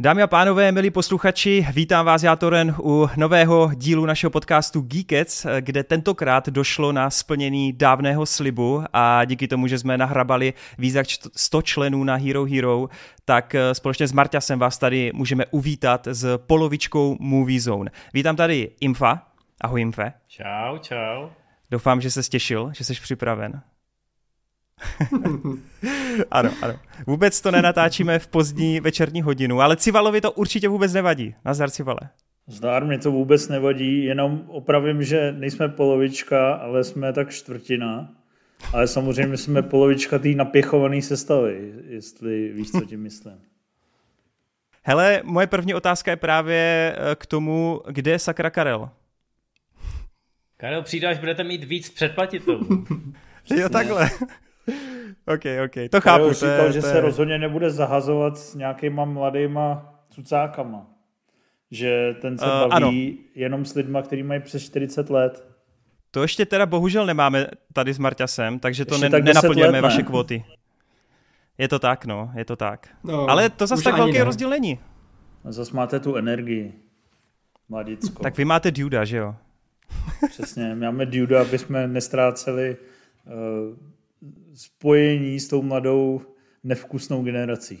Dámy a pánové, milí posluchači, vítám vás já Toren u nového dílu našeho podcastu Geekets, kde tentokrát došlo na splnění dávného slibu a díky tomu, že jsme nahrabali víc jak 100 členů na Hero Hero, tak eh, společně s Marťasem vás tady můžeme uvítat s polovičkou Movie Zone. Vítám tady Imfa. Ahoj Imfe. Čau, čau. Doufám, že se těšil, že jsi připraven. ano, ano. Vůbec to nenatáčíme v pozdní večerní hodinu, ale Civalovi to určitě vůbec nevadí. Nazdar Civale. Zdár mě to vůbec nevadí, jenom opravím, že nejsme polovička, ale jsme tak čtvrtina. Ale samozřejmě jsme polovička té napěchované sestavy, jestli víš, co tím myslím. Hele, moje první otázka je právě eh, k tomu, kde je sakra Karel? Karel přijde, až budete mít víc předplatitelů. jo, takhle. OK, OK, to chápu. říkal, to je, že to je... se rozhodně nebude zahazovat s nějakýma mladýma cucákama. Že ten se uh, baví ano. jenom s lidma, kteří mají přes 40 let. To ještě teda bohužel nemáme tady s Marťasem, takže to ne, tak nenaplňujeme let, ne? vaše kvóty. Je to tak, no, je to tak. No, Ale to zase tak velký ne. rozdíl není. A zase máte tu energii. Mladicko. Tak vy máte Duda, že jo? Přesně, máme Duda, aby jsme nestráceli uh, spojení s tou mladou nevkusnou generací.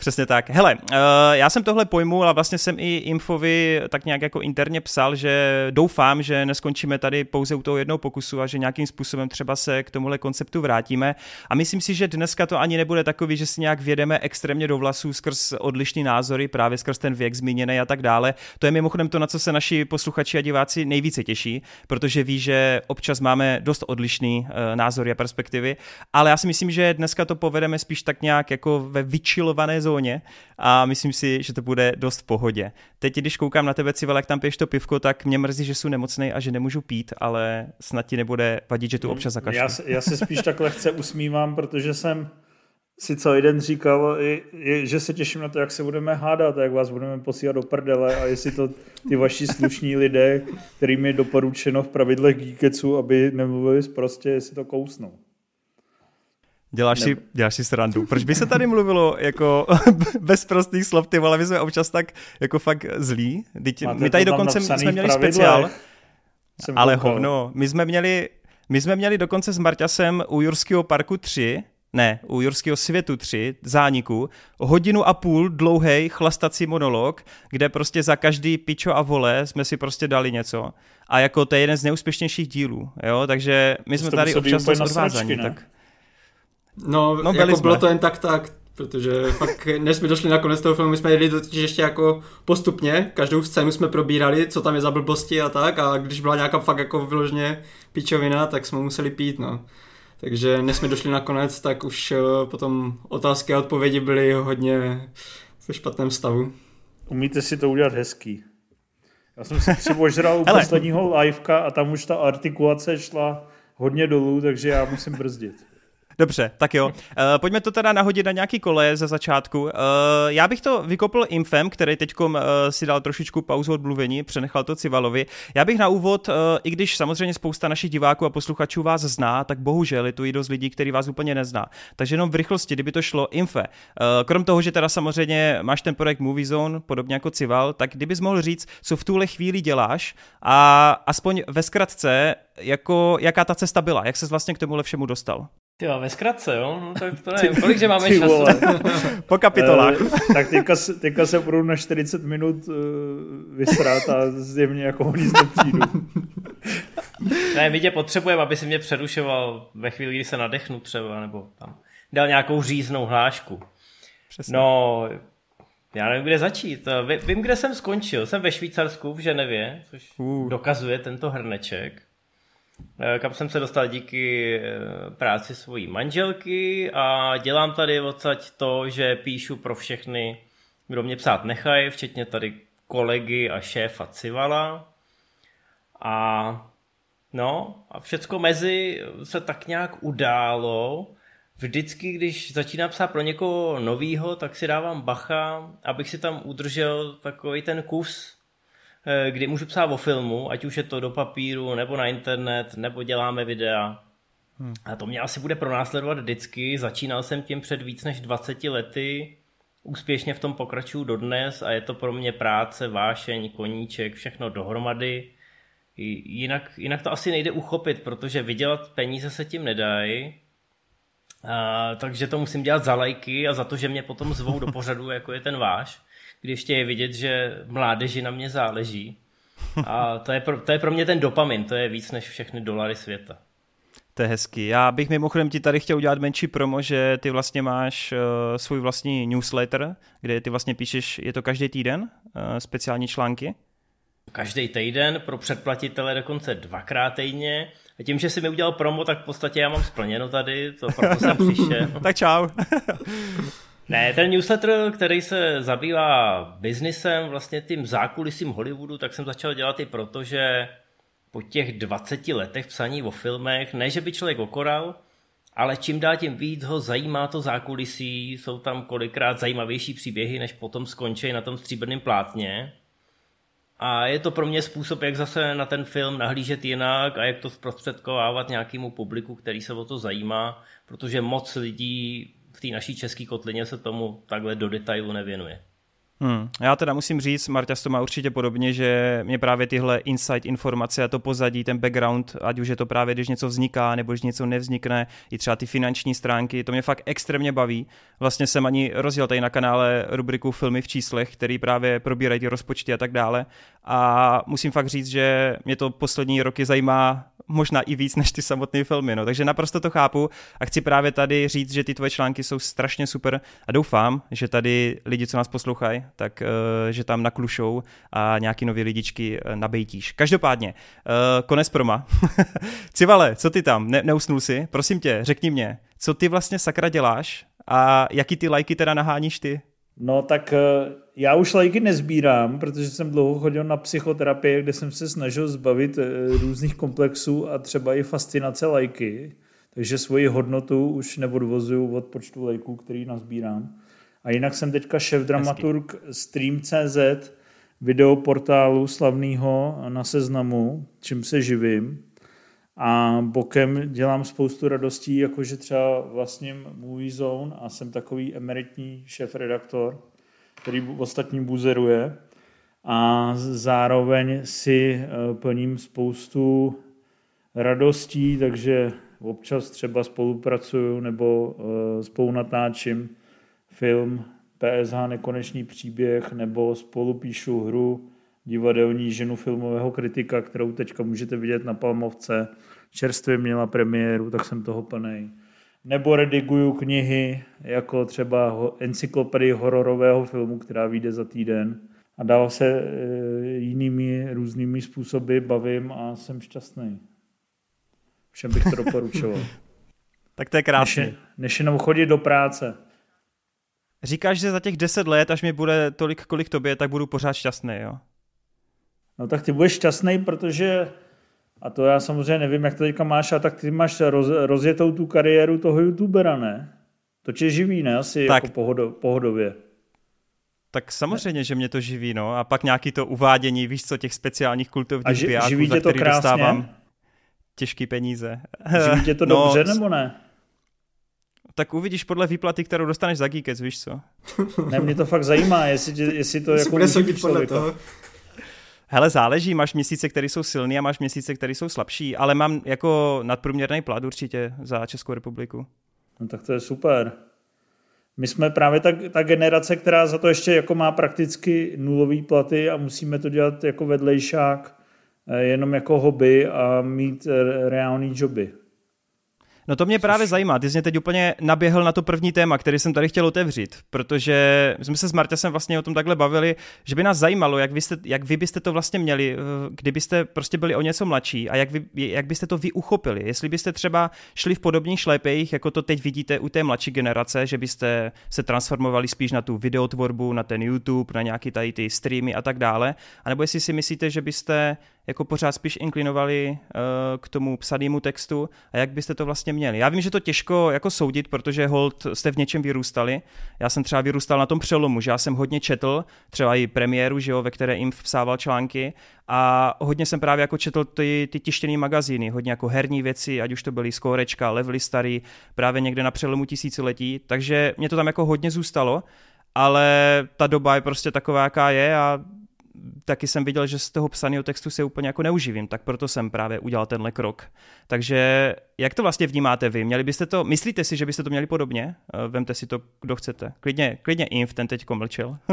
Přesně tak. Hele, uh, já jsem tohle pojmu, a vlastně jsem i Infovi tak nějak jako interně psal, že doufám, že neskončíme tady pouze u toho jednoho pokusu a že nějakým způsobem třeba se k tomuhle konceptu vrátíme. A myslím si, že dneska to ani nebude takový, že si nějak vědeme extrémně do vlasů skrz odlišný názory, právě skrz ten věk zmíněný a tak dále. To je mimochodem to, na co se naši posluchači a diváci nejvíce těší, protože ví, že občas máme dost odlišný uh, názory a perspektivy, ale já si myslím, že dneska to povedeme spíš tak nějak jako ve vyčilované zóně a myslím si, že to bude dost v pohodě. Teď, když koukám na tebe, Civel, jak tam piješ to pivko, tak mě mrzí, že jsem nemocný a že nemůžu pít, ale snad ti nebude vadit, že tu občas zakašlu. Já, já se spíš tak lehce usmívám, protože jsem si celý den říkal, že se těším na to, jak se budeme hádat jak vás budeme posílat do prdele a jestli to ty vaši slušní lidé, kterým je doporučeno v pravidlech Geeketsu, aby nemluvili prostě, jestli to kousnou. Děláš si, děláš si srandu. Proč by se tady mluvilo jako bez prostých slov, ty vole, my jsme občas tak jako fakt zlí. Teď, my tady dokonce jsme měli speciál, ale hovno, my jsme měli, my jsme měli dokonce s Marťasem u Jurského parku 3, ne, u Jurského světu 3, zániku, hodinu a půl dlouhý chlastací monolog, kde prostě za každý pičo a vole jsme si prostě dali něco. A jako to je jeden z neúspěšnějších dílů, jo, takže my jsme tady občas odvázaní. Tak... No, no jako jsme. bylo to jen tak tak, protože fakt, než jsme došli na konec toho filmu, my jsme jeli totiž ještě jako postupně, každou scénu jsme probírali, co tam je za blbosti a tak, a když byla nějaká fakt jako vyloženě pičovina, tak jsme museli pít, no. Takže než jsme došli na konec, tak už eh, potom otázky a odpovědi byly hodně ve špatném stavu. Umíte si to udělat hezký. Já jsem si přivožral u posledního liveka a tam už ta artikulace šla hodně dolů, takže já musím brzdit. Dobře, tak jo. Uh, pojďme to teda nahodit na nějaký kole ze začátku. Uh, já bych to vykopl Infem, který teď uh, si dal trošičku pauzu od mluvení, přenechal to Civalovi. Já bych na úvod, uh, i když samozřejmě spousta našich diváků a posluchačů vás zná, tak bohužel je tu i dost lidí, který vás úplně nezná. Takže jenom v rychlosti, kdyby to šlo, Infe. Uh, krom toho, že teda samozřejmě máš ten projekt Movie Zone, podobně jako Cival, tak kdybys mohl říct, co v tuhle chvíli děláš a aspoň ve zkratce, jako, jaká ta cesta byla, jak se vlastně k tomuhle všemu dostal? Jo, ve zkratce, jo? No, tak to nevím, kolik, že máme času? po kapitolách. Uh, tak teďka, teďka se budu na 40 minut uh, vysrát a zjevně jako oni nic nepřijdu. ne, my tě potřebujeme, aby si mě přerušoval ve chvíli, kdy se nadechnu třeba, nebo tam dal nějakou říznou hlášku. Přesně. No, já nevím, kde začít. Vím, kde jsem skončil. Jsem ve Švýcarsku, v Ženevě, což uh. dokazuje tento hrneček. Eh, kam jsem se dostal díky eh, práci svojí manželky a dělám tady odsaď to, že píšu pro všechny, kdo mě psát nechají, včetně tady kolegy a šéfa Civala. A no, a všecko mezi se tak nějak událo. Vždycky, když začínám psát pro někoho novýho, tak si dávám bacha, abych si tam udržel takový ten kus kdy můžu psát o filmu, ať už je to do papíru, nebo na internet, nebo děláme videa. Hmm. A to mě asi bude pronásledovat vždycky. Začínal jsem tím před víc než 20 lety úspěšně v tom pokračuju dodnes a je to pro mě práce, vášeň, koníček, všechno dohromady. Jinak, jinak to asi nejde uchopit, protože vydělat peníze se tím nedají, a, takže to musím dělat za lajky a za to, že mě potom zvou do pořadu, jako je ten váš, když ještě je vidět, že mládeži na mě záleží. A to je, pro, to je pro mě ten dopamin, to je víc než všechny dolary světa. To je hezký. Já bych mimochodem ti tady chtěl udělat menší promo, že ty vlastně máš uh, svůj vlastní newsletter, kde ty vlastně píšeš, je to každý týden, uh, speciální články? Každý týden, pro předplatitele dokonce dvakrát týdně. A tím, že jsi mi udělal promo, tak v podstatě já mám splněno tady, to proto jsem přišel. tak čau. ne, ten newsletter, který se zabývá biznisem, vlastně tím zákulisím Hollywoodu, tak jsem začal dělat i proto, že po těch 20 letech psaní o filmech, ne, že by člověk okoral, ale čím dál tím víc ho zajímá to zákulisí, jsou tam kolikrát zajímavější příběhy, než potom skončí na tom stříbrném plátně. A je to pro mě způsob, jak zase na ten film nahlížet jinak a jak to zprostředkovávat nějakému publiku, který se o to zajímá, protože moc lidí v té naší české kotlině se tomu takhle do detailu nevěnuje. Hmm. Já teda musím říct, Marta to má určitě podobně, že mě právě tyhle insight informace a to pozadí, ten background, ať už je to právě, když něco vzniká nebo když něco nevznikne, i třeba ty finanční stránky, to mě fakt extrémně baví. Vlastně jsem ani rozjel tady na kanále rubriku Filmy v číslech, který právě probírají ty rozpočty a tak dále. A musím fakt říct, že mě to poslední roky zajímá možná i víc než ty samotné filmy. No. Takže naprosto to chápu a chci právě tady říct, že ty tvoje články jsou strašně super a doufám, že tady lidi, co nás poslouchají, tak uh, že tam naklušou a nějaký nové lidičky uh, nabejtíš. Každopádně, uh, konec proma. Civale, co ty tam? Ne, neusnul si? Prosím tě, řekni mě, co ty vlastně sakra děláš a jaký ty lajky teda naháníš ty? No tak já už lajky nezbírám, protože jsem dlouho chodil na psychoterapii, kde jsem se snažil zbavit různých komplexů a třeba i fascinace lajky. Takže svoji hodnotu už neodvozuju od počtu lajků, který nazbírám. A jinak jsem teďka šéf-dramaturg Stream.cz, videoportálu slavného na seznamu, čím se živím. A bokem dělám spoustu radostí, jakože třeba vlastním Movie Zone a jsem takový emeritní šéf-redaktor, který ostatním buzeruje. A zároveň si eh, plním spoustu radostí, takže občas třeba spolupracuju nebo eh, spolu natáčím film PSH Nekonečný příběh nebo spolu píšu hru divadelní ženu filmového kritika, kterou teďka můžete vidět na Palmovce. Čerstvě měla premiéru, tak jsem toho plnej. Nebo rediguju knihy, jako třeba encyklopedii hororového filmu, která vyjde za týden. A dál se e, jinými různými způsoby bavím a jsem šťastný. Všem bych to doporučoval. tak to je krásné. Než, než jenom chodit do práce. Říkáš, že za těch deset let, až mi bude tolik, kolik tobě, tak budu pořád šťastný, jo? No tak ty budeš šťastný, protože, a to já samozřejmě nevím, jak to teďka máš, a tak ty máš roz, rozjetou tu kariéru toho youtubera, ne? To tě živí, ne? Asi tak. jako pohodo, pohodově. Tak samozřejmě, ne? že mě to živí, no. A pak nějaký to uvádění, víš co, těch speciálních kultovních ži, živí za to krásně? dostávám těžký peníze. Živí tě to no, dobře, nebo ne? Tak uvidíš podle výplaty, kterou dostaneš za Geekets, víš co? Ne, mě to fakt zajímá, jestli, jestli to jako bude soudit podle toho. Hele, záleží, máš měsíce, které jsou silné a máš měsíce, které jsou slabší, ale mám jako nadprůměrný plat určitě za Českou republiku. No tak to je super. My jsme právě ta, ta generace, která za to ještě jako má prakticky nulový platy a musíme to dělat jako vedlejšák, eh, jenom jako hobby a mít reální joby. No to mě právě zajímá. Ty jsi mě teď úplně naběhl na to první téma, který jsem tady chtěl otevřít, protože jsme se s Marťasem vlastně o tom takhle bavili, že by nás zajímalo, jak vy, jste, jak vy byste to vlastně měli, eh, kdybyste prostě byli o něco mladší a jak, vy, jak byste to vy uchopili. Jestli byste třeba šli v podobných šlépejích, jako to teď vidíte u té mladší generace, že byste se transformovali spíš na tu videotvorbu, na ten YouTube, na nějaký tady ty streamy a tak dále, anebo jestli si myslíte, že byste jako pořád spíš inklinovali uh, k tomu psanému textu a jak byste to vlastně měli. Já vím, že to těžko jako soudit, protože hold jste v něčem vyrůstali. Já jsem třeba vyrůstal na tom přelomu, že já jsem hodně četl, třeba i premiéru, že jo, ve které jim psával články a hodně jsem právě jako četl ty, ty tištěné magazíny, hodně jako herní věci, ať už to byly Skórečka, Levely starý, právě někde na přelomu tisíciletí, takže mě to tam jako hodně zůstalo ale ta doba je prostě taková, jaká je a taky jsem viděl, že z toho psaného textu se úplně jako neuživím, tak proto jsem právě udělal tenhle krok. Takže jak to vlastně vnímáte vy? Měli byste to, myslíte si, že byste to měli podobně? Eh, vemte si to, kdo chcete. Klidně, klidně Inf, ten teď mlčel.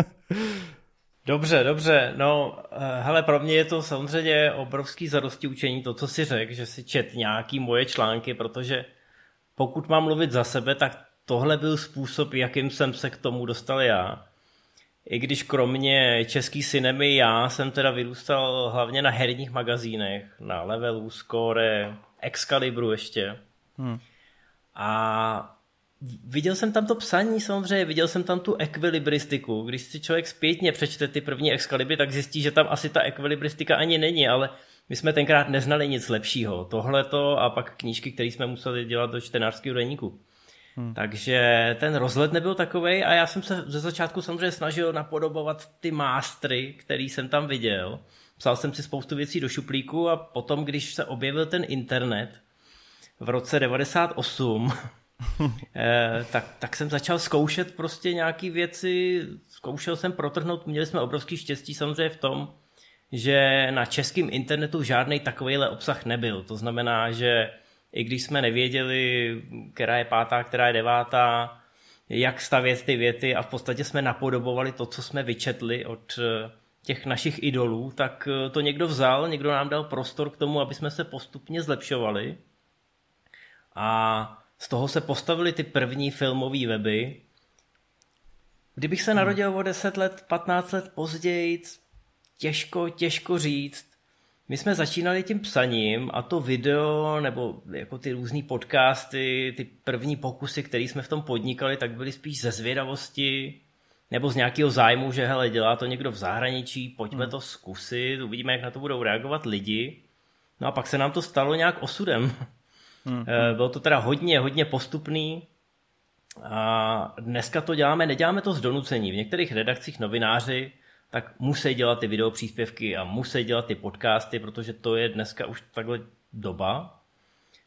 Dobře, dobře. No, eh, hele, pro mě je to samozřejmě obrovský zadosti učení, to, co si řekl, že si čet nějaký moje články, protože pokud mám mluvit za sebe, tak tohle byl způsob, jakým jsem se k tomu dostal já. I když kromě český cinemy já jsem teda vyrůstal hlavně na herních magazínech, na Levelu, Score, Excalibru ještě. Hmm. A Viděl jsem tam to psaní samozřejmě, viděl jsem tam tu ekvilibristiku. Když si člověk zpětně přečte ty první Excalibry, tak zjistí, že tam asi ta ekvilibristika ani není, ale my jsme tenkrát neznali nic lepšího. Tohle to a pak knížky, které jsme museli dělat do čtenářského deníku. Hmm. Takže ten rozhled nebyl takový a já jsem se ze začátku samozřejmě snažil napodobovat ty mástry, který jsem tam viděl. Psal jsem si spoustu věcí do šuplíku a potom, když se objevil ten internet v roce 98, eh, tak, tak jsem začal zkoušet prostě nějaké věci, zkoušel jsem protrhnout, měli jsme obrovský štěstí samozřejmě v tom, že na českém internetu žádný takovýhle obsah nebyl. To znamená, že i když jsme nevěděli, která je pátá, která je devátá, jak stavět ty věty a v podstatě jsme napodobovali to, co jsme vyčetli od eh, těch našich idolů, tak eh, to někdo vzal, někdo nám dal prostor k tomu, aby jsme se postupně zlepšovali. A z toho se postavily ty první filmové weby. Kdybych se narodil o 10 let, 15 let později, těžko, těžko říct. My jsme začínali tím psaním a to video nebo jako ty různé podcasty, ty první pokusy, které jsme v tom podnikali, tak byly spíš ze zvědavosti nebo z nějakého zájmu, že hele, dělá to někdo v zahraničí, pojďme hmm. to zkusit, uvidíme, jak na to budou reagovat lidi. No a pak se nám to stalo nějak osudem. Hmm. Eh, bylo to teda hodně, hodně postupný a dneska to děláme, neděláme to z donucení. V některých redakcích novináři tak musí dělat ty videopříspěvky a musí dělat ty podcasty, protože to je dneska už takhle doba.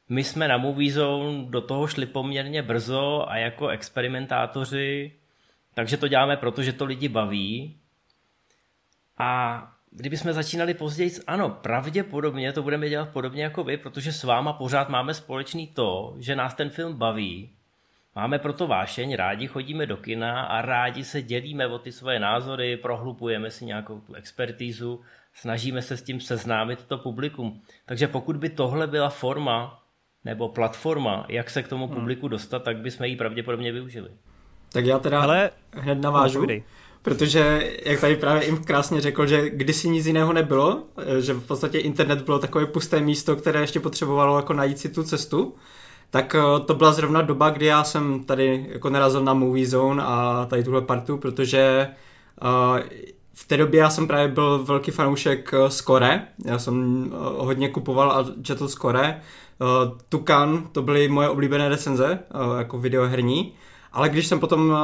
My jsme na Movie Zone do toho šli poměrně brzo a jako experimentátoři, takže to děláme, protože to lidi baví. A kdybychom začínali později, ano, pravděpodobně to budeme dělat podobně jako vy, protože s váma pořád máme společný to, že nás ten film baví Máme proto vášeň, rádi chodíme do kina a rádi se dělíme o ty svoje názory, prohlupujeme si nějakou tu expertízu, snažíme se s tím seznámit to publikum. Takže pokud by tohle byla forma nebo platforma, jak se k tomu hmm. publiku dostat, tak bychom ji pravděpodobně využili. Tak já teda Ale... hned navážu. No, protože, jak tady právě jim krásně řekl, že kdysi nic jiného nebylo, že v podstatě internet bylo takové pusté místo, které ještě potřebovalo jako najít si tu cestu, tak eh, to byla zrovna doba, kdy já jsem tady jako narazil na Movie Zone a tady tuhle partu, protože uh, v té době já jsem právě byl velký fanoušek eh, Score, já jsem hodně kupoval a četl Score. Uh, Tukan, to byly moje oblíbené recenze, jako videoherní. Ale když jsem potom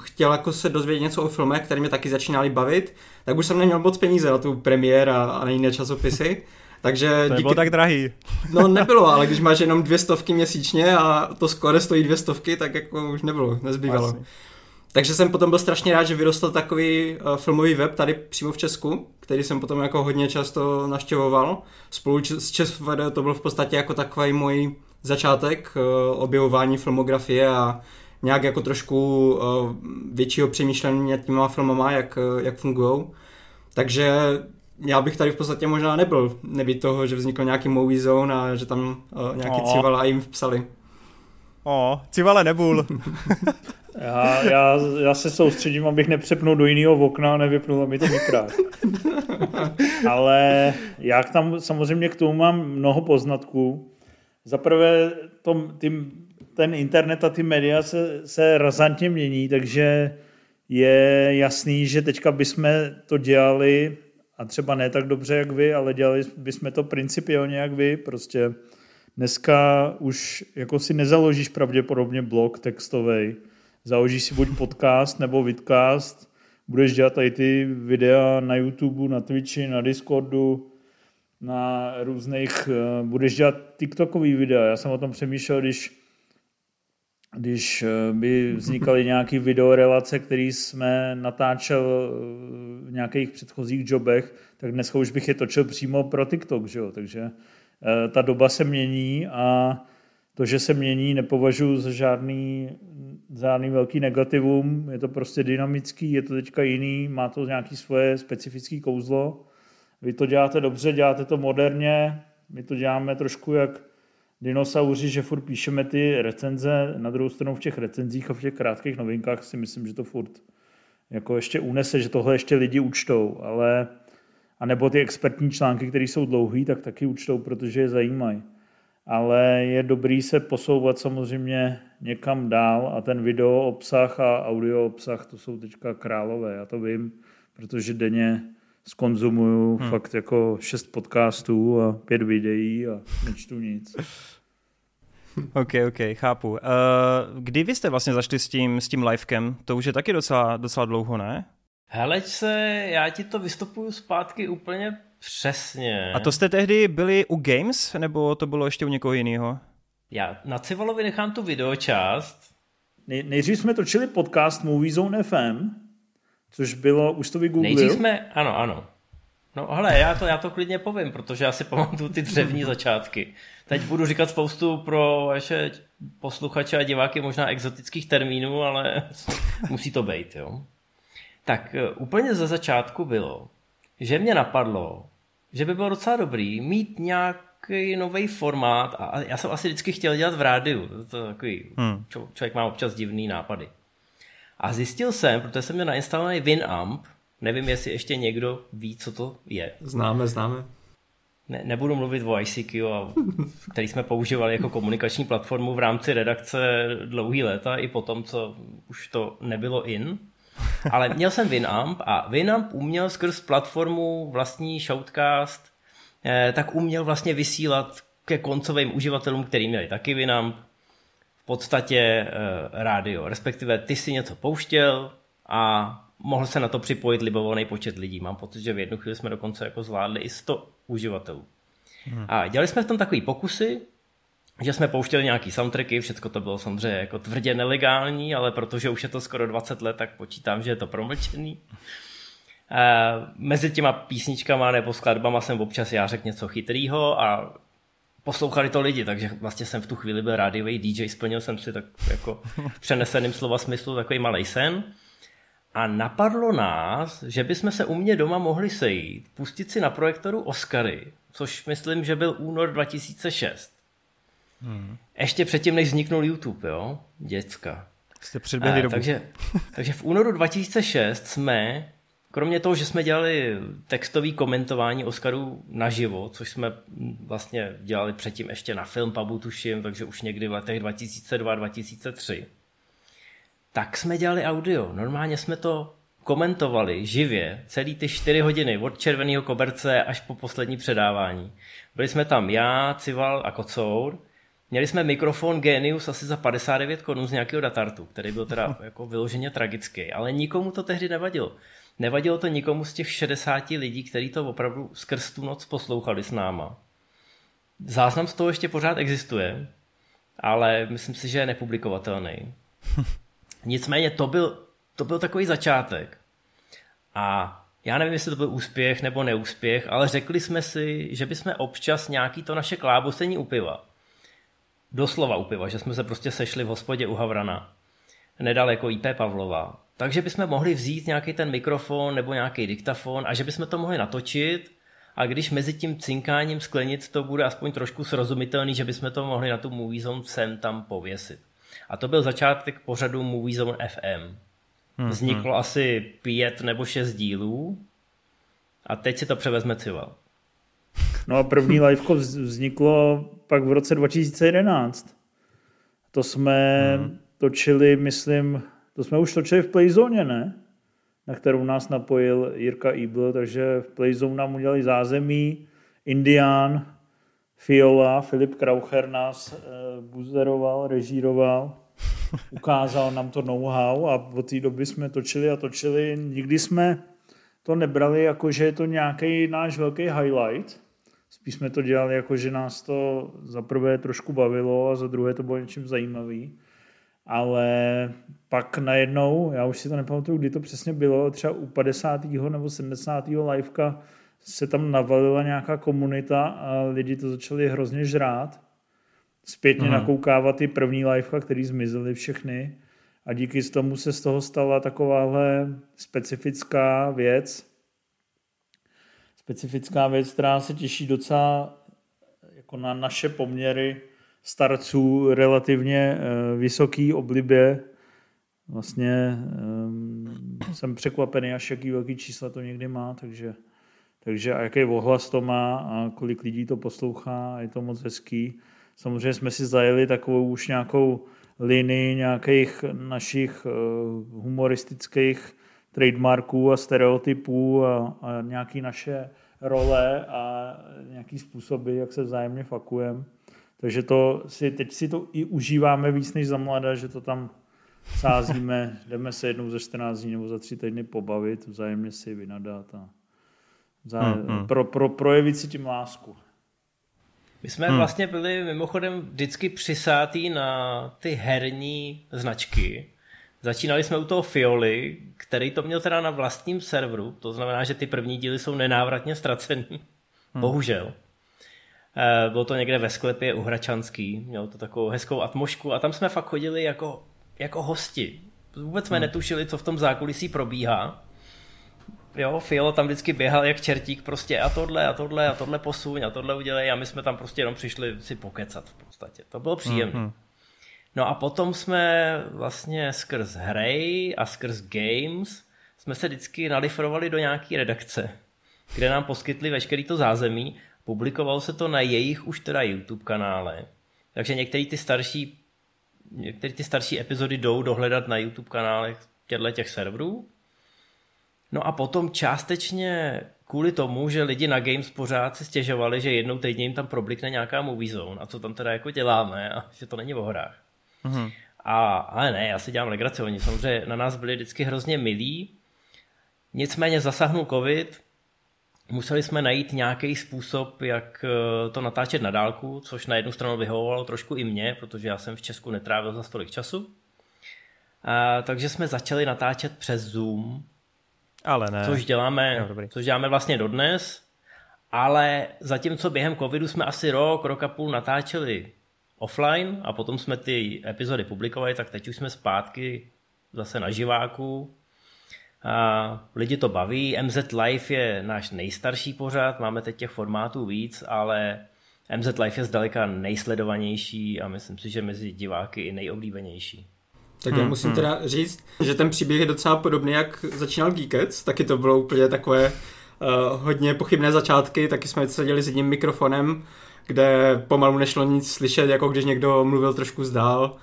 chtěl jako se dozvědět něco o filmech, které mě taky začínaly bavit, tak už jsem neměl moc peníze na tu premiér a, a na jiné časopisy. Takže to díky... tak drahý. No nebylo, ale když máš jenom dvě stovky měsíčně a to skore stojí dvě stovky, tak jako už nebylo, nezbývalo. Asi. Takže jsem potom byl strašně rád, že vyrostl takový uh, filmový web tady přímo v Česku, který jsem potom jako hodně často naštěvoval. Spolu s ČSFD to byl v podstatě jako takový můj začátek uh, objevování filmografie a nějak jako trošku uh, většího přemýšlení nad těma filmama, jak, jak fungují. Takže já bych tady v podstatě možná nebyl, nebýt toho, že vznikl nějaký movie zone a že tam uh, nějaký oh. civala jim vpsali. O, civale nebul. já, já, já se soustředím, abych nepřepnul do jiného okna a nevypnul mi to mikrát. Ale já tam samozřejmě k tomu mám mnoho poznatků. Za prvé, tom, tím, ten internet a ty média se, se razantně mění, takže je jasný, že teďka bychom to dělali a třeba ne tak dobře jak vy, ale dělali bychom to principiálně jak vy, prostě dneska už jako si nezaložíš pravděpodobně blog textový, založíš si buď podcast nebo vidcast, budeš dělat tady ty videa na YouTube, na Twitchi, na Discordu, na různých, eh, budeš dělat TikTokový videa. Já jsem o tom přemýšlel, když když eh, by vznikaly nějaké videorelace, které jsme natáčel v nějakých předchozích jobech, tak dneska už bych je točil přímo pro TikTok, že jo? takže ta doba se mění a to, že se mění, nepovažuji za žádný, žádný velký negativum, je to prostě dynamický, je to teďka jiný, má to nějaké svoje specifické kouzlo. Vy to děláte dobře, děláte to moderně, my to děláme trošku jak dinosauři, že furt píšeme ty recenze, na druhou stranu v těch recenzích a v těch krátkých novinkách si myslím, že to furt jako ještě unese, že tohle ještě lidi učtou, ale a nebo ty expertní články, které jsou dlouhé, tak taky učtou, protože je zajímají. Ale je dobrý se posouvat samozřejmě někam dál a ten video obsah a audio obsah to jsou teďka králové, já to vím, protože denně skonzumuju hmm. fakt jako šest podcastů a pět videí a nečtu nic. OK, OK, chápu. Uh, kdy vy jste vlastně zašli s tím, s tím livekem? To už je taky docela, docela dlouho, ne? Hele se, já ti to vystupuju zpátky úplně Přesně. A to jste tehdy byli u Games, nebo to bylo ještě u někoho jiného? Já na Civalovi nechám tu videočást. Nej, nejdřív jsme točili podcast Movie Zone FM, což bylo, už to vygooglil? Nejdřív jsme, ano, ano. No hele, já to, já to klidně povím, protože já si pamatuju ty dřevní začátky. Teď budu říkat spoustu pro vaše posluchače a diváky možná exotických termínů, ale musí to být, jo. Tak eh, úplně ze začátku bylo, že mě napadlo, že by bylo docela dobrý mít nějaký nový formát a já jsem asi vždycky chtěl dělat v rádiu. To je takový, hmm. člověk má občas divný nápady. A zjistil jsem, protože jsem měl nainstalovaný Winamp, nevím, jestli ještě někdo ví, co to je. Známe, známe. Ne, nebudu mluvit o ICQ, a, který jsme používali jako komunikační platformu v rámci redakce dlouhý léta, i potom, co už to nebylo in. Ale měl jsem Winamp a Winamp uměl skrz platformu vlastní Shoutcast, eh, tak uměl vlastně vysílat ke koncovým uživatelům, který měli taky Winamp, podstatě eh, rádio. Respektive ty si něco pouštěl a mohl se na to připojit libovolný počet lidí. Mám pocit, že v jednu chvíli jsme dokonce jako zvládli i 100 uživatelů. Hmm. A dělali jsme v tom takový pokusy, že jsme pouštěli nějaký soundtracky, všechno to bylo samozřejmě jako tvrdě nelegální, ale protože už je to skoro 20 let, tak počítám, že je to promlčený. E, mezi těma písničkama nebo skladbama jsem občas já řekl něco chytrýho a poslouchali to lidi, takže vlastně jsem v tu chvíli byl rádiový DJ, splnil jsem si tak jako v přeneseném slova smyslu takový malý sen. A napadlo nás, že bychom se u mě doma mohli sejít, pustit si na projektoru Oscary, což myslím, že byl únor 2006. Hmm. Ještě předtím, než vzniknul YouTube, jo? Děcka. Jste předběhli dobu. Takže, takže v únoru 2006 jsme, kromě toho, že jsme dělali textový komentování Oscarů naživo, což jsme vlastně dělali předtím ještě na film Pabu tuším, takže už někdy v letech 2002-2003, tak jsme dělali audio. Normálně jsme to komentovali živě celý ty čtyři hodiny od červeného koberce až po poslední předávání. Byli jsme tam já, Cival a Kocour Měli jsme mikrofon Genius asi za 59 korun z nějakého datartu, který byl teda jako vyloženě tragický, ale nikomu to tehdy nevadilo. Nevadilo to nikomu z těch 60 lidí, kteří to opravdu skrz tu noc poslouchali s náma. Záznam z toho ještě pořád existuje, ale myslím si, že je nepublikovatelný. Nicméně to byl, to byl takový začátek. A já nevím, jestli to byl úspěch nebo neúspěch, ale řekli jsme si, že bychom občas nějaký to naše klábosení u piva doslova u piva, že jsme se prostě sešli v hospodě u Havrana, nedaleko IP Pavlova. Takže bychom mohli vzít nějaký ten mikrofon nebo nějaký diktafon a že bychom to mohli natočit a když mezi tím cinkáním sklenic to bude aspoň trošku srozumitelný, že bychom to mohli na tu Movie Zone sem tam pověsit. A to byl začátek pořadu Movie Zone FM. Hmm, Vzniklo hmm. asi pět nebo šest dílů a teď si to převezme Cival. No a první liveko vzniklo pak v roce 2011. To jsme hmm. točili, myslím, to jsme už točili v Playzone, ne? Na kterou nás napojil Jirka Ibl, takže v Playzone nám udělali zázemí, Indián, Fiola, Filip Kraucher nás e, buzeroval, režíroval, ukázal nám to know-how a od té doby jsme točili a točili. Nikdy jsme to nebrali jako, že je to nějaký náš velký highlight, Spíš jsme to dělali jako, že nás to za prvé trošku bavilo a za druhé to bylo něčím zajímavý. Ale pak najednou, já už si to nepamatuju, kdy to přesně bylo, třeba u 50. nebo 70. liveka se tam navalila nějaká komunita a lidi to začali hrozně žrát. Zpětně mm. nakoukávat ty první liveka, který zmizely všechny a díky tomu se z toho stala takováhle specifická věc. Specifická věc, která se těší docela jako na naše poměry starců relativně eh, vysoký oblibě. Vlastně um, jsem překvapený, až jaký velký čísla to někdy má, takže, takže a jaký ohlas to má a kolik lidí to poslouchá, je to moc hezký. Samozřejmě jsme si zajeli takovou už nějakou linii nějakých našich uh, humoristických trademarků a stereotypů a, a nějaký naše role a nějaký způsoby, jak se vzájemně fakujeme. Takže to si, teď si to i užíváme víc než za mladá, že to tam sázíme, jdeme se jednou za 14 dní nebo za 3 týdny pobavit, vzájemně si vynadat a vzájem, hmm, hmm. Pro, pro, projevit si tím lásku. My jsme hmm. vlastně byli mimochodem vždycky přisátý na ty herní značky. Začínali jsme u toho Fioli, který to měl teda na vlastním serveru, to znamená, že ty první díly jsou nenávratně ztracený. Hmm. Bohužel. Eh, bylo to někde ve sklepě u Hračanský, mělo to takovou hezkou atmošku a tam jsme fakt chodili jako, jako hosti. Vůbec jsme hmm. netušili, co v tom zákulisí probíhá. Jo, Fiolo tam vždycky běhal jak čertík prostě a tohle a tohle a tohle posuň a tohle udělej a my jsme tam prostě jenom přišli si pokecat v podstatě. To bylo příjemné. Hmm. No a potom jsme vlastně skrz hry a skrz games jsme se vždycky nalifrovali do nějaké redakce, kde nám poskytli veškerý to zázemí Publikovalo se to na jejich už teda YouTube kanále, takže některé ty starší některé ty starší epizody jdou dohledat na YouTube kanálech těchto těch serverů. No a potom částečně kvůli tomu, že lidi na Games pořád se stěžovali, že jednou týdně jim tam problikne nějaká movie zone a co tam teda jako děláme a že to není o hrách. Mm-hmm. A, ale ne, já si dělám legraci, oni samozřejmě na nás byli vždycky hrozně milí, nicméně zasahnul covid, museli jsme najít nějaký způsob, jak eh, to natáčet na dálku, což na jednu stranu vyhovovalo trošku i mě, protože já jsem v Česku netrávil za tolik času. A, takže jsme začali natáčet přes Zoom, ale ne. Což děláme, jo, což děláme vlastně dodnes, ale zatímco během covidu jsme asi rok, rok a půl natáčeli offline a potom jsme ty epizody publikovali, tak teď už jsme zpátky zase na živáku a lidi to baví. MZ Live je náš nejstarší pořad, máme teď těch formátů víc, ale MZ Live je zdaleka nejsledovanější a myslím si, že mezi diváky i nejoblíbenější. Tak já hmm, musím hmm. teda říct, že ten příběh je docela podobný, jak začínal Geekets, taky to bylo úplně takové uh, hodně pochybné začátky, taky jsme seděli s jedním mikrofonem, kde pomalu nešlo nic slyšet, jako když někdo mluvil trošku zdál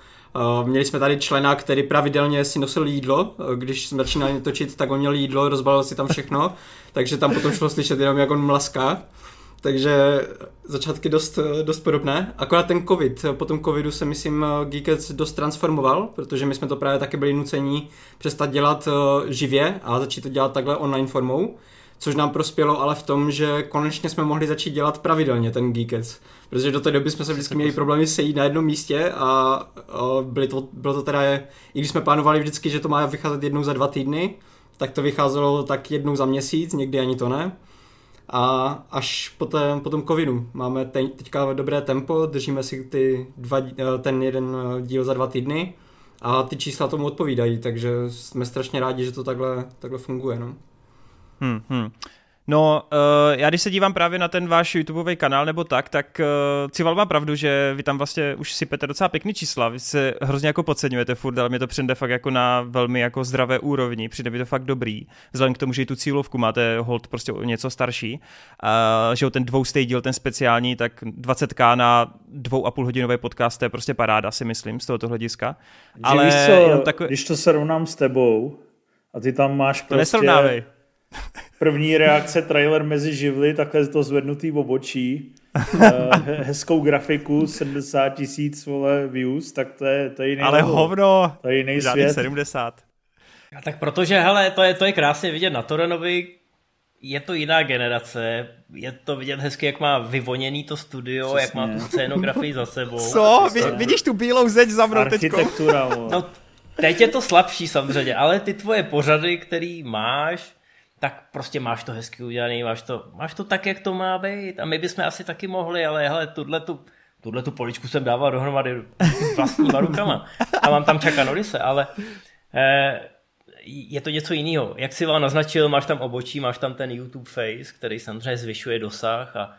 měli jsme tady člena, který pravidelně si nosil jídlo, uh, když jsme začínali točit, tak on měl jídlo, rozbalil si tam všechno, takže tam potom šlo slyšet jenom, jak on mlaská. Takže začátky dost, dost podobné. Akorát ten covid, po tom covidu se myslím Geekets dost transformoval, protože my jsme to právě taky byli nucení přestat dělat živě a začít to dělat takhle online formou což nám prospělo ale v tom, že konečně jsme mohli začít dělat pravidelně ten Geekets. Protože do té doby jsme se vždycky měli problémy sejít na jednom místě a, a byly to, bylo to teda, i když jsme plánovali vždycky, že to má vycházet jednou za dva týdny, tak to vycházelo tak jednou za měsíc, někdy ani to ne. A až po, té, po tom covidu máme te, teďka dobré tempo, držíme si ty dva, ten jeden díl za dva týdny a ty čísla tomu odpovídají, takže jsme strašně rádi, že to takhle, takhle funguje. No. Hmm, hmm. No, uh, já když se dívám právě na ten váš YouTubeový kanál nebo tak, tak uh, Cival má pravdu, že vy tam vlastně už sypete docela pěkný čísla, vy se hrozně jako podceňujete furt, ale mě to přijde fakt jako na velmi jako zdravé úrovni, přijde mi to fakt dobrý, vzhledem k tomu, že i tu cílovku máte hold prostě o něco starší, uh, že ten dvoustej díl, ten speciální, tak 20k na dvou a půl hodinové podcast, to je prostě paráda, si myslím, z tohoto hlediska. Ale víš co, takový... když to srovnám s tebou a ty tam máš prostě... To nesrovnávej První reakce, trailer mezi živly, takhle to zvednutý v obočí, eh, hezkou grafiku, 70 tisíc views, tak to je, to je jiný Ale hovno, to je jiný svět. 70. A tak protože, hele, to je, to je krásně vidět na Torenovi, je to jiná generace, je to vidět hezky, jak má vyvoněný to studio, Přesně. jak má tu scénografii za sebou. Co? Vy, vidíš tu bílou zeď za mnou Architektura, No, teď je to slabší samozřejmě, ale ty tvoje pořady, který máš, tak prostě máš to hezky udělaný, máš to, máš to tak, jak to má být a my bychom asi taky mohli, ale hele, tuhle tu, tuhle tu poličku jsem dával dohromady vlastníma rukama a mám tam Čaka Norise, ale eh, je to něco jiného. Jak si vám naznačil, máš tam obočí, máš tam ten YouTube face, který samozřejmě zvyšuje dosah a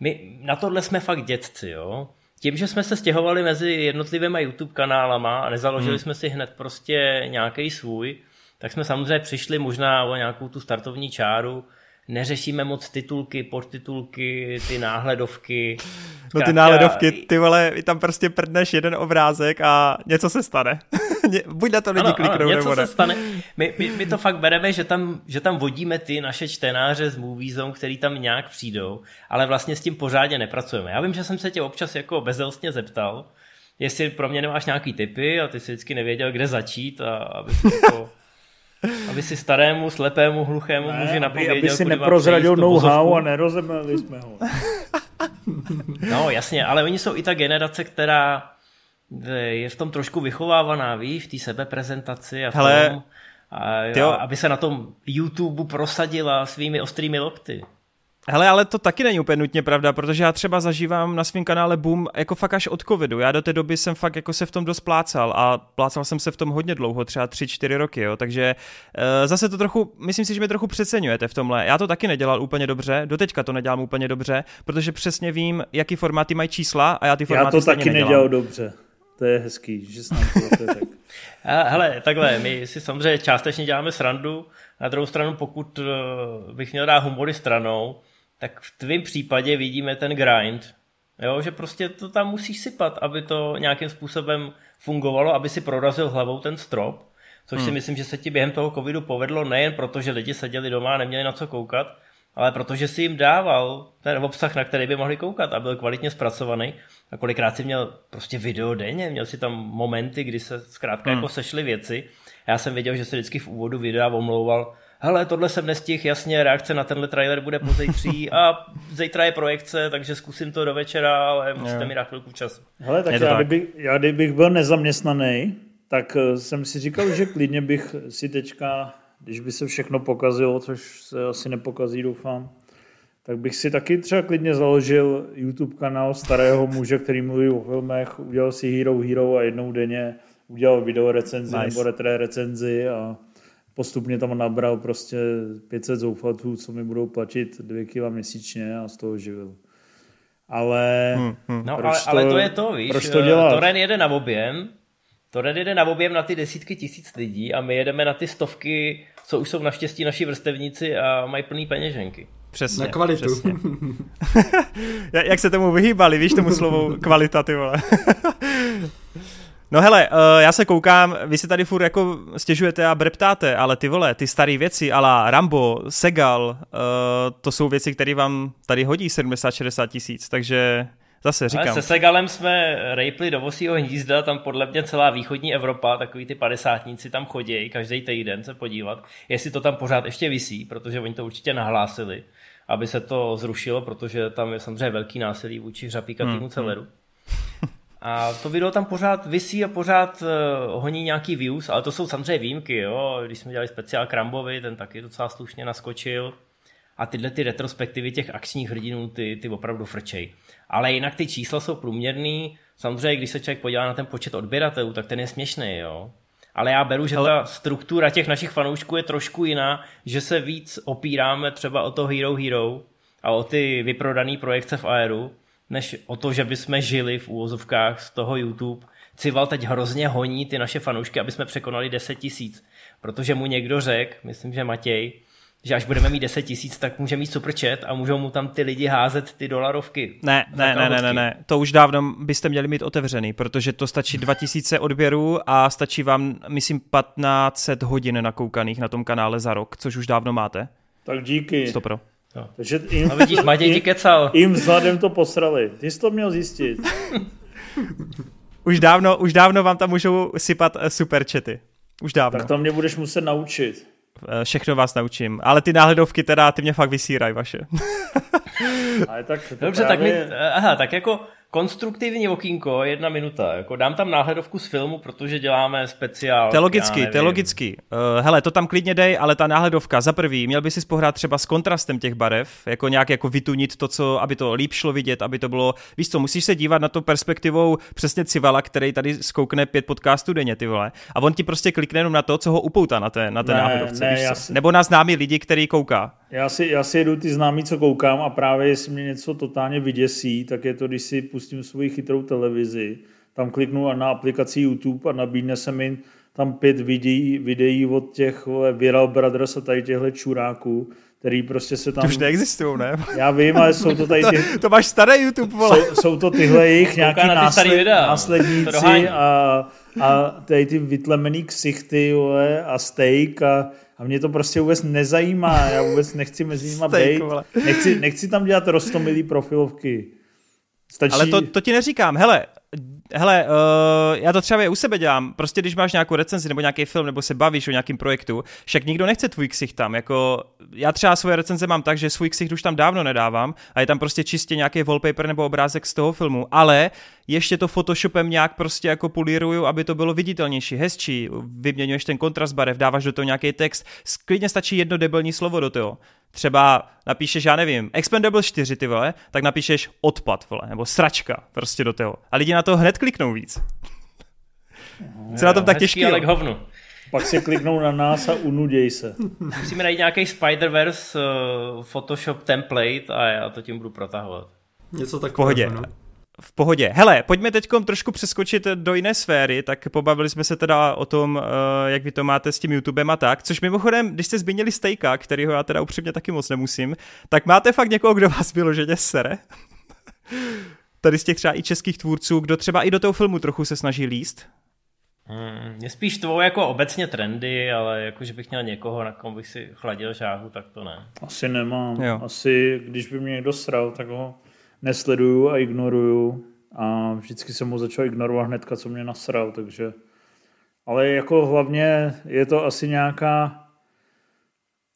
my na tohle jsme fakt dětci, jo. Tím, že jsme se stěhovali mezi jednotlivými YouTube kanálama a nezaložili hmm. jsme si hned prostě nějaký svůj, tak jsme samozřejmě přišli možná o nějakou tu startovní čáru, neřešíme moc titulky, podtitulky, ty náhledovky. Zkrátka, no ty náhledovky, ty vole, tam prostě prdneš jeden obrázek a něco se stane. Buď na to lidi ano, kliknou, ano, něco nebo se stane. My, my, my, to fakt bereme, že tam, že tam vodíme ty naše čtenáře z Moviezone, který tam nějak přijdou, ale vlastně s tím pořádně nepracujeme. Já vím, že jsem se tě občas jako bezelstně zeptal, jestli pro mě nemáš nějaký typy a ty si vždycky nevěděl, kde začít a aby si jako aby si starému, slepému, hluchému ne, muži napověděl, aby si neprozradil know-how a nerozemeli jsme ho. no jasně, ale oni jsou i ta generace, která je v tom trošku vychovávaná, víš, v té sebeprezentaci a v Hele, tom, a, a, aby se na tom YouTube prosadila svými ostrými lokty. Hele, ale to taky není úplně nutně pravda, protože já třeba zažívám na svém kanále boom jako fakt až od covidu. Já do té doby jsem fakt jako se v tom dost plácal a plácal jsem se v tom hodně dlouho, třeba 3-4 roky, jo. takže e, zase to trochu, myslím si, že mě trochu přeceňujete v tomhle. Já to taky nedělal úplně dobře, doteďka to nedělám úplně dobře, protože přesně vím, jaký formáty mají čísla a já ty formáty Já to taky nedělám. nedělal dobře. To je hezký, že nám to tak. Hele, takhle, my si samozřejmě částečně děláme srandu, na druhou stranu, pokud eh, bych měl dát humory stranou, tak v tvém případě vidíme ten grind, jo, že prostě to tam musíš sypat, aby to nějakým způsobem fungovalo, aby si prorazil hlavou ten strop, což hmm. si myslím, že se ti během toho covidu povedlo nejen proto, že lidi seděli doma a neměli na co koukat, ale protože si jim dával ten obsah, na který by mohli koukat a byl kvalitně zpracovaný. A kolikrát si měl prostě video denně, měl si tam momenty, kdy se zkrátka hmm. jako sešly věci. Já jsem věděl, že se vždycky v úvodu videa omlouval, hele, tohle jsem nestihl, jasně, reakce na tenhle trailer bude po zítří a zítra je projekce, takže zkusím to do večera, ale musíte mi dát chvilku času. Hele, tak, já, tak. Kdybych, já kdybych byl nezaměstnaný, tak eh, jsem si říkal, že klidně bych si teďka, když by se všechno pokazilo, což se asi nepokazí, doufám, tak bych si taky třeba klidně založil YouTube kanál starého muže, který mluví o filmech, udělal si Hero Hero a jednou denně udělal video recenzi nice. nebo retré recenzi a postupně tam nabral prostě 500 zoufalců, co mi budou platit 2 kg měsíčně a z toho živil. Ale hmm, hmm. No, ale, to, ale to je to, víš, proč to dělat? Toren jede na objem, Toren jede na objem na ty desítky tisíc lidí a my jedeme na ty stovky, co už jsou naštěstí naši vrstevníci a mají plný peněženky. Přesně. Na kvalitu. Přesně. Jak se tomu vyhýbali, víš tomu slovu kvalita, ty vole. No hele, uh, já se koukám, vy si tady furt jako stěžujete a breptáte, ale ty vole, ty staré věci, ala Rambo, Segal, uh, to jsou věci, které vám tady hodí 70-60 tisíc, takže zase říkám. Ale se Segalem jsme rejpli do Vosího hnízda, tam podle mě celá východní Evropa, takový ty padesátníci tam chodí každý týden se podívat, jestli to tam pořád ještě visí, protože oni to určitě nahlásili, aby se to zrušilo, protože tam je samozřejmě velký násilí vůči hřapíkatýmu hmm, celeru. A to video tam pořád visí a pořád uh, honí nějaký views, ale to jsou samozřejmě výjimky, jo. Když jsme dělali speciál Krambovi, ten taky docela slušně naskočil. A tyhle ty retrospektivy těch akčních hrdinů, ty, ty opravdu frčej. Ale jinak ty čísla jsou průměrný. Samozřejmě, když se člověk podívá na ten počet odběratelů, tak ten je směšný, jo. Ale já beru, že ta struktura těch našich fanoušků je trošku jiná, že se víc opíráme třeba o to Hero Hero a o ty vyprodané projekce v Aeru, než o to, že bychom žili v úvozovkách z toho YouTube. Cival teď hrozně honí ty naše fanoušky, aby jsme překonali 10 tisíc, protože mu někdo řekl, myslím, že Matěj, že až budeme mít 10 tisíc, tak může mít super chat a můžou mu tam ty lidi házet ty dolarovky. Ne, ne, ne, ne, ne, ne, to už dávno byste měli mít otevřený, protože to stačí 2000 odběrů a stačí vám, myslím, 1500 hodin nakoukaných na tom kanále za rok, což už dávno máte. Tak díky. Stopro. No. Takže jim, a vidíš, Matěj ti kecal. Jim vzhledem to posrali. Ty jsi to měl zjistit. už, dávno, už dávno vám tam můžou sypat eh, super chaty. Už dávno. Tak to mě budeš muset naučit. eh, všechno vás naučím. Ale ty náhledovky teda, ty mě fakt vysírají vaše. Ale tak Dobře, právě... tak mi, aha, tak jako konstruktivní okýnko, jedna minuta. Jako dám tam náhledovku z filmu, protože děláme speciál. To je logický, to je logický. Uh, hele, to tam klidně dej, ale ta náhledovka, za prvý, měl by si pohrát třeba s kontrastem těch barev, jako nějak jako vytunit to, co, aby to líp šlo vidět, aby to bylo, víš co, musíš se dívat na to perspektivou přesně Civala, který tady zkoukne pět podcastů denně, ty vole. A on ti prostě klikne jenom na to, co ho upoutá na té, na té ne, náhledovce, ne, víš co? Si... Nebo na známý lidi, který kouká. Já si, já si jedu ty známý, co koukám a právě jestli mě něco totálně vyděsí, tak je to, když si pustím svoji chytrou televizi, tam kliknu na aplikaci YouTube a nabídne se mi tam pět videí, videí od těch vole, Viral Brothers a tady těchto čuráků, který prostě se tam... Ty už neexistují, ne? Já vím, ale jsou to tady... Ty... to, to máš starý YouTube, vole. Jsou, jsou to tyhle jejich nějaký na násled, následníci a, a tady ty vytlemený ksichty, vole, a steak a a mě to prostě vůbec nezajímá, já vůbec nechci mezi nimi být. Nechci, nechci tam dělat rostomilý profilovky. Stačí... Ale to, to ti neříkám, hele, hele, uh, já to třeba u sebe dělám, prostě když máš nějakou recenzi nebo nějaký film, nebo se bavíš o nějakém projektu, však nikdo nechce tvůj ksich tam, jako já třeba svoje recenze mám tak, že svůj ksich už tam dávno nedávám a je tam prostě čistě nějaký wallpaper nebo obrázek z toho filmu, ale ještě to Photoshopem nějak prostě jako políruju, aby to bylo viditelnější, hezčí, vyměňuješ ten kontrast barev, dáváš do toho nějaký text, klidně stačí jedno debilní slovo do toho. Třeba napíšeš, já nevím, Expendable 4, ty vole, tak napíšeš odpad, vole, nebo sračka prostě do toho. A lidi na to hned kliknou víc. Co na tom tak těžký, ale k hovnu. Pak si kliknou na nás a unuděj se. Musíme najít nějaký Spider-Verse uh, Photoshop template a já to tím budu protahovat. Něco tak v pohodě. No v pohodě. Hele, pojďme teď trošku přeskočit do jiné sféry, tak pobavili jsme se teda o tom, eh, jak vy to máte s tím YouTubem a tak, což mimochodem, když jste zmínili Stejka, kterýho já teda upřímně taky moc nemusím, tak máte fakt někoho, kdo vás vyloženě sere? Tady z těch třeba i českých tvůrců, kdo třeba i do toho filmu trochu se snaží líst? Hmm, mě spíš tvou jako obecně trendy, ale jako, že bych měl někoho, na kom bych si chladil žáhu, tak to ne. Asi nemám. Jo. Asi, když by mě někdo sral, tak ho nesleduju a ignoruju a vždycky jsem mu začal ignorovat hnedka, co mě nasral, takže ale jako hlavně je to asi nějaká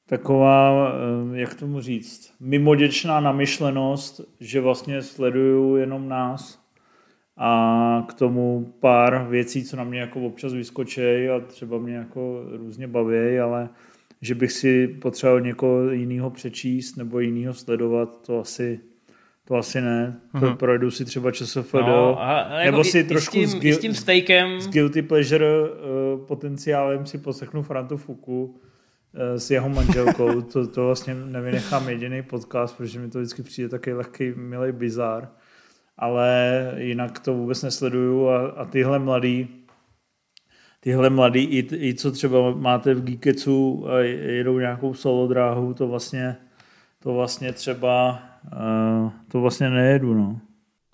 taková, eh, jak tomu říct, mimoděčná namyšlenost, že vlastně sleduju jenom nás a k tomu pár věcí, co na mě jako občas vyskočí a třeba mě jako různě baví, ale že bych si potřeboval někoho jiného přečíst nebo jiného sledovat, to asi to asi ne. To mm-hmm. projdu si třeba ČSFD. No, a, nebo si i, trošku i s, tím, s, tím steakem. s guilty pleasure uh, potenciálem si poslechnu Frantu Fuku s jeho manželkou. to, to vlastně nevynechám jediný podcast, protože mi to vždycky přijde taky lehký, milý bizar. Ale jinak to vůbec nesleduju a, a tyhle mladý tyhle mladý, i, i co třeba máte v Geeketsu a jedou nějakou solo dráhu, to vlastně, to vlastně třeba uh, to vlastně nejedu, no.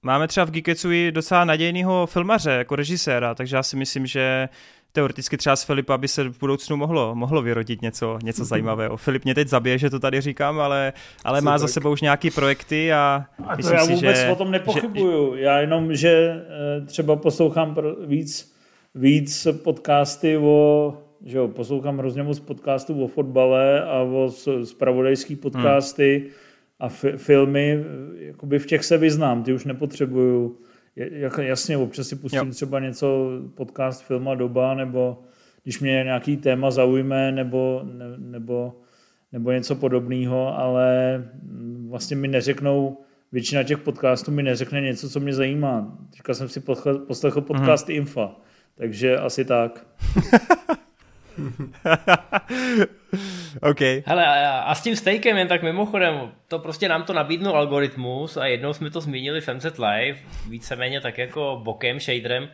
Máme třeba v Geeketsu i docela nadějného filmaře jako režiséra, takže já si myslím, že teoreticky třeba z Filipa by se v budoucnu mohlo, mohlo vyrodit něco, něco zajímavého. Filip mě teď zabije, že to tady říkám, ale, ale má tak. za sebou už nějaký projekty a, a to já vůbec si, že, o tom nepochybuju. Že, já jenom, že eh, třeba poslouchám víc, víc podcasty o že jo, poslouchám hrozně moc podcastů o fotbale a o spravodajský podcasty, hmm a f- filmy, jakoby v těch se vyznám, ty už nepotřebuju. Jasně, občas si pustím jo. třeba něco, podcast Filma doba, nebo když mě nějaký téma zaujme, nebo, ne, nebo, nebo něco podobného, ale vlastně mi neřeknou, většina těch podcastů mi neřekne něco, co mě zajímá. Teďka jsem si poslechl podcast mm-hmm. Infa, takže asi tak. OK. Hele, a s tím stejkem jen tak mimochodem, to prostě nám to nabídnul algoritmus a jednou jsme to zmínili v MZ Live, víceméně tak jako bokem, shaderem,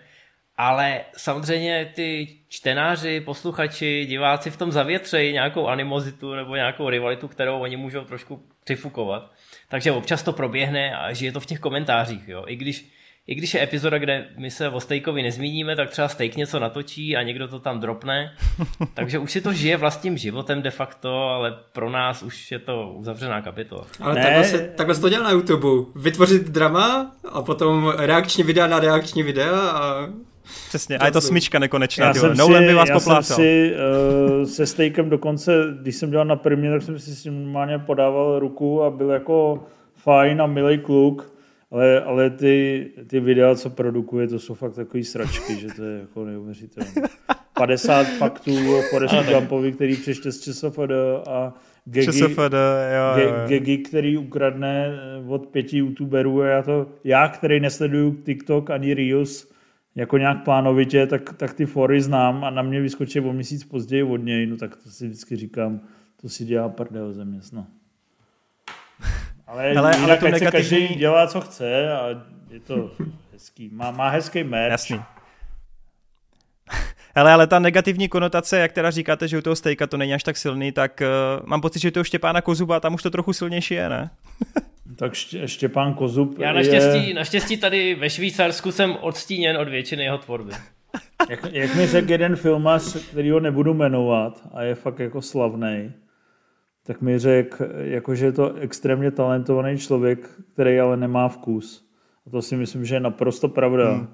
ale samozřejmě ty čtenáři, posluchači, diváci v tom zavětřejí nějakou animozitu nebo nějakou rivalitu, kterou oni můžou trošku přifukovat. Takže občas to proběhne a žije to v těch komentářích. Jo? I když i když je epizoda, kde my se o Stejkovi nezmíníme, tak třeba Stejk něco natočí a někdo to tam dropne. Takže už si to žije vlastním životem de facto, ale pro nás už je to uzavřená kapitola. Ale takhle se, takhle se to dělá na YouTube. Vytvořit drama a potom reakční videa na reakční videa a Přesně, a je to smyčka nekonečná. Já jsem Nolan by vás já jsem si uh, se stejkem dokonce, když jsem dělal na první, tak jsem si s ním normálně podával ruku a byl jako fajn a milý kluk, ale, ale ty, ty videa, co produkuje, to jsou fakt takový sračky, že to je jako neuvěřitelné. 50 faktů o Forrestu Gumpovi, který přečte z ČSFD a gegy, ČSFD, jo, jo, jo. gegy, který ukradne eh, od pěti youtuberů a já to, já, který nesleduju TikTok ani Reels jako nějak plánovitě, tak, tak ty fory znám a na mě vyskočí o měsíc později od něj, no tak to si vždycky říkám, to si dělá prdel ze mě, no. Ale, Hele, ale to negativní... každý dělá, co chce a je to hezký. Má, má hezký merch. Jasný. Hele, ale ta negativní konotace, jak teda říkáte, že u toho stejka to není až tak silný, tak uh, mám pocit, že to Štěpána Kozuba tam už to trochu silnější je, ne? tak Ště, Štěpán Kozub Já naštěstí, je... naštěstí tady ve Švýcarsku jsem odstíněn od většiny jeho tvorby. jak, jak mi řekl jeden filmař, který ho nebudu jmenovat a je fakt jako slavný, tak mi řekl, jako, že je to extrémně talentovaný člověk, který ale nemá vkus. A to si myslím, že je naprosto pravda. Hmm.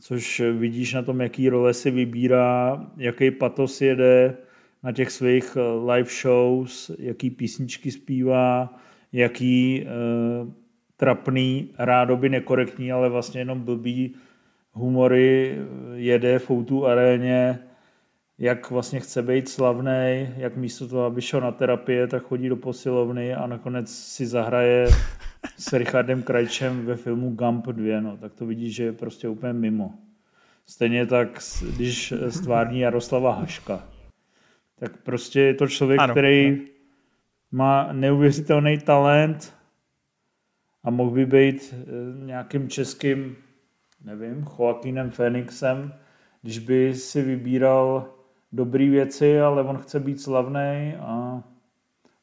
Což vidíš na tom, jaký role si vybírá, jaký patos jede na těch svých eh, live shows, jaký písničky zpívá, jaký uh, trapný, rádoby nekorektní, ale vlastně jenom blbý humory jede v Outu aréně, jak vlastně chce být slavný, jak místo toho, aby šel na terapie, tak chodí do posilovny a nakonec si zahraje s Richardem Krajčem ve filmu Gump 2, no, tak to vidíš, že je prostě úplně mimo. Stejně tak, když stvární Jaroslava Haška. Tak prostě je to člověk, ano. který má neuvěřitelný talent a mohl by být eh, nějakým českým, nevím, Joaquinem Fénixem, když by si vybíral dobré věci, ale on chce být slavný a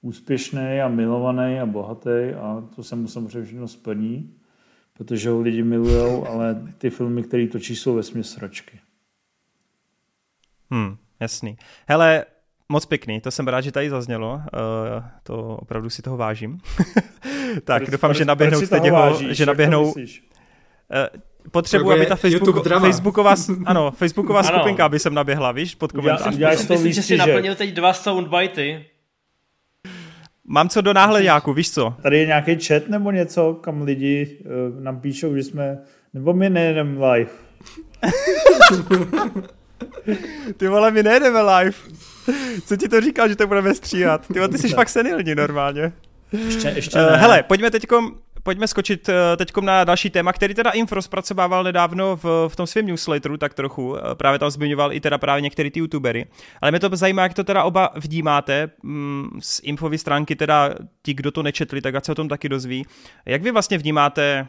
úspěšný a milovaný a bohatý a to se mu samozřejmě všechno splní, protože ho lidi milujou, ale ty filmy, které točí, jsou ve sračky. Hmm, jasný. Hele, moc pěkný, to jsem rád, že tady zaznělo, uh, to opravdu si toho vážím. tak, proč, doufám, proč, že naběhnou teď že naběhnou, potřebuji, aby ta Facebook, Facebooková, ano, Facebooková skupinka, aby jsem naběhla, víš, pod komentář. Já, já Myslím, že si naplnil teď dva soundbitey. Mám co do náhledáku, víš co? Tady je nějaký chat nebo něco, kam lidi uh, nám píšou, že jsme, nebo my nejedeme live. ty vole, my nejedeme live. Co ti to říkal, že to budeme stříhat? Ty, ty jsi fakt senilní normálně. Ještě, ještě uh, Hele, pojďme teďkom, pojďme skočit eh, teď na další téma, který teda Infro zpracovával nedávno v, v tom svém newsletteru, tak trochu. Eh, právě tam zmiňoval i teda právě některý ty youtubery. Ale mě to zajímá, jak to teda oba vnímáte mm, z infový stránky, teda ti, kdo to nečetli, tak ať se o tom taky dozví. Jak vy vlastně vnímáte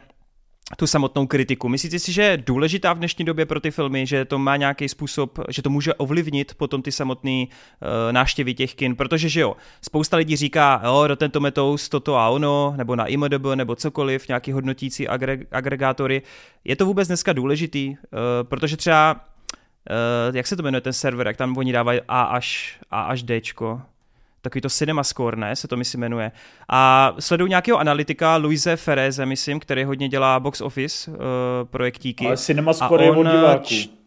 tu samotnou kritiku. Myslíte si, že je důležitá v dnešní době pro ty filmy, že to má nějaký způsob, že to může ovlivnit potom ty samotné uh, náštěvy těch kin, protože že jo, spousta lidí říká, jo, do tento Tomatoes toto a ono, nebo na IMDb, nebo cokoliv, nějaký hodnotící agreg- agregátory. Je to vůbec dneska důležitý, uh, protože třeba, uh, jak se to jmenuje ten server, jak tam oni dávají A až, A až Dčko, takový to Cinema Score, ne, se to myslím jmenuje. A sleduju nějakého analytika, Luise Fereze, myslím, který hodně dělá box office uh, projektíky. Ale Cinema Score je od diváků. Č-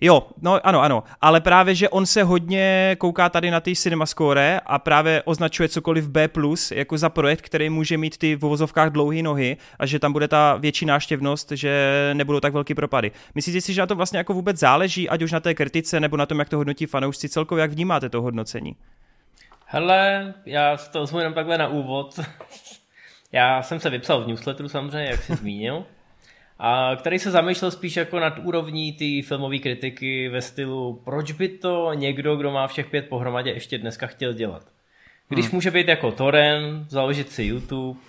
Jo, no ano, ano, ale právě, že on se hodně kouká tady na ty CinemaScore a právě označuje cokoliv B+, jako za projekt, který může mít ty v vozovkách dlouhé nohy a že tam bude ta větší náštěvnost, že nebudou tak velký propady. Myslíte si, že na to vlastně jako vůbec záleží, ať už na té kritice nebo na tom, jak to hodnotí fanoušci celkově, jak vnímáte to hodnocení? Hele, já to vezmu takhle na úvod. já jsem se vypsal v newsletteru samozřejmě, jak jsi zmínil a který se zamýšlel spíš jako nad úrovní té filmové kritiky ve stylu, proč by to někdo, kdo má všech pět pohromadě, ještě dneska chtěl dělat. Když hmm. může být jako Toren, založit si YouTube,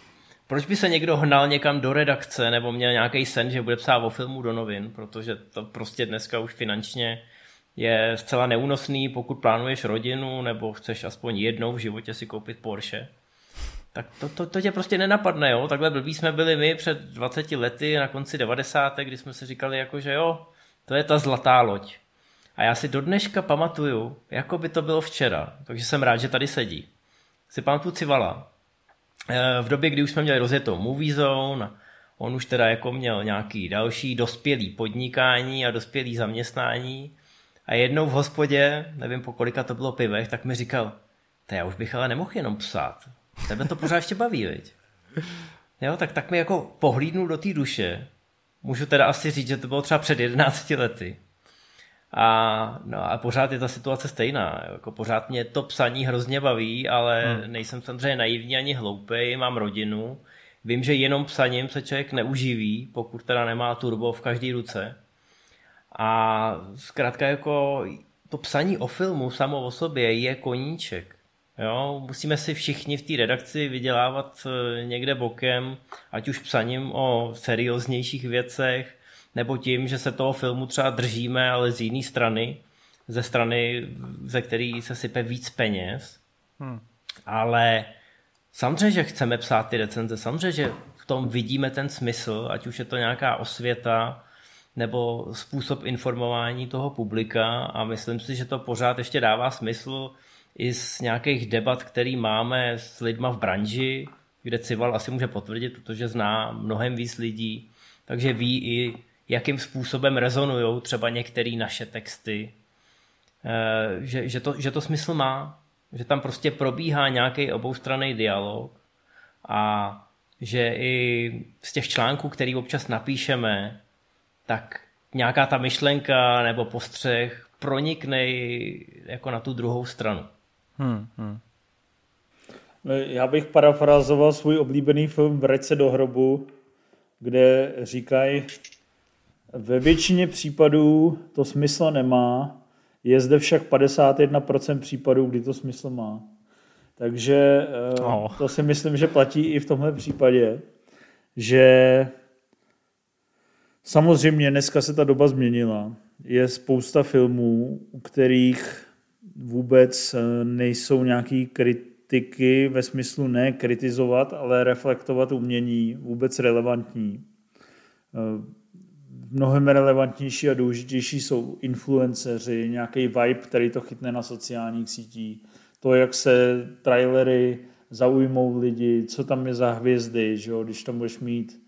proč by se někdo hnal někam do redakce nebo měl nějaký sen, že bude psát o filmu do novin, protože to prostě dneska už finančně je zcela neúnosný, pokud plánuješ rodinu nebo chceš aspoň jednou v životě si koupit Porsche tak to, to, to tě prostě nenapadne, jo. Takhle blbí jsme byli my před 20 lety na konci 90. kdy jsme si říkali jako, že jo, to je ta zlatá loď. A já si do dneška pamatuju, jako by to bylo včera, takže jsem rád, že tady sedí. Si pamatuju Civala. Eh, v době, kdy už jsme měli rozjetou Movie Zone, On už teda jako měl nějaký další dospělý podnikání a dospělý zaměstnání a jednou v hospodě, nevím po kolika to bylo pivech, tak mi říkal, to já už bych ale nemohl jenom psát. Tebe to pořád ještě baví, viď? Jo, tak, tak mi jako pohlídnul do té duše. Můžu teda asi říct, že to bylo třeba před 11 lety. A, no a pořád je ta situace stejná. Jako pořád mě to psaní hrozně baví, ale hmm. nejsem samozřejmě naivní ani hloupý, mám rodinu. Vím, že jenom psaním se člověk neuživí, pokud teda nemá turbo v každé ruce. A zkrátka jako to psaní o filmu samo o sobě je koníček. Jo, musíme si všichni v té redakci vydělávat eh, někde bokem, ať už psaním o serióznějších věcech, nebo tím, že se toho filmu třeba držíme, ale z jiné strany, ze strany, ze který se sype víc peněz. Hmm. Ale samozřejmě, že chceme psát ty recenze, samozřejmě, že v tom vidíme ten smysl, ať už je to nějaká osvěta, nebo způsob informování toho publika a myslím si, že to pořád ještě dává smysl i z nějakých debat, který máme s lidma v branži, kde Cival asi může potvrdit, protože zná mnohem víc lidí, takže ví i, jakým způsobem rezonují třeba některé naše texty, eh, že, že, to, že to smysl má, že tam prostě probíhá nějaký oboustranný dialog a že i z těch článků, který občas napíšeme, tak nějaká ta myšlenka nebo postřeh pronikne jako na tu druhou stranu. Hmm, hmm. Já bych parafrázoval svůj oblíbený film Vrať se do hrobu, kde říkají, ve většině případů to smysl nemá, je zde však 51% případů, kdy to smysl má. Takže oh. to si myslím, že platí i v tomhle případě, že samozřejmě dneska se ta doba změnila. Je spousta filmů, u kterých vůbec eh, nejsou nějaký kritiky ve smyslu ne kritizovat, ale reflektovat umění vůbec relevantní. Eh, mnohem relevantnější a důležitější jsou influenceři, nějaký vibe, který to chytne na sociálních sítích, to, jak se trailery zaujmou lidi, co tam je za hvězdy, že jo? když tam budeš mít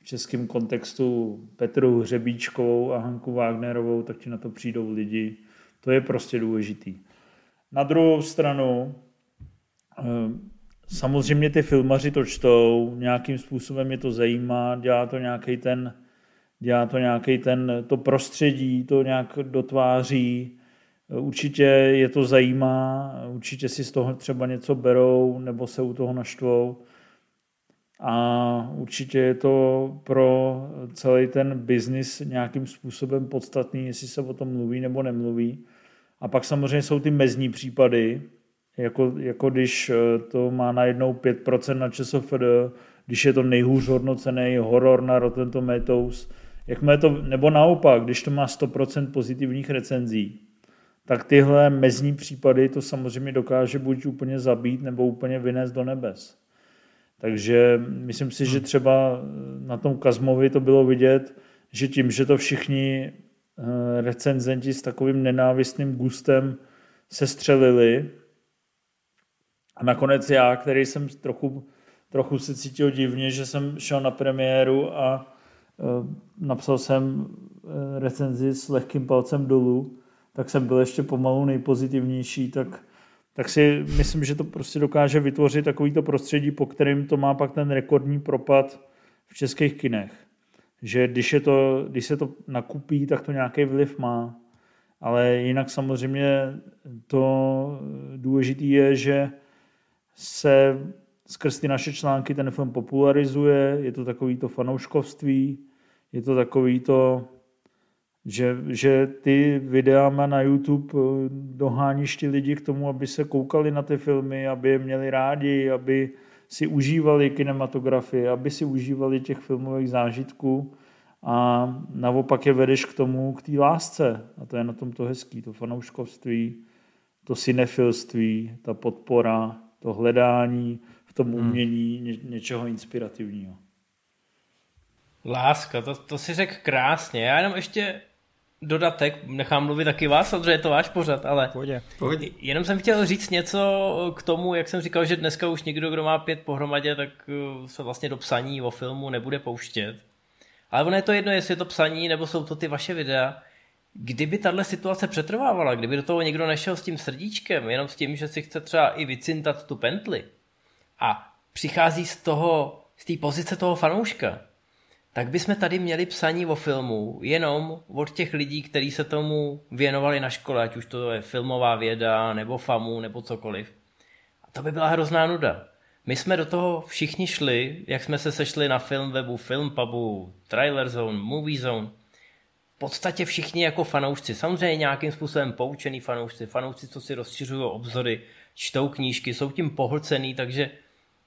v českém kontextu Petru Hřebíčkovou a Hanku Wagnerovou, tak ti na to přijdou lidi. To je prostě důležitý. Na druhou stranu, eh, samozřejmě ty filmaři to čtou, nějakým způsobem je to zajímá, dělá to nějaký ten, dělá to nějaký ten, to prostředí, to nějak dotváří, určitě je to zajímá, určitě si z toho třeba něco berou nebo se u toho naštvou a určitě je to pro celý ten biznis nějakým způsobem podstatný, jestli se o tom mluví nebo nemluví. A pak samozřejmě jsou ty mezní případy, jako, jako když eh, to má najednou 5% na ČSFD, když je to nejhůř hodnocený horor na Rotten Tomatoes, jakmile to, nebo naopak, když to má 100% pozitivních recenzí, tak tyhle mezní případy to samozřejmě dokáže buď úplně zabít, nebo úplně vynést do nebes. Takže myslím si, že hmm. třeba na tom Kazmovi to bylo vidět, že tím, že to všichni recenzenti s takovým nenávistným gustem se střelili. A nakonec já, který jsem trochu, trochu se cítil divně, že jsem šel na premiéru a eh, napsal jsem eh, recenzi s lehkým palcem dolů, tak jsem byl ještě pomalu nejpozitivnější, tak, tak si myslím, že to prostě dokáže vytvořit takovýto prostředí, po kterým to má pak ten rekordní propad v českých kinech že když, je to, když se to nakupí, tak to nějaký vliv má. Ale jinak samozřejmě to důležité je, že se skrz ty naše články ten film popularizuje, je to takový to fanouškovství, je to takový to, že, že ty videa na YouTube doháníš ty lidi k tomu, aby se koukali na ty filmy, aby je měli rádi, aby si užívali kinematografii, aby si užívali těch filmových zážitků a naopak je vedeš k tomu, k té lásce. A to je na tom to hezký, to fanouškovství, to cinefilství, ta podpora, to hledání v tom hmm. umění ně, něčeho inspirativního. Láska, to, to si řekl krásně. Já jenom ještě dodatek, nechám mluvit taky vás, protože je to váš pořad, ale Pohodě. Pohodě. jenom jsem chtěl říct něco k tomu, jak jsem říkal, že dneska už někdo, kdo má pět pohromadě, tak uh, se vlastně do psaní o filmu nebude pouštět. Ale ono je to jedno, jestli je to psaní, nebo jsou to ty vaše videa. Kdyby tahle situace přetrvávala, kdyby do toho někdo nešel s tím srdíčkem, jenom s tím, že si chce třeba i vycintat tu pentli a přichází z toho, z té pozice toho fanouška, tak bychom tady měli psaní o filmu jenom od těch lidí, kteří se tomu věnovali na škole, ať už to je filmová věda, nebo FAMu, nebo cokoliv. A to by byla hrozná nuda. My jsme do toho všichni šli, jak jsme se sešli na filmwebu, filmpabu, trailer zone, movie zone. V podstatě všichni jako fanoušci, samozřejmě nějakým způsobem poučený fanoušci, fanoušci, co si rozšiřují obzory, čtou knížky, jsou tím pohlcený, takže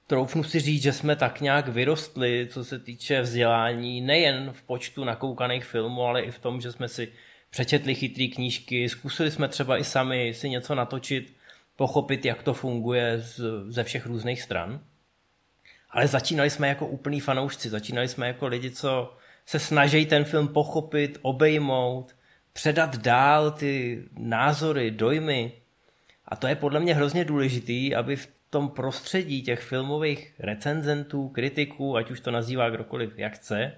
troufnu si říct, že jsme tak nějak vyrostli, co se týče vzdělání, nejen v počtu nakoukaných filmů, ale i v tom, že jsme si přečetli chytré knížky, zkusili jsme třeba i sami si něco natočit, pochopit, jak to funguje z, ze všech různých stran. Ale začínali jsme jako úplný fanoušci, začínali jsme jako lidi, co se snaží ten film pochopit, obejmout, předat dál ty názory, dojmy. A to je podle mě hrozně důležitý, aby v tom prostředí těch filmových recenzentů, kritiků, ať už to nazývá kdokoliv jak chce,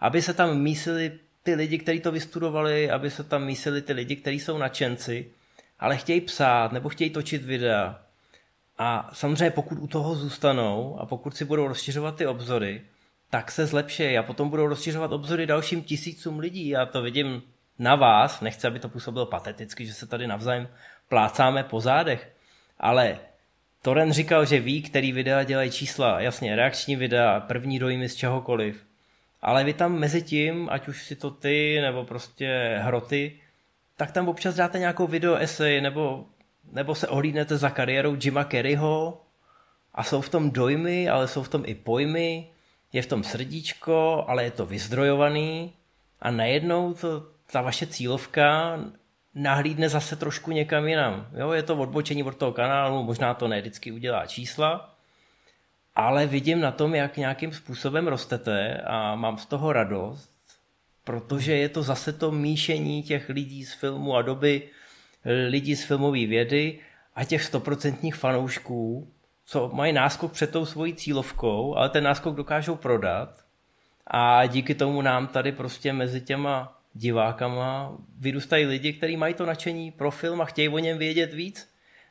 aby se tam mísili ty lidi, kteří to vystudovali, aby se tam mísili ty lidi, kteří jsou nadšenci, ale chtějí psát nebo chtějí točit videa. A samozřejmě pokud u toho zůstanou a pokud si budou rozšiřovat ty obzory, tak se zlepší a potom budou rozšiřovat obzory dalším tisícům lidí. Já to vidím na vás, nechci, aby to působilo pateticky, že se tady navzájem plácáme po zádech, ale Toren říkal, že ví, který videa dělají čísla, jasně, reakční videa, první dojmy z čehokoliv. Ale vy tam mezi tím, ať už si to ty, nebo prostě hroty, tak tam občas dáte nějakou video esej, nebo, nebo se ohlídnete za kariérou Jima Kerryho. A jsou v tom dojmy, ale jsou v tom i pojmy, je v tom srdíčko, ale je to vyzdrojovaný. A najednou to, ta vaše cílovka nahlídne zase trošku někam jinam. Jo, je to odbočení od toho kanálu, možná to ne vždycky udělá čísla, ale vidím na tom, jak nějakým způsobem rostete a mám z toho radost, protože je to zase to míšení těch lidí z filmu a doby, lidí z filmové vědy a těch stoprocentních fanoušků, co mají náskok před tou svojí cílovkou, ale ten náskok dokážou prodat a díky tomu nám tady prostě mezi těma divákama vyrůstají lidi, kteří mají to nadšení pro film a chtějí o něm vědět víc,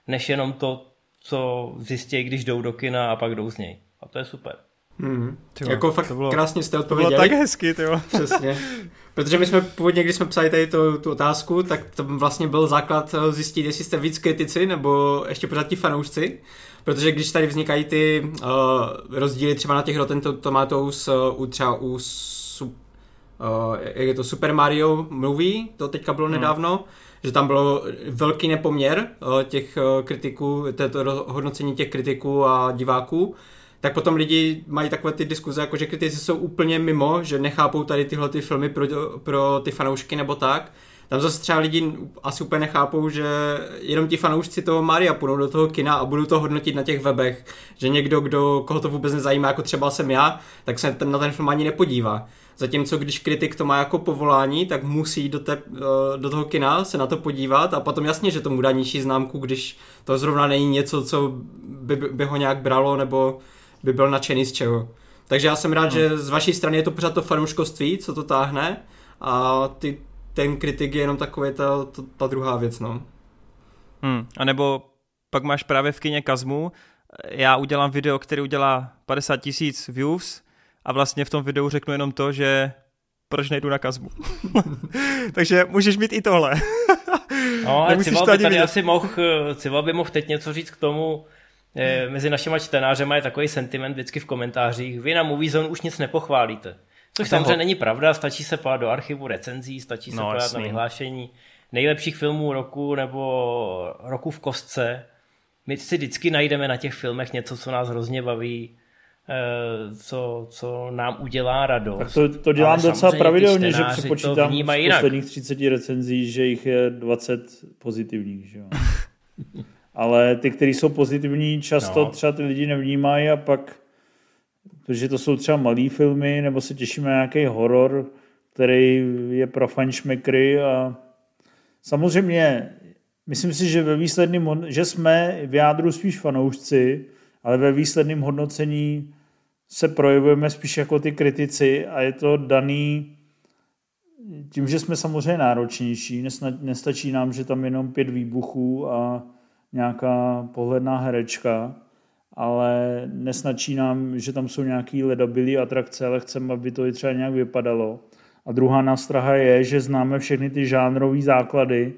než jenom to, co zjistí, když jdou do kina a pak jdou z něj. A to je super. Hmm. Tyvo, jako fakt to bylo, krásně jste odpověděli. To bylo tak hezky, tyvo. Přesně. Protože my jsme původně, když jsme psali tady tu, tu otázku, tak to vlastně byl základ eh, zjistit, jestli jste víc kritici nebo ještě pořád ti fanoušci. Protože když tady vznikají ty uh, rozdíly třeba na těch Rotten Tomatoes uh, u třeba u jak je to Super Mario Movie, to teďka bylo hmm. nedávno, že tam bylo velký nepoměr uh, těch uh, kritiků, této hodnocení těch kritiků a diváků, tak potom lidi mají takové ty diskuze, jako že kritici jsou úplně mimo, že nechápou tady tyhle ty filmy pro, pro ty fanoušky nebo tak. Tam zase třeba lidi asi úplně nechápou, že jenom ti fanoušci toho Maria půjdou do toho kina a budou to hodnotit na těch webech, že někdo, kdo, koho to vůbec nezajímá, jako třeba jsem já, tak se ten, na ten film ani nepodívá. Zatímco když kritik to má jako povolání, tak musí do, te, eh, do toho kina se na to podívat a potom jasně, že tomu dá nižší známku, když to zrovna není něco, co by, by ho nějak bralo nebo by byl nadšený z čeho. Takže já jsem rád, hmm. že z vaší strany je to pořád to fanouškovství, co to táhne a ty, ten kritik je jenom takový ta, ta, ta druhá věc, no. Hmm. A nebo pak máš právě v kině Kazmu, já udělám video, který udělá 50 tisíc views a vlastně v tom videu řeknu jenom to, že proč nejdu na Kazmu. Takže můžeš mít i tohle. no, ale Cival by tady asi mohl, Cival by mohl teď něco říct k tomu, eh, mezi našimi čtenářema je takový sentiment vždycky v komentářích, vy na Movie Zone už nic nepochválíte. Což samozřejmě není pravda, stačí se podát do archivu recenzí, stačí se no, podát na vyhlášení nejlepších filmů roku nebo roku v kostce. My si vždycky najdeme na těch filmech něco, co nás hrozně baví, eh, co, co nám udělá radost. Tak to, to dělám Ale docela pravidelně, že přepočítám z posledních 30 recenzí, že jich je 20 pozitivních. Že jo? Ale ty, kteří jsou pozitivní, často no. třeba ty lidi nevnímají a pak protože to jsou třeba malé filmy, nebo se těšíme na nějaký horor, který je pro fanšmekry a samozřejmě myslím si, že ve výsledném, že jsme v jádru spíš fanoušci, ale ve výsledném hodnocení se projevujeme spíš jako ty kritici a je to daný tím, že jsme samozřejmě náročnější, nestačí nám, že tam jenom pět výbuchů a nějaká pohledná herečka, ale nesnačí nám, že tam jsou nějaký ledabilý atrakce, ale chceme, aby to i třeba nějak vypadalo. A druhá nástraha je, že známe všechny ty žánrové základy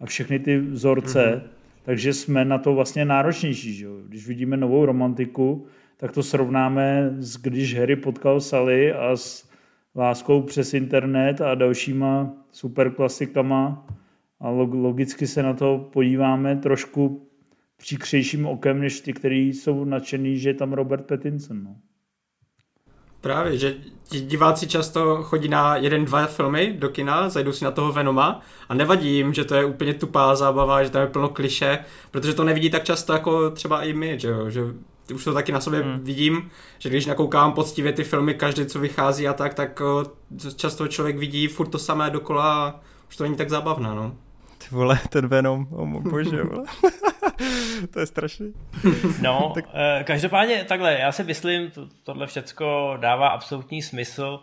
a všechny ty vzorce, mm-hmm. takže jsme na to vlastně náročnější. Že? Když vidíme novou romantiku, tak to srovnáme s když Harry potkal Sally a s láskou přes internet a dalšíma superklasikama a logicky se na to podíváme trošku příkřejším okem, než ty, kteří jsou nadšený, že je tam Robert Pattinson. No. Právě, že ti diváci často chodí na jeden, dva filmy do kina, zajdou si na toho Venoma a nevadí jim, že to je úplně tupá zábava, že tam je plno kliše, protože to nevidí tak často jako třeba i my, že jo, že už to taky na sobě hmm. vidím, že když nakoukám poctivě ty filmy, každý, co vychází a tak, tak často člověk vidí furt to samé dokola a už to není tak zábavné, no. Vole, ten Venom, oh bože, vole. to je strašný. No, tak... Eh, každopádně takhle, já si myslím, to, tohle všecko dává absolutní smysl,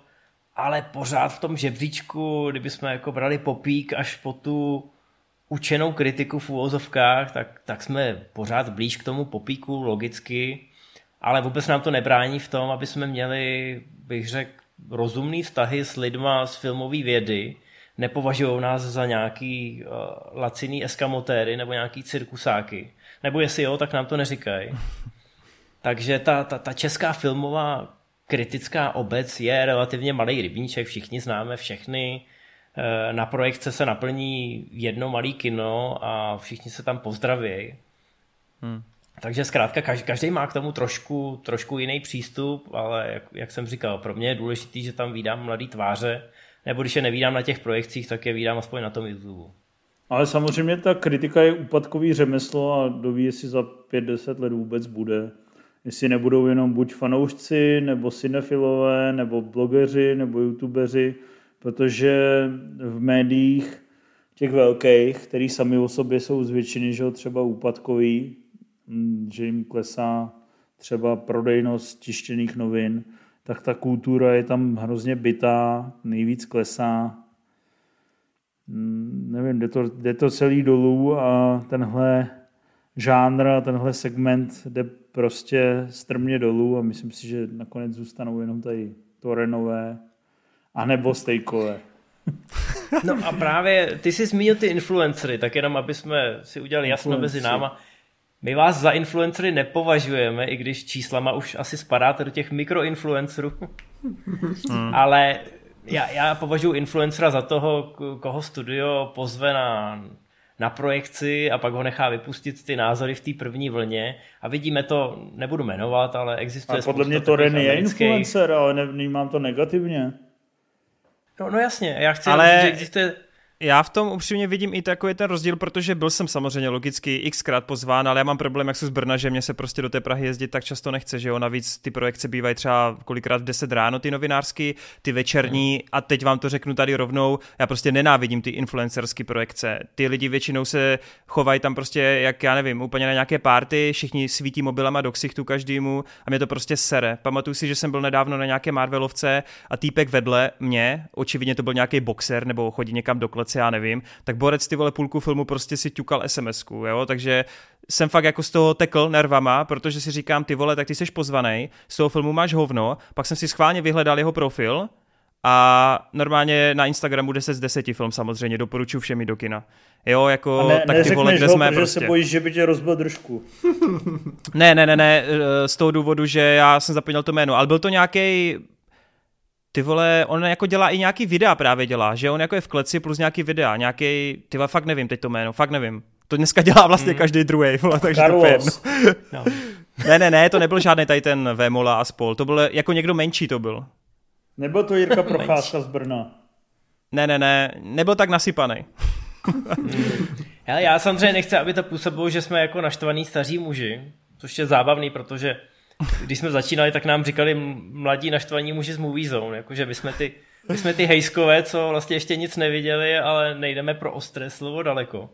ale pořád v tom žebříčku, kdybychom jako brali popík až po tu učenou kritiku v úvozovkách, tak, tak jsme pořád blíž k tomu popíku logicky, ale vůbec nám to nebrání v tom, aby jsme měli, bych řekl, rozumný vztahy s lidma z filmové vědy, nepovažují nás za nějaký uh, laciný eskamotéry nebo nějaký cirkusáky. Nebo jestli jo, tak nám to neříkají. Takže ta, ta, ta česká filmová kritická obec je relativně malý rybníček, všichni známe všechny Eh, na projekce se naplní jedno malý kino a všichni se tam pozdraví. Hmm. Takže zkrátka každý má k tomu trošku, trošku jiný přístup, ale jak, jak jsem říkal, pro mě je důležité, že tam vídám mladý tváře, nebo když je nevídám na těch projekcích, tak je vídám aspoň na tom YouTube. Ale samozřejmě ta kritika je úpadkový řemeslo a doví, jestli za 5-10 let vůbec bude. Jestli nebudou jenom buď fanoušci, nebo cinefilové, nebo blogeři, nebo youtubeři, protože v médiích těch velkých, který sami o sobě jsou z většiny, že třeba úpadkový, mm, že jim klesá třeba prodejnost tištěných novin, tak ta kultura je tam hrozně bytá, nejvíc klesá. Mm, nevím, jde to, jde to celý dolů a tenhle žánr a tenhle segment jde prostě strmě dolů a myslím si, že nakonec zůstanou jenom tady Torenové a nebo stejkové. No a právě ty jsi zmínil ty influencery, tak jenom aby jsme si udělali jasno mezi náma. My vás za influencery nepovažujeme, i když číslama už asi spadáte do těch mikroinfluencerů. Hmm. Ale já, já považuji influencera za toho, koho studio pozve na, na projekci a pak ho nechá vypustit ty názory v té první vlně a vidíme to, nebudu jmenovat, ale existuje A podle mě to Ren je influencer, ale nevnímám to negativně. No, no jasně, já chci ale... říct, že existuje já v tom upřímně vidím i takový ten rozdíl, protože byl jsem samozřejmě logicky xkrát pozván, ale já mám problém, jak jsou z Brna, že mě se prostě do té Prahy jezdit tak často nechce, že jo, navíc ty projekce bývají třeba kolikrát v 10 ráno, ty novinářský, ty večerní a teď vám to řeknu tady rovnou, já prostě nenávidím ty influencerské projekce. Ty lidi většinou se chovají tam prostě, jak já nevím, úplně na nějaké párty, všichni svítí mobilama do ksichtu každému a mě to prostě sere. Pamatuju si, že jsem byl nedávno na nějaké Marvelovce a týpek vedle mě, očividně to byl nějaký boxer nebo chodí někam do klece, já nevím, tak Borec ty vole půlku filmu prostě si ťukal SMS-ku, jo, takže jsem fakt jako z toho tekl nervama, protože si říkám, ty vole, tak ty jsi pozvaný, z toho filmu máš hovno, pak jsem si schválně vyhledal jeho profil a normálně na Instagramu 10 z 10 film samozřejmě, doporučuji všemi do kina. Jo, jako ne, tak ty vole, kde jsme ho, prostě. se bojíš, že by tě rozbil držku. ne, ne, ne, ne, eh, z toho důvodu, že já jsem zapomněl to jméno, ale byl to nějaký ty vole, on jako dělá i nějaký videa právě dělá, že on jako je v kleci plus nějaký videa, nějaký, ty vole, fakt nevím teď to jméno, fakt nevím. To dneska dělá vlastně mm. každý druhý, vole, takže Carlos. to je jedno. no. ne, ne, ne, to nebyl žádný tady ten Vémola a spol, to byl jako někdo menší to byl. Nebyl to Jirka Procházka z Brna. Ne, ne, ne, nebyl tak nasypaný. Hele, já samozřejmě nechci, aby to působilo, že jsme jako naštvaný staří muži, což je zábavný, protože když jsme začínali, tak nám říkali mladí naštvaní muži z Movie Zone, jakože my jsme ty My jsme ty hejskové, co vlastně ještě nic neviděli, ale nejdeme pro ostré slovo daleko.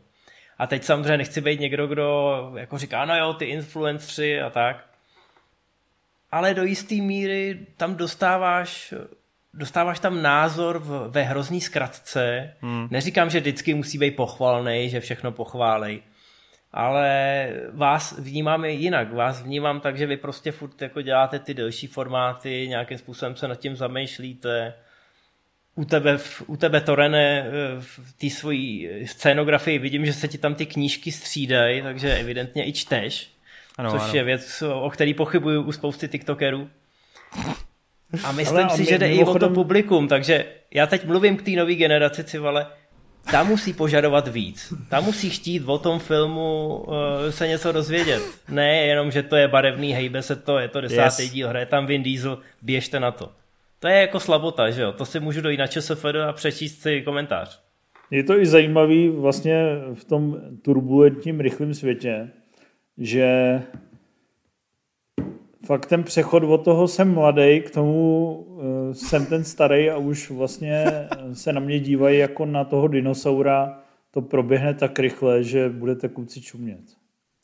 A teď samozřejmě nechci být někdo, kdo jako říká, no jo, ty influenceri a tak. Ale do jisté míry tam dostáváš dostáváš tam názor v, ve hrozný zkratce. Hmm. Neříkám, že vždycky musí být pochvalný, že všechno pochválej. Ale vás vnímám jinak. Vás vnímám tak, že vy prostě furt jako děláte ty delší formáty, nějakým způsobem se nad tím zamýšlíte. U tebe, u tebe Torene, v té svojí scénografii vidím, že se ti tam ty knížky střídají, takže evidentně i čteš. Ano, což ano. je věc, o který pochybuju u spousty TikTokerů. A myslím Ale si, že jde mimochodem... i o to publikum, takže já teď mluvím k té nové generaci, Civale, ta musí požadovat víc. Ta musí chtít o tom filmu uh, se něco dozvědět. Ne jenom, že to je barevný, hejbe se to, je to desátý yes. díl, hraje tam Vin Diesel, běžte na to. To je jako slabota, že jo? To si můžu dojít na ČSFD a přečíst si komentář. Je to i zajímavý vlastně v tom turbulentním, rychlém světě, že fakt ten přechod od toho jsem mladý k tomu uh, jsem ten starý a už vlastně se na mě dívají jako na toho dinosaura. To proběhne tak rychle, že budete kluci čumět.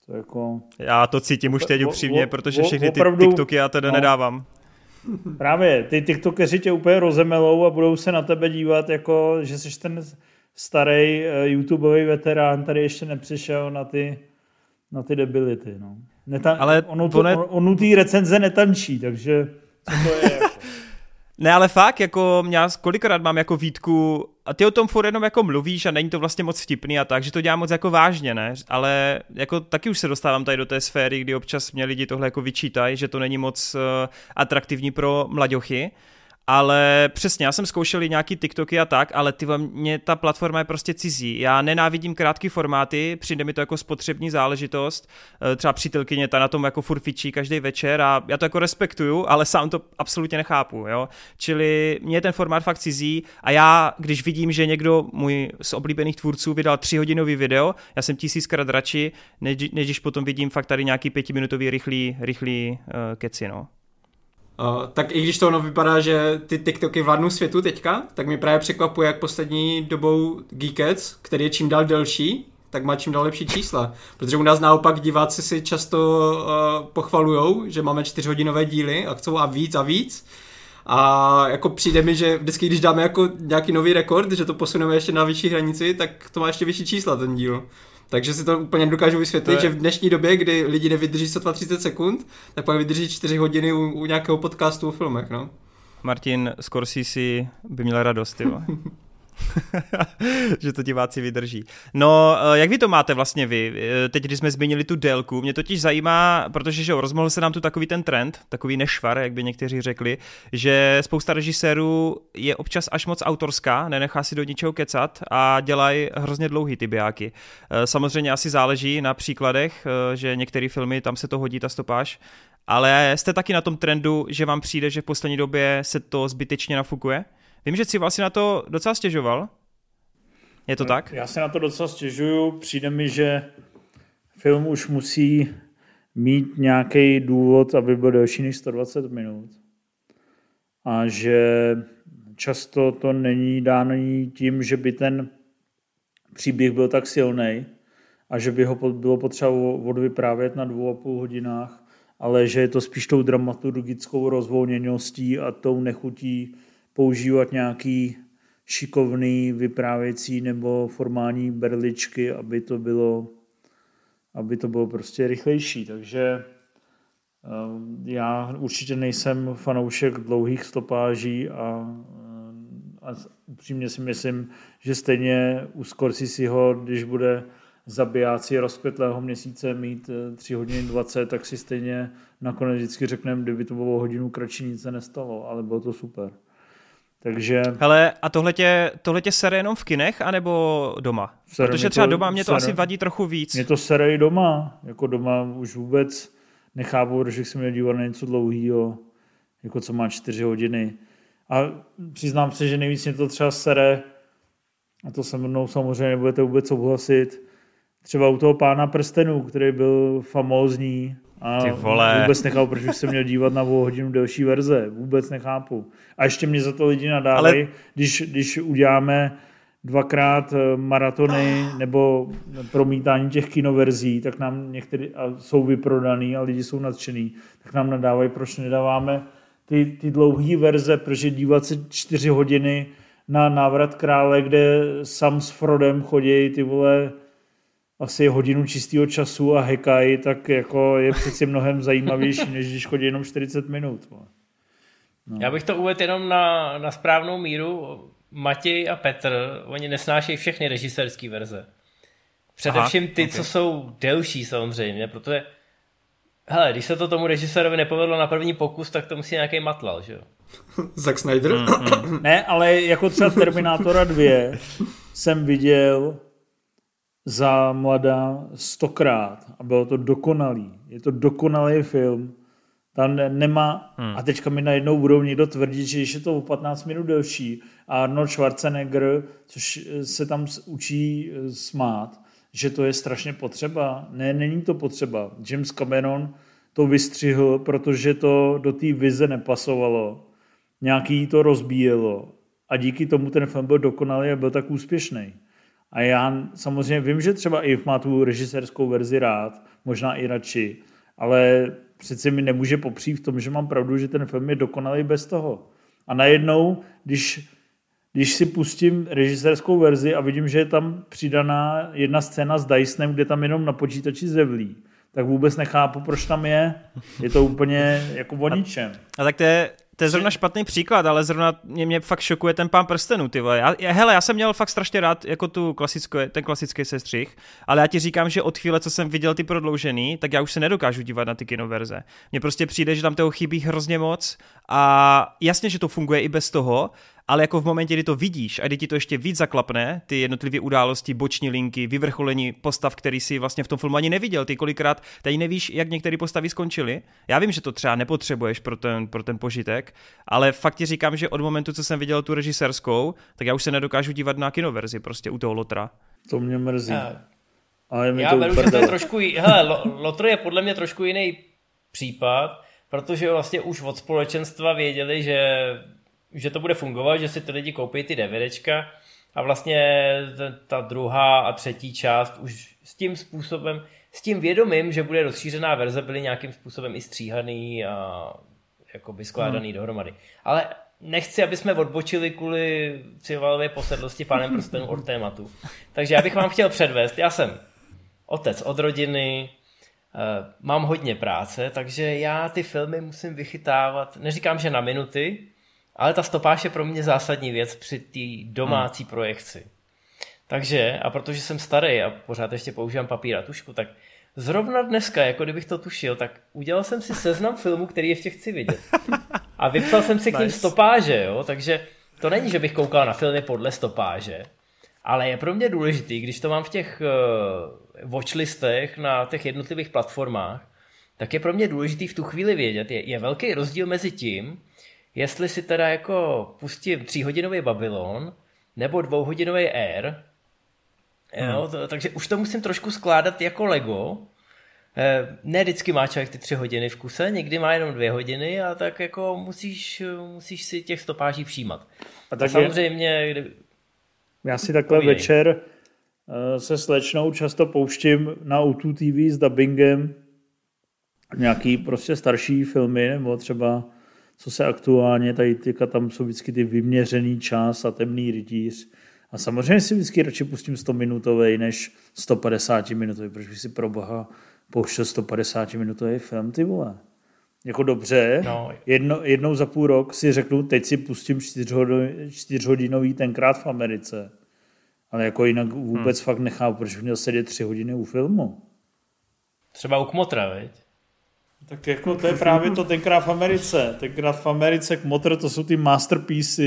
To jako... Já to cítím už teď upřímně, protože všechny ty opravdu, TikToky já teda no, nedávám. Právě, ty TikTokeři tě úplně rozemelou a budou se na tebe dívat, jako, že jsi ten starý uh, YouTubeový veterán, tady ještě nepřišel na ty, na ty debility. No. Neta- ale ono, to, ne... ono ty recenze netančí, takže co to je jako? Ne, ale fakt, jako já kolikrát mám jako výtku, a ty o tom furt jenom jako mluvíš a není to vlastně moc vtipný a tak, že to dělám moc jako vážně, ne? Ale jako taky už se dostávám tady do té sféry, kdy občas mě lidi tohle jako vyčítají, že to není moc uh, atraktivní pro mladěchy. Ale přesně, já jsem zkoušel i nějaký TikToky a tak, ale ty mě ta platforma je prostě cizí. Já nenávidím krátké formáty, přijde mi to jako spotřební záležitost. Eh, třeba přítelkyně ta na tom jako furt fičí každý večer a já to jako respektuju, ale sám to absolutně nechápu, jo. Čili mě je ten formát fakt cizí a já, když vidím, že někdo můj z oblíbených tvůrců vydal tříhodinový video, já jsem tisíckrát radši, než, než když potom vidím fakt tady nějaký pětiminutový rychlý, rychlý uh, keci, no. Uh, tak i když to ono vypadá, že ty TikToky vládnou světu teďka, tak mi právě překvapuje, jak poslední dobou Geekets, který je čím dál delší, tak má čím dál lepší čísla. Protože u nás naopak diváci si často uh, pochvalujou, že máme čtyřhodinové díly a chcou a víc a víc. A jako přijde mi, že vždycky, když dáme jako nějaký nový rekord, že to posuneme ještě na vyšší hranici, tak to má ještě vyšší čísla ten díl. Takže si to úplně dokážu vysvětlit, je... že v dnešní době, kdy lidi nevydrží sotva 30 sekund, tak pak vydrží 4 hodiny u, u nějakého podcastu o filmech, no. Martin Scorsese by měl radost, jo. že to diváci vydrží. No, eh, jak vy to máte vlastně vy? Eh, teď, když jsme zmínili tu délku, mě totiž zajímá, protože že rozmohl se nám tu takový ten trend, takový nešvar, jak by někteří řekli, že spousta režisérů je občas až moc autorská, nenechá si do ničeho kecat a dělají hrozně dlouhý ty bijáky. Eh, samozřejmě asi záleží na příkladech, že některé filmy, tam se to hodí ta stopáž, ale jste taky na tom trendu, že vám přijde, že v poslední době se to zbytečně nafukuje? Vím, že si vlastně na to docela stěžoval. Je to tak? Já se na to docela stěžuju. Přijde mi, že film už musí mít nějaký důvod, aby byl delší než 120 minut. A že často to není dáno tím, že by ten příběh byl tak silný a že by ho bylo potřeba odvyprávět na dvou a půl hodinách, ale že je to spíš tou dramaturgickou rozvolněností a tou nechutí používat nějaký šikovný vyprávěcí nebo formální berličky, aby to bylo, aby to bylo prostě rychlejší. Takže eh, já určitě nejsem fanoušek dlouhých stopáží a, a upřímně si myslím, že stejně u Scorseseho, když bude zabijáci rozkvětlého měsíce mít 3 eh, hodiny 20, tak si stejně nakonec vždycky řekneme, kdyby to bylo hodinu kratší, nic se nestalo, ale bylo to super. Takže... Hele, a tohle tě, tohle tě sere jenom v kinech, anebo doma? Sere Protože třeba to, doma mě to sere, asi vadí trochu víc. Mě to sere i doma. Jako doma už vůbec nechápu, že jsem měl dívat na něco dlouhého, jako co má čtyři hodiny. A přiznám se, že nejvíc mě to třeba sere, a to se mnou samozřejmě nebudete vůbec souhlasit, třeba u toho pána prstenů, který byl famózní, A Ty vole. vůbec nechápu, proč bych se měl dívat na o hodinu delší verze. Vůbec nechápu. A ještě mě za to lidi nadávají, Ale... když, když uděláme dvakrát eh, maratony nebo promítání těch kinoverzí, tak nám některý, a jsou vyprodaný a lidi jsou nadšený, tak nám nadávají, proč nedáváme ty, ty dlouhé verze, protože dívat se čtyři hodiny na návrat krále, kde sam s Frodem chodí ty vole asi hodinu čistého času a hekají, tak jako je přeci mnohem zajímavější, než když chodí jenom 40 minut. No. Já bych to uvedl jenom na, na správnou míru. Matěj a Petr, oni nesnášejí všechny režisérské verze. Především Aha, ty, okay. co jsou delší samozřejmě, protože hele, když se to tomu režisérovi nepovedlo na první pokus, tak to musí nějaký matlal, že jo? Zack Snyder? Mm, mm. ne, ale jako třeba Terminátora 2 jsem viděl za mladá stokrát a bylo to dokonalý. Je to dokonalý film. Tam nemá, hmm. a teďka mi najednou budou někdo tvrdit, že když je to o 15 minut delší a Arnold Schwarzenegger, což se tam učí eh, smát, že to je strašně potřeba. Ne, není to potřeba. James Cameron to vystřihl, protože to do té vize nepasovalo. Nějaký to rozbíjelo. A díky tomu ten film byl dokonalý a byl tak úspěšný. A já samozřejmě vím, že třeba i má tu režisérskou verzi rád, možná i radši, ale přece mi nemůže popřít v tom, že mám pravdu, že ten film je dokonalý bez toho. A najednou, když, když si pustím režisérskou verzi a vidím, že je tam přidaná jedna scéna s Dysonem, kde tam jenom na počítači zevlí, tak vůbec nechápu, proč tam je. Je to úplně jako o ničem. A, a tak to je to je zrovna špatný příklad, ale zrovna mě, mě fakt šokuje ten pán prstenů, ty vole. Já, já, hele, já jsem měl fakt strašně rád jako tu klasickou, ten klasický sestřih, ale já ti říkám, že od chvíle, co jsem viděl ty prodloužený, tak já už se nedokážu dívat na ty kinoverze. Mně prostě přijde, že tam toho chybí hrozně moc a jasně, že to funguje i bez toho, ale jako v momentě, kdy to vidíš a kdy ti to ještě víc zaklapne, ty jednotlivé události, boční linky, vyvrcholení postav, který si vlastně v tom filmu ani neviděl, ty kolikrát tady nevíš, jak některé postavy skončily. Já vím, že to třeba nepotřebuješ pro ten, pro ten požitek, ale fakt ti říkám, že od momentu, co jsem viděl tu režisérskou, tak já už se nedokážu dívat na kinoverzi prostě u toho Lotra. To mě mrzí. Já, ale já to beru, že to je trošku, hele, Lotr je podle mě trošku jiný případ, protože vlastně už od společenstva věděli, že že to bude fungovat, že si ty lidi koupí ty DVDčka a vlastně ta druhá a třetí část už s tím způsobem, s tím vědomím, že bude rozšířená verze, byly nějakým způsobem i stříhaný a jakoby skládaný hmm. dohromady. Ale nechci, aby jsme odbočili kvůli civalové posedlosti pánem prstenu od tématu. Takže já bych vám chtěl předvést, já jsem otec od rodiny, eh, mám hodně práce, takže já ty filmy musím vychytávat, neříkám, že na minuty, ale ta stopáž je pro mě zásadní věc při té domácí hmm. projekci. Takže, a protože jsem starý a pořád ještě používám papír a tušku, tak zrovna dneska, jako kdybych to tušil, tak udělal jsem si seznam filmů, který ještě chci vidět. A vypsal jsem si k ním stopáže, jo, takže to není, že bych koukal na filmy podle stopáže, ale je pro mě důležitý, když to mám v těch uh, watchlistech na těch jednotlivých platformách, tak je pro mě důležitý v tu chvíli vědět, je, je velký rozdíl mezi tím, jestli si teda jako pustím tříhodinový Babylon nebo dvouhodinový Air, hmm. jo, to, takže už to musím trošku skládat jako Lego, eh, ne vždycky má člověk ty tři hodiny v kuse, někdy má jenom dvě hodiny a tak jako musíš, musíš si těch stopáží všímat. A tak samozřejmě... Kdy... Já si takhle Povídej. večer eh, se slečnou často pouštím na O2 TV s dubbingem nějaký prostě starší filmy, nebo třeba co se aktuálně, tady tyka, tam jsou vždycky ty vyměřený čas a temný rytíř. A samozřejmě si vždycky radši pustím 100 minutový než 150 minutový, protože si pro boha pouštěl 150 minutový film, ty vole. Jako dobře, no. jedno, jednou za půl rok si řeknu, teď si pustím čtyřhodinový tenkrát v Americe. Ale jako jinak vůbec hmm. fakt nechápu, proč bych měl sedět tři hodiny u filmu. Třeba u Kmotra, veď? Tak jako to je právě to tenkrát v Americe. Tenkrát v Americe Kmotr to jsou ty masterpiece,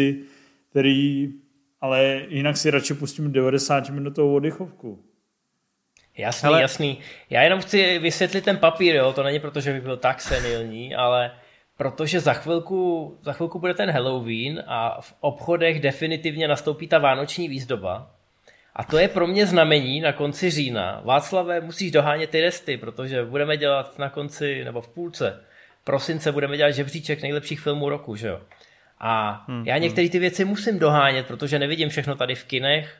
který ale jinak si radši pustím 90 minutovou oddychovku. Jasný, ale... jasný. Já jenom chci vysvětlit ten papír, jo? to není proto, že by byl tak senilní, ale protože za chvilku, za chvilku bude ten Halloween a v obchodech definitivně nastoupí ta vánoční výzdoba. A to je pro mě znamení na konci října. Václavé, musíš dohánět ty resty, protože budeme dělat na konci, nebo v půlce prosince budeme dělat žebříček nejlepších filmů roku, že jo. A hmm, já některé ty věci musím dohánět, protože nevidím všechno tady v kinech.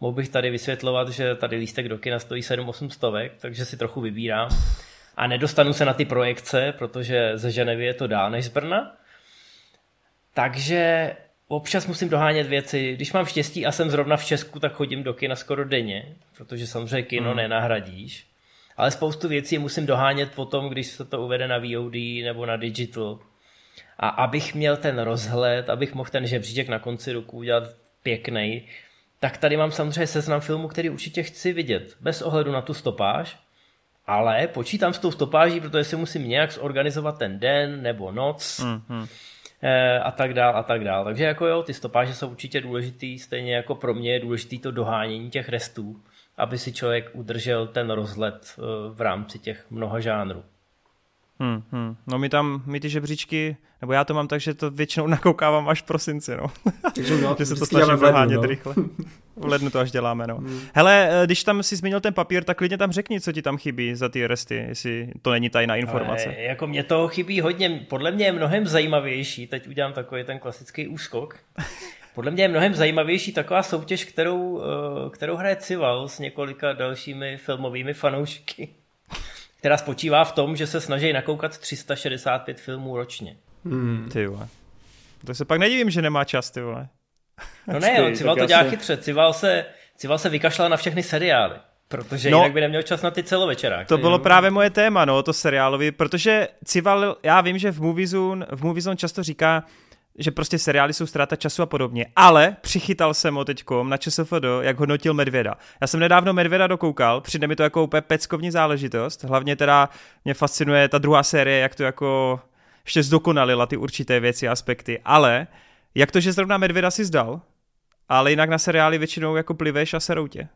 Mohl bych tady vysvětlovat, že tady lístek do kina stojí 7-8 stovek, takže si trochu vybírám. A nedostanu se na ty projekce, protože ze Ženevy je to dál než z Brna. Takže občas musím dohánět věci. Když mám štěstí a jsem zrovna v Česku, tak chodím do kina skoro denně, protože samozřejmě kino hmm. nenahradíš. Ale spoustu věcí musím dohánět potom, když se to uvede na VOD nebo na digital. A abych měl ten rozhled, abych mohl ten žebříček na konci roku udělat pěkný, tak tady mám samozřejmě seznam filmů, který určitě chci vidět, bez ohledu na tu stopáž, ale počítám s tou stopáží, protože si musím nějak zorganizovat ten den nebo noc mm-hmm. A tak dál a tak dál. Takže jako jo, ty stopáže jsou určitě důležitý, stejně jako pro mě je důležitý to dohánění těch restů, aby si člověk udržel ten rozhled eh, v rámci těch mnoha žánrů. Hmm, hmm. No my tam, my ty žebříčky, nebo já to mám tak, že to většinou nakoukávám až v prosinci, no. Takže no, že se to snažím dohánět no. rychle. V lednu to až děláme, no. Hmm. Hele, eh, když tam si zmínil ten papír, tak klidně tam řekni, co ti tam chybí za ty resty, jestli to není tajná informace. Ale, jako mě to chybí hodně, podle mě je mnohem zajímavější, teď udělám takový ten klasický úskok. Podle mě je mnohem zajímavější taková soutěž, kterou, eh, kterou hraje Cival s několika dalšími filmovými fanoušky která spočívá v tom, že se snaží nakoukat 365 filmů ročně. Hmm. Ty vole. To se pak nedivím, že nemá čas, ty vole. No ne, on Cival to dělá se... chytře. Cival se, Cival se vykašlal na všechny seriály. Protože no, jinak by neměl čas na ty celovečeráky. To bylo právě moje téma, no, to seriálový, protože Cival, já vím, že v Moviezone, v Moviezone často říká, že prostě seriály jsou ztráta času a podobně, ale přichytal jsem ho teďkom na ČSFD, jak hodnotil Medvěda. Já jsem nedávno Medvěda dokoukal, přijde mi to jako úplně peckovní záležitost, hlavně teda mě fascinuje ta druhá série, jak to jako ještě zdokonalila ty určité věci a aspekty, ale jak to, že zrovna Medvěda si zdal, ale jinak na seriály většinou jako pliveš a serou tě.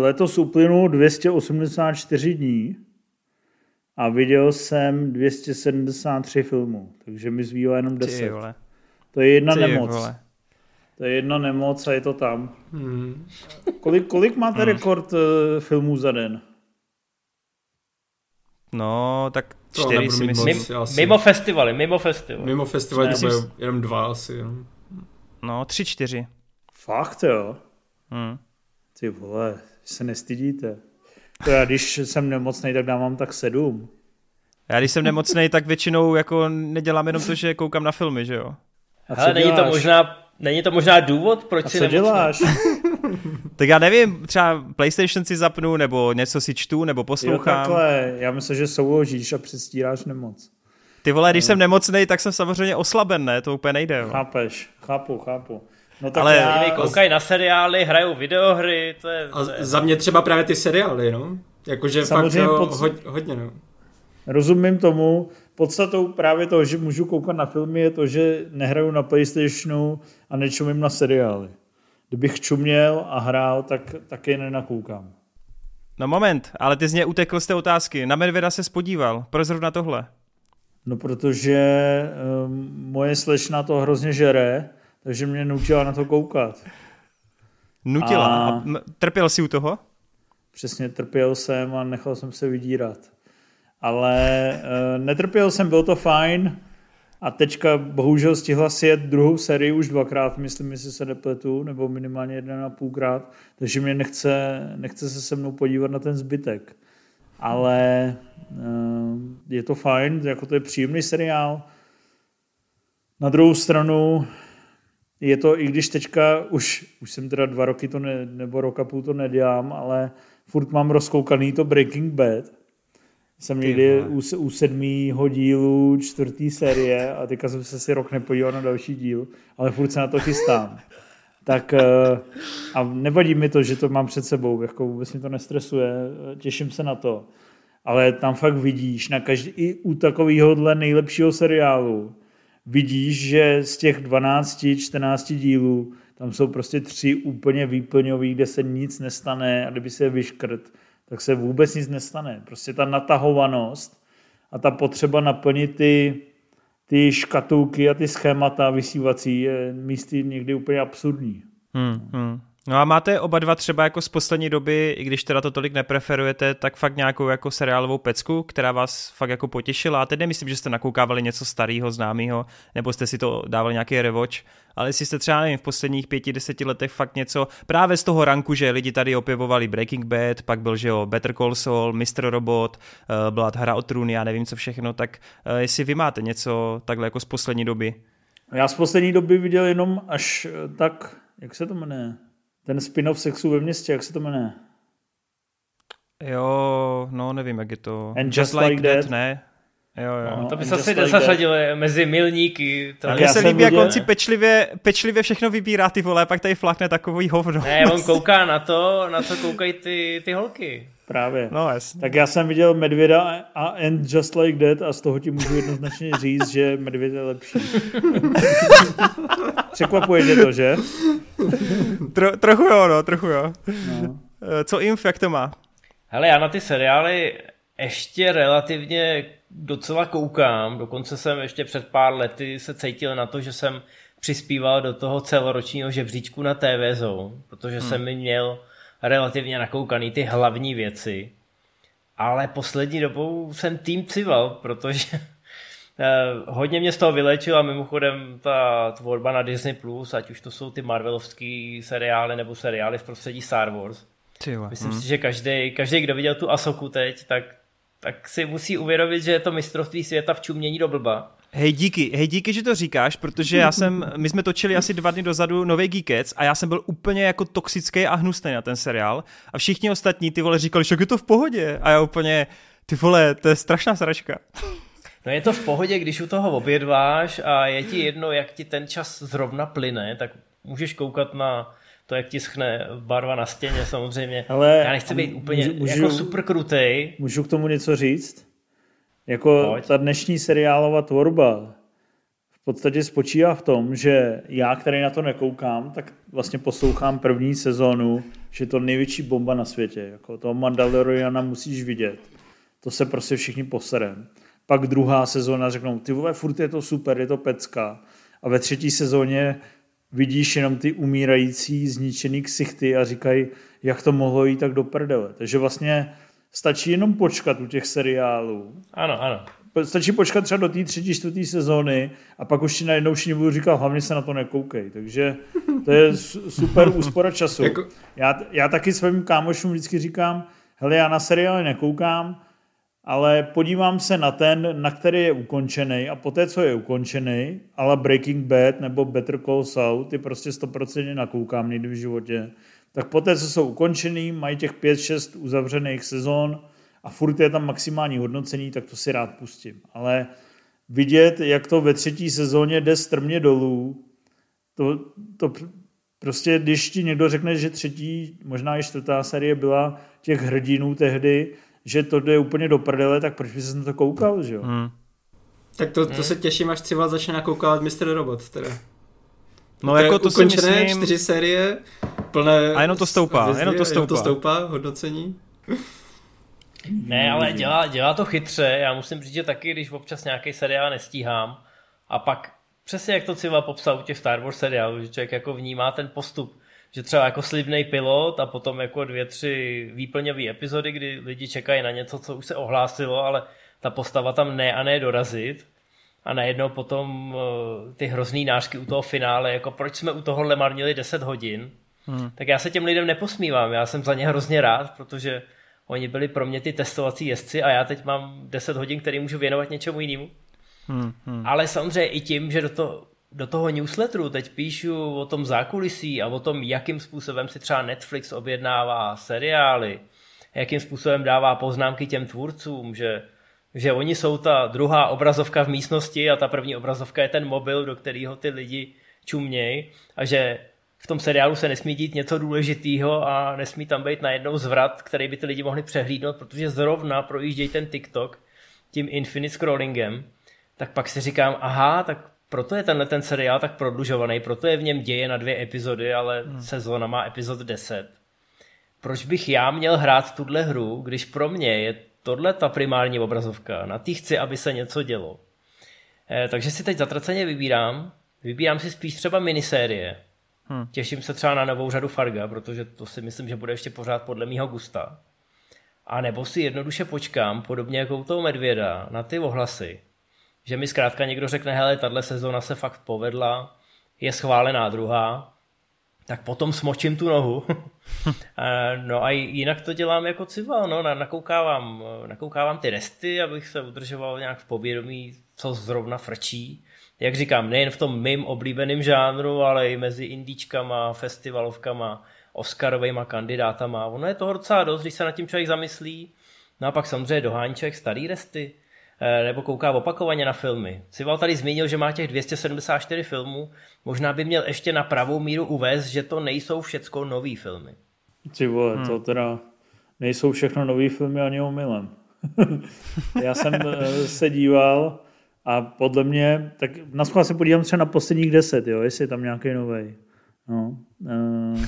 Letos uplynulo 284 dní a viděl jsem 273 filmů, takže mi zbývá jenom 10. To je jedna Ty nemoc. Vole. To je jedna nemoc a je to tam. Hmm. Kolik, kolik máte hmm. rekord uh, filmů za den? No, tak čtyři si myslím. Moc, Mim, mimo festivaly, mimo festivaly. Mimo festivaly to bude jenom dva asi. Jo. No, tři, čtyři. Fakt jo? Hmm. Ty vole, se nestydíte. To já když jsem nemocný, tak dávám tak sedm. Já když jsem nemocný, tak většinou jako nedělám jenom to, že koukám na filmy, že jo? A Hele, není to možná Není to možná důvod, proč A si co nemocný? děláš? tak já nevím, třeba PlayStation si zapnu, nebo něco si čtu, nebo poslouchám. Jo, takhle, já myslím, že souložíš a předstíráš nemoc. Ty vole, když jsem nemocný, tak jsem samozřejmě oslaben, ne? To úplně nejde. Jo. Chápeš, chápu, chápu. No tak Ale já... koukají na seriály, hrajou videohry, to je... A za mě třeba právě ty seriály, no. Jakože fakt jo, pod... ho, hodně, no. Rozumím tomu. Podstatou právě toho, že můžu koukat na filmy, je to, že nehraju na Playstationu a nečumím na seriály. Kdybych čuměl a hrál, tak taky nenakoukám. No moment, ale ty z něj utekl z té otázky. Na Medvěda se spodíval. Proč zrovna tohle? No protože um, moje slečna to hrozně žere takže mě nutila na to koukat. Nutila? A... a trpěl jsi u toho? Přesně, trpěl jsem a nechal jsem se vydírat. Ale uh, netrpěl jsem, bylo to fajn. A teďka bohužel stihla si jet druhou sérii už dvakrát, myslím, jestli se nepletu, nebo minimálně jeden a půlkrát, takže mě nechce, nechce se se mnou podívat na ten zbytek. Ale uh, je to fajn, jako to je příjemný seriál. Na druhou stranu je to, i když teďka už, už jsem teda dva roky to ne, nebo roka půl to nedělám, ale furt mám rozkoukaný to Breaking Bad. Jsem někdy u, u sedmýho dílu čtvrtý série a teďka jsem se si rok nepodíval na další díl, ale furt se na to chystám. Tak eh, a nevadí mi to, že to mám před sebou, jako vůbec mi to nestresuje, těším se na to. Ale tam fakt vidíš, na každý, i u takového nejlepšího seriálu, vidíš, že z těch 12, 14 dílů tam jsou prostě tři úplně výplňový, kde se nic nestane a kdyby se vyškrt, tak se vůbec nic nestane. Prostě ta natahovanost a ta potřeba naplnit ty, ty škatulky a ty schémata vysívací je místy někdy úplně absurdní. Hmm, hmm. No a máte oba dva třeba jako z poslední doby, i když teda to tolik nepreferujete, tak fakt nějakou jako seriálovou pecku, která vás fakt jako potěšila. A teď nemyslím, že jste nakoukávali něco starého, známého, nebo jste si to dávali nějaký revoč, ale jestli jste třeba nevím, v posledních pěti, deseti letech fakt něco právě z toho ranku, že lidi tady opěvovali Breaking Bad, pak byl, že jo, Better Call Saul, Mr. Robot, uh, byla hra o trůny, já nevím co všechno, tak uh, jestli vy máte něco takhle jako z poslední doby. Já z poslední doby viděl jenom až eh, tak, jak se to jmenuje? Ten spin-off sexu ve městě, jak se to jmenuje? Jo, no nevím, jak je to. And Just, just Like, like that, that, ne? Jo, jo. No, to by se asi nezařadilo mezi milníky. To... Mně se líbí, jak on si pečlivě, pečlivě všechno vybírá ty vole, pak tady flakne takový hovno. Ne, on kouká na to, na co koukají ty, ty holky. Právě. No, jasně. Tak já jsem viděl Medvěda a And Just Like That a z toho ti můžu jednoznačně říct, že Medvěd je lepší. Překvapuje tě to, že? Tro, trochu jo, no, trochu jo. No. Eh, co Inf, jak to má? Hele, já na ty seriály ještě relativně docela koukám, dokonce jsem ještě před pár lety se cítil na to, že jsem přispíval do toho celoročního žebříčku na TV Zone, protože hmm. jsem mi měl relativně nakoukaný ty hlavní věci. Ale poslední dobou jsem tým cival, protože hodně mě z toho vylečila mimochodem ta tvorba na Disney+, Plus, ať už to jsou ty Marvelovský seriály nebo seriály v prostředí Star Wars. Tyhle. Myslím hmm. si, že každý, každý, kdo viděl tu Asoku teď, tak, tak si musí uvědomit, že je to mistrovství světa v čumění do blba. Hej díky, hej díky, že to říkáš, protože já jsem, my jsme točili asi dva dny dozadu nový Geekets a já jsem byl úplně jako toxický a hnusný na ten seriál a všichni ostatní ty vole říkali, že je to v pohodě a já úplně, ty vole, to je strašná sračka. No je to v pohodě, když u toho obědváš a je ti jedno, jak ti ten čas zrovna plyne, tak můžeš koukat na to, jak ti schne barva na stěně samozřejmě. Ale já nechci být úplně můžu, jako super krutej. Můžu k tomu něco říct? Jako Pojď. ta dnešní seriálová tvorba v podstatě spočívá v tom, že já, který na to nekoukám, tak vlastně poslouchám první sezónu, že je to největší bomba na světě. Jako toho Mandaloriana musíš vidět. To se prostě všichni poserem. Pak druhá sezóna řeknou, ty vole, furt je to super, je to pecka. A ve třetí sezóně vidíš jenom ty umírající, zničený ksichty a říkají, jak to mohlo jít tak do prdele. Takže vlastně stačí jenom počkat u těch seriálů. Ano, ano. Stačí počkat třeba do té třetí, čtvrtý sezóny a pak už ti najednou všichni budu říkat, hlavně se na to nekoukej. Takže to je super úspora času. Jako- já, já taky svým kámošům vždycky říkám, hele, já na seriály nekoukám, ale podívám se na ten, na který je ukončený a poté, co je ukončený, ale Breaking Bad nebo Better Call Saul, ty prostě 100% nakoukám někdy v životě, tak poté, co jsou ukončený, mají těch 5-6 uzavřených sezon a furt je tam maximální hodnocení, tak to si rád pustím. Ale vidět, jak to ve třetí sezóně jde strmě dolů, to, to prostě, když ti někdo řekne, že třetí, možná i čtvrtá série byla těch hrdinů tehdy, že to jde úplně do prdele, tak proč by se na to koukal, že jo? Hmm. Tak to, to hmm. se těším, až třeba začne nakoukávat Mr. Robot, teda. No to jako to ukončené, myslím... čtyři série, plné... A jenom to stoupá, hvězdy, jenom to stoupá. Jenom to stoupá, hodnocení. Ne, ale dělá, dělá to chytře. Já musím říct, že taky, když občas nějaký seriál nestíhám a pak přesně jak to Civa popsal u těch Star Wars seriálů, že člověk jako vnímá ten postup, že třeba jako slibný pilot a potom jako dvě, tři výplňové epizody, kdy lidi čekají na něco, co už se ohlásilo, ale ta postava tam ne a ne dorazit a najednou potom uh, ty hrozný nářky u toho finále, jako proč jsme u tohohle marnili 10 hodin, hmm. tak já se těm lidem neposmívám, já jsem za ně hrozně rád, protože oni byli pro mě ty testovací jezdci a já teď mám 10 hodin, který můžu věnovat něčemu jinému. Hmm, hmm. Ale samozřejmě i tím, že do, to, do toho newsletteru teď píšu o tom zákulisí a o tom, jakým způsobem si třeba Netflix objednává seriály, jakým způsobem dává poznámky těm tvůrcům, že že oni jsou ta druhá obrazovka v místnosti a ta první obrazovka je ten mobil, do kterého ty lidi čumějí a že v tom seriálu se nesmí dít něco důležitého a nesmí tam být najednou zvrat, který by ty lidi mohli přehlídnout, protože zrovna projíždějí ten TikTok tím infinite scrollingem, tak pak si říkám, aha, tak proto je tenhle ten seriál tak prodlužovaný, proto je v něm děje na dvě epizody, ale hmm. sezóna má epizod 10. Proč bych já měl hrát tuhle hru, když pro mě je tohle ta primární obrazovka, na té chci, aby se něco dělo. E, takže si teď zatraceně vybírám, vybírám si spíš třeba minisérie, Hmm. Těším se třeba na novou řadu Farga, protože to si myslím, že bude ještě pořád podle mýho gusta. A nebo si jednoduše počkám, podobně jako u toho Medvěda, na ty ohlasy. Že mi zkrátka někdo řekne, hele, tahle sezóna se fakt povedla, je schválená druhá, tak potom smočím tu nohu. no a jinak to dělám jako cival, no, nakoukávám, nakoukávám ty resty, abych se udržoval nějak v povědomí, co zrovna frčí. Jak říkám, nejen v tom mým oblíbeném žánru, ale i mezi indíčkama, festivalovkama, Oscarovými kandidátama. Ono je toho docela dost, když se nad tím člověk zamyslí. No a pak samozřejmě dohání člověk starý resty, eh, nebo kouká opakovaně na filmy. Cival tady zmínil, že má těch 274 filmů, možná by měl ještě na pravou míru uvést, že to nejsou všecko nový filmy. Ty vole, hmm. to teda nejsou všechno nový filmy ani omylem. Já jsem eh, se díval a podle mě, tak na schvál se podívám třeba na posledních deset, jo, jestli je tam nějaký nový. No, uh,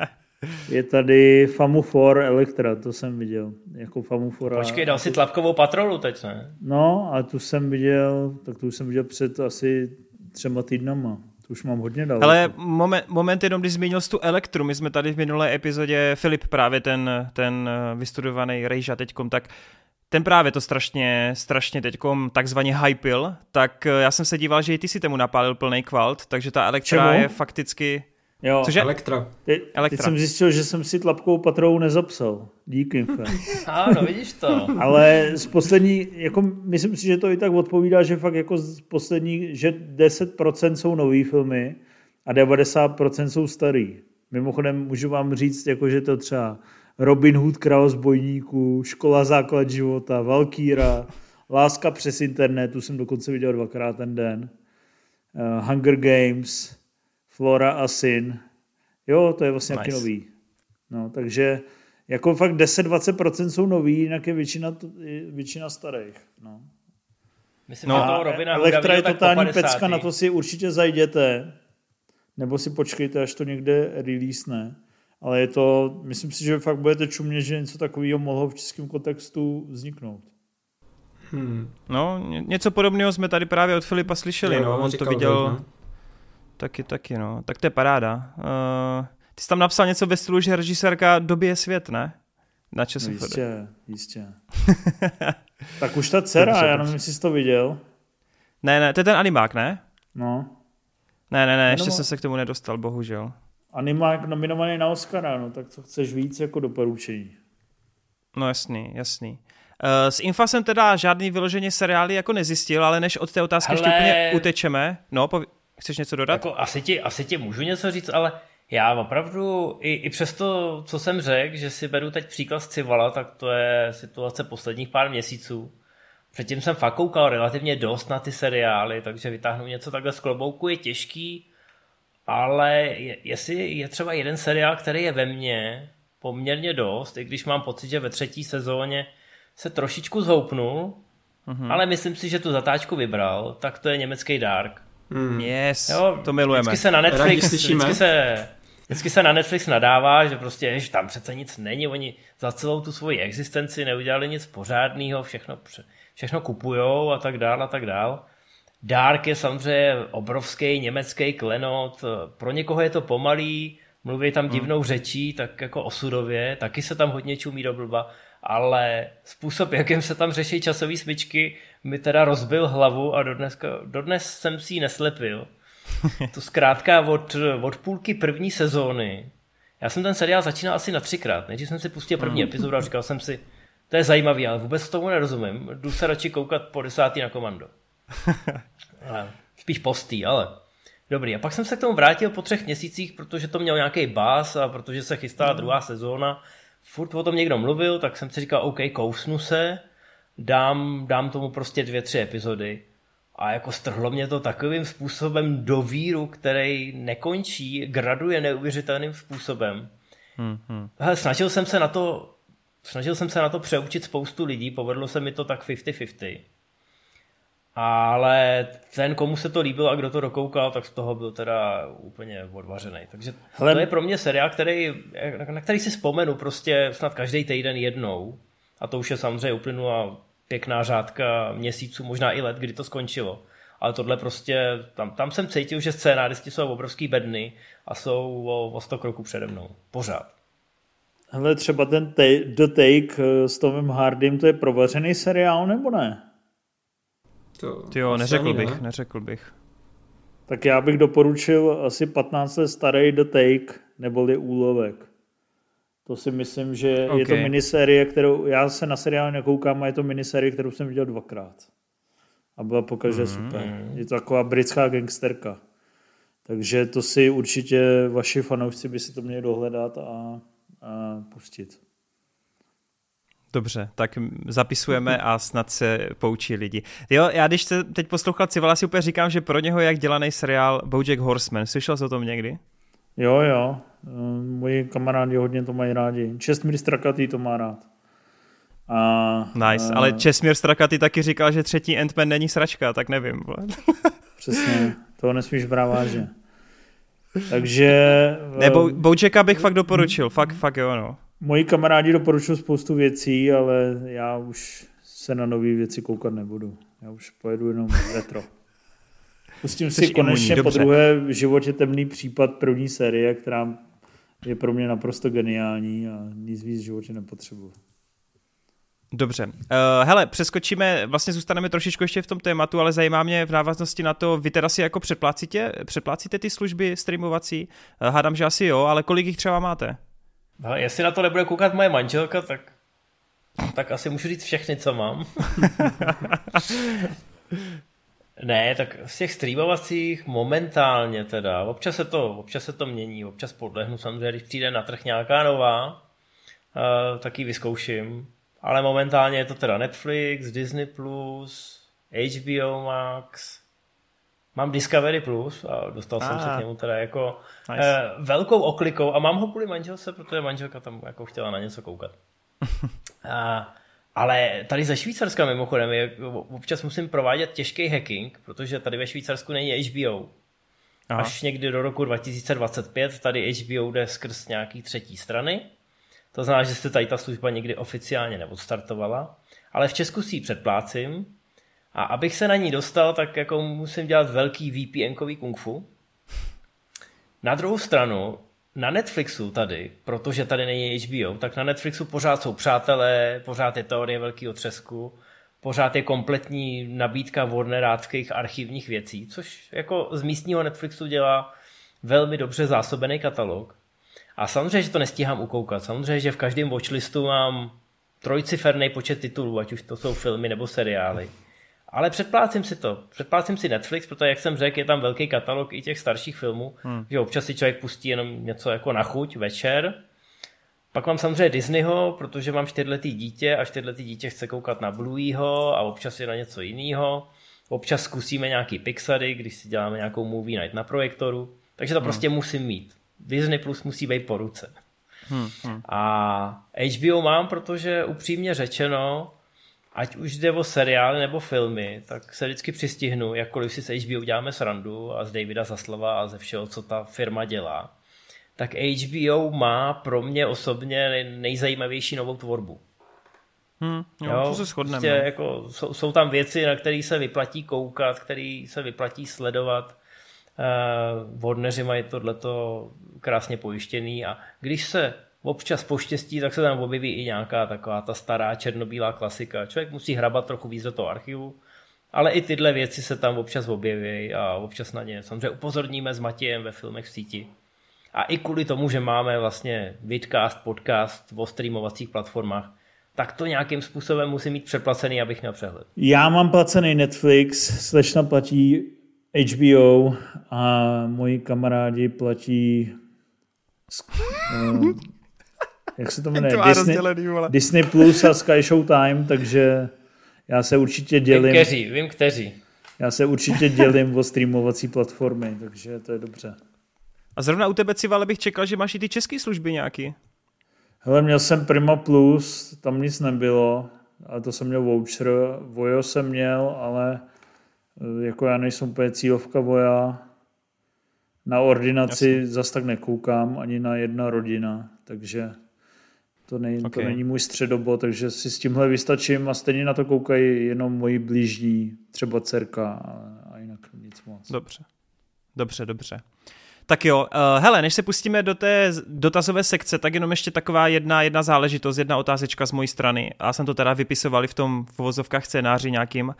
je tady Famu for Elektra, to jsem viděl. Jako Famu for Počkej, dal si tlapkovou patrolu teď, ne? No, a tu jsem viděl, tak tu jsem viděl před asi třema týdnama. To už mám hodně dal. Ale moment, moment jenom, když zmínil jsi tu Elektru, my jsme tady v minulé epizodě, Filip právě ten, ten eh, vystudovaný Rejža teďkom, tak ten právě to strašně, strašně teďkom takzvaně hypil, tak eh, já jsem se díval, že i ty si tomu napálil plný kvalt, takže ta Elektra Čemu? je fakticky Jo. Cože? Elektra. Te, Elektra. Teď jsem zjistil, že jsem si tlapkou patrou nezapsal. Díky. Ano, vidíš to. Ale z poslední, jako myslím si, že to i tak odpovídá, že fakt jako z poslední, že 10% jsou nový filmy a 90% jsou starý. Mimochodem můžu vám říct, jako že to třeba Robin Hood, Král z bojníků, Škola základ života, Valkýra, Láska přes internet, tu jsem dokonce viděl dvakrát ten den, uh, Hunger Games, Flora a Syn. Jo, to je vlastně nice. nový. No, takže jako fakt 10-20% jsou nový, jinak je většina, většina starých. No. Myslím, no, že toho Robina Elektra je totální pecka, na to si určitě zajděte. Nebo si počkejte, až to někde release ne. Ale je to, myslím si, že fakt budete čumě, že něco takového mohlo v českém kontextu vzniknout. Hmm. No, něco podobného jsme tady právě od Filipa slyšeli. Jo, no, on to viděl, no. Taky, taky, no. Tak to je paráda. Uh, ty jsi tam napsal něco ve stylu, že režisérka dobije svět, ne? Na ČSFD. No jistě, jistě. tak už ta dcera, já nevím, jestli jsi to viděl. Ne, ne, to je ten animák, ne? No. Ne, ne, ne, ještě jsem se k tomu nedostal, bohužel. Animák nominovaný na Oscara, no tak co chceš víc jako doporučení? No jasný, jasný. Uh, s Infa jsem teda žádný vyloženě seriály jako nezjistil, ale než od té otázky Hele... ještě úplně utečeme, no, povi- Chceš něco dodat? Jako, asi, ti, asi ti můžu něco říct, ale já opravdu, i, i přes to, co jsem řekl, že si beru teď příklad z Civala, tak to je situace posledních pár měsíců. Předtím jsem fakt koukal relativně dost na ty seriály, takže vytáhnout něco takhle z klobouku je těžký, ale je, jestli je třeba jeden seriál, který je ve mně poměrně dost, i když mám pocit, že ve třetí sezóně se trošičku zhoupnul, mm-hmm. ale myslím si, že tu zatáčku vybral, tak to je německý Dark. Mm. Yes, jo, to milujeme. Vždycky se na Netflix, vždycky se, vždycky se na Netflix nadává, že prostě jež, tam přece nic není, oni za celou tu svoji existenci neudělali nic pořádného, všechno, všechno kupujou a tak dál a tak dál. Dark je samozřejmě obrovský německý klenot, pro někoho je to pomalý, mluví tam divnou hmm. řečí, tak jako osudově, taky se tam hodně čumí do blba, ale způsob, jakým se tam řeší časové smyčky, mi teda rozbil hlavu a dodnes, dodnes jsem si ji neslepil. To zkrátka od, od půlky první sezóny. Já jsem ten seriál začínal asi na třikrát. Nejdřív jsem si pustil první mm. epizodu a říkal jsem si, to je zajímavý, ale vůbec tomu nerozumím. Jdu se radši koukat po desátý na komando. Ale, spíš postý, ale dobrý. A pak jsem se k tomu vrátil po třech měsících, protože to měl nějaký bás a protože se chystala mm. druhá sezóna. Furt o tom někdo mluvil, tak jsem si říkal, OK, kousnu se dám, dám tomu prostě dvě, tři epizody a jako strhlo mě to takovým způsobem do víru, který nekončí, graduje neuvěřitelným způsobem. Hmm, hmm. Hele, snažil jsem se na to snažil jsem se na to přeučit spoustu lidí, povedlo se mi to tak 50-50. Ale ten, komu se to líbilo a kdo to dokoukal, tak z toho byl teda úplně odvařený. Takže Hele. to je pro mě seriál, který, na který si vzpomenu prostě snad každý týden jednou. A to už je samozřejmě uplynula pěkná řádka měsíců, možná i let, kdy to skončilo. ale tohle prostě, tam, tam jsem cítil, že scénáristi jsou obrovský bedny a jsou o, o 100 kroků přede mnou. Pořád. Hele, třeba ten take, The Take eh, s Tomem Hardym, to je provařený seriál, nebo ne? To, jo, neřekl bych, ne? neřekl bych. Tak já bych doporučil asi 15 let starý The Take, neboli Úlovek. To si myslím, že okay. je to miniserie, kterou já se na seriál nekoukám a je to miniserie, kterou jsem viděl dvakrát. A byla pokaždé mm-hmm. super. Je to taková britská gangsterka. Takže to si určitě vaši fanoušci by si to měli dohledat a, a pustit. Dobře, tak zapisujeme a snad se poučí lidi. Jo, já když se teď poslouchal Civala, si úplně říkám, že pro něho je jak dělaný seriál Bojack Horseman. Slyšel jsi o tom někdy? Jo, jo. Moji kamarádi hodně to mají rádi. Čestmír Strakatý to má rád. A, nice, a... ale Česmír Strakatý taky říkal, že třetí Ant-Man není sračka, tak nevím. Přesně, to nesmíš brát vážně. Takže... Nebo Bojacka bych fakt doporučil, fakt, fakt jo, no. Moji kamarádi doporučují spoustu věcí, ale já už se na nové věci koukat nebudu. Já už pojedu jenom retro. Pustím si konečně po druhé v životě temný případ první série, která je pro mě naprosto geniální a nic víc v životě nepotřebuji. Dobře. Uh, hele, přeskočíme, vlastně zůstaneme trošičku ještě v tom tématu, ale zajímá mě v návaznosti na to, vy teda si jako předplácíte, předplácíte ty služby streamovací? Uh, hádám, že asi jo, ale kolik jich třeba máte? No, jestli na to nebude koukat moje manželka, tak, tak asi můžu říct všechny, co mám. ne, tak z těch streamovacích momentálně teda, občas se to, občas se to mění, občas podlehnu samozřejmě, když přijde na trh nějaká nová, uh, tak ji vyzkouším. Ale momentálně je to teda Netflix, Disney+, HBO Max, Mám Discovery Plus a dostal ah. jsem se k němu teda jako nice. eh, velkou oklikou a mám ho kvůli manželce, protože manželka tam jako chtěla na něco koukat. a, ale tady ze Švýcarska mimochodem je, občas musím provádět těžký hacking, protože tady ve Švýcarsku není HBO. Aha. Až někdy do roku 2025 tady HBO jde skrz nějaký třetí strany. To znamená, že se tady ta služba nikdy oficiálně neodstartovala. Ale v Česku si ji předplácím a abych se na ní dostal, tak jako musím dělat velký VPN-kový kung fu. Na druhou stranu, na Netflixu tady, protože tady není HBO, tak na Netflixu pořád jsou přátelé, pořád je teorie velkého třesku, pořád je kompletní nabídka warneráckých archivních věcí, což jako z místního Netflixu dělá velmi dobře zásobený katalog. A samozřejmě, že to nestíhám ukoukat. Samozřejmě, že v každém watchlistu mám trojciferný počet titulů, ať už to jsou filmy nebo seriály. Ale předplácím si to. Předplácím si Netflix, protože jak jsem řekl, je tam velký katalog i těch starších filmů, hmm. že občas si člověk pustí jenom něco jako na chuť večer. Pak mám samozřejmě Disneyho, protože mám čtyřletý dítě a čtyřletý dítě chce koukat na Blueyho a občas je na něco jiného. Občas zkusíme nějaký Pixary, když si děláme nějakou movie night na projektoru. Takže to hmm. prostě musím mít. Disney Plus musí být po ruce. Hmm, hmm. A HBO mám, protože upřímně řečeno, ať už jde o seriály nebo filmy, tak se vždycky přistihnu, jakkoliv si s HBO uděláme srandu a z Davida Zaslava a ze všeho, co ta firma dělá, tak HBO má pro mě osobně nejzajímavější novou tvorbu. Hmm, jo, jo, to se shodneme. Prostě no. jako, jsou, jsou tam věci, na které se vyplatí koukat, které se vyplatí sledovat. Uh, Warneri mají tohleto krásně pojištěný a když se občas poštěstí, tak se tam objeví i nějaká taková ta stará černobílá klasika. Člověk musí hrabat trochu víc do toho archivu, ale i tyhle věci se tam občas objeví a občas na ně samozřejmě upozorníme s Matějem ve filmech v síti. A i kvůli tomu, že máme vlastně vidcast, podcast o streamovacích platformách, tak to nějakým způsobem musí mít přeplacený, abych měl přehled. Já mám placený Netflix, slečna platí HBO a moji kamarádi platí jak se to jmenuje? To Disney, rozdělený, Disney Plus a Sky Showtime, takže já se určitě dělím. Vím kteří, vím kteří. Já se určitě dělím o streamovací platformy, takže to je dobře. A zrovna u tebe, Civale, bych čekal, že máš i ty české služby nějaký. Hele, měl jsem Prima Plus, tam nic nebylo, ale to jsem měl voucher. Vojo jsem měl, ale eh, jako já nejsem úplně cílovka Voja. Na ordinaci Jasně. zas tak nekoukám, ani na jedna rodina, takže to, nej, okay. to není můj středobo, takže si s tímhle vystačím a stejně na to koukají jenom moji blížní, třeba dcerka a, a jinak moc. Dobře, dobře, dobře. Tak jo, uh, hele, než se pustíme do té dotazové sekce, tak jenom ještě taková jedna, jedna záležitost, jedna otázečka z mojí strany. A jsem to teda vypisovali v tom v vozovkách scénáři nějakým. Uh,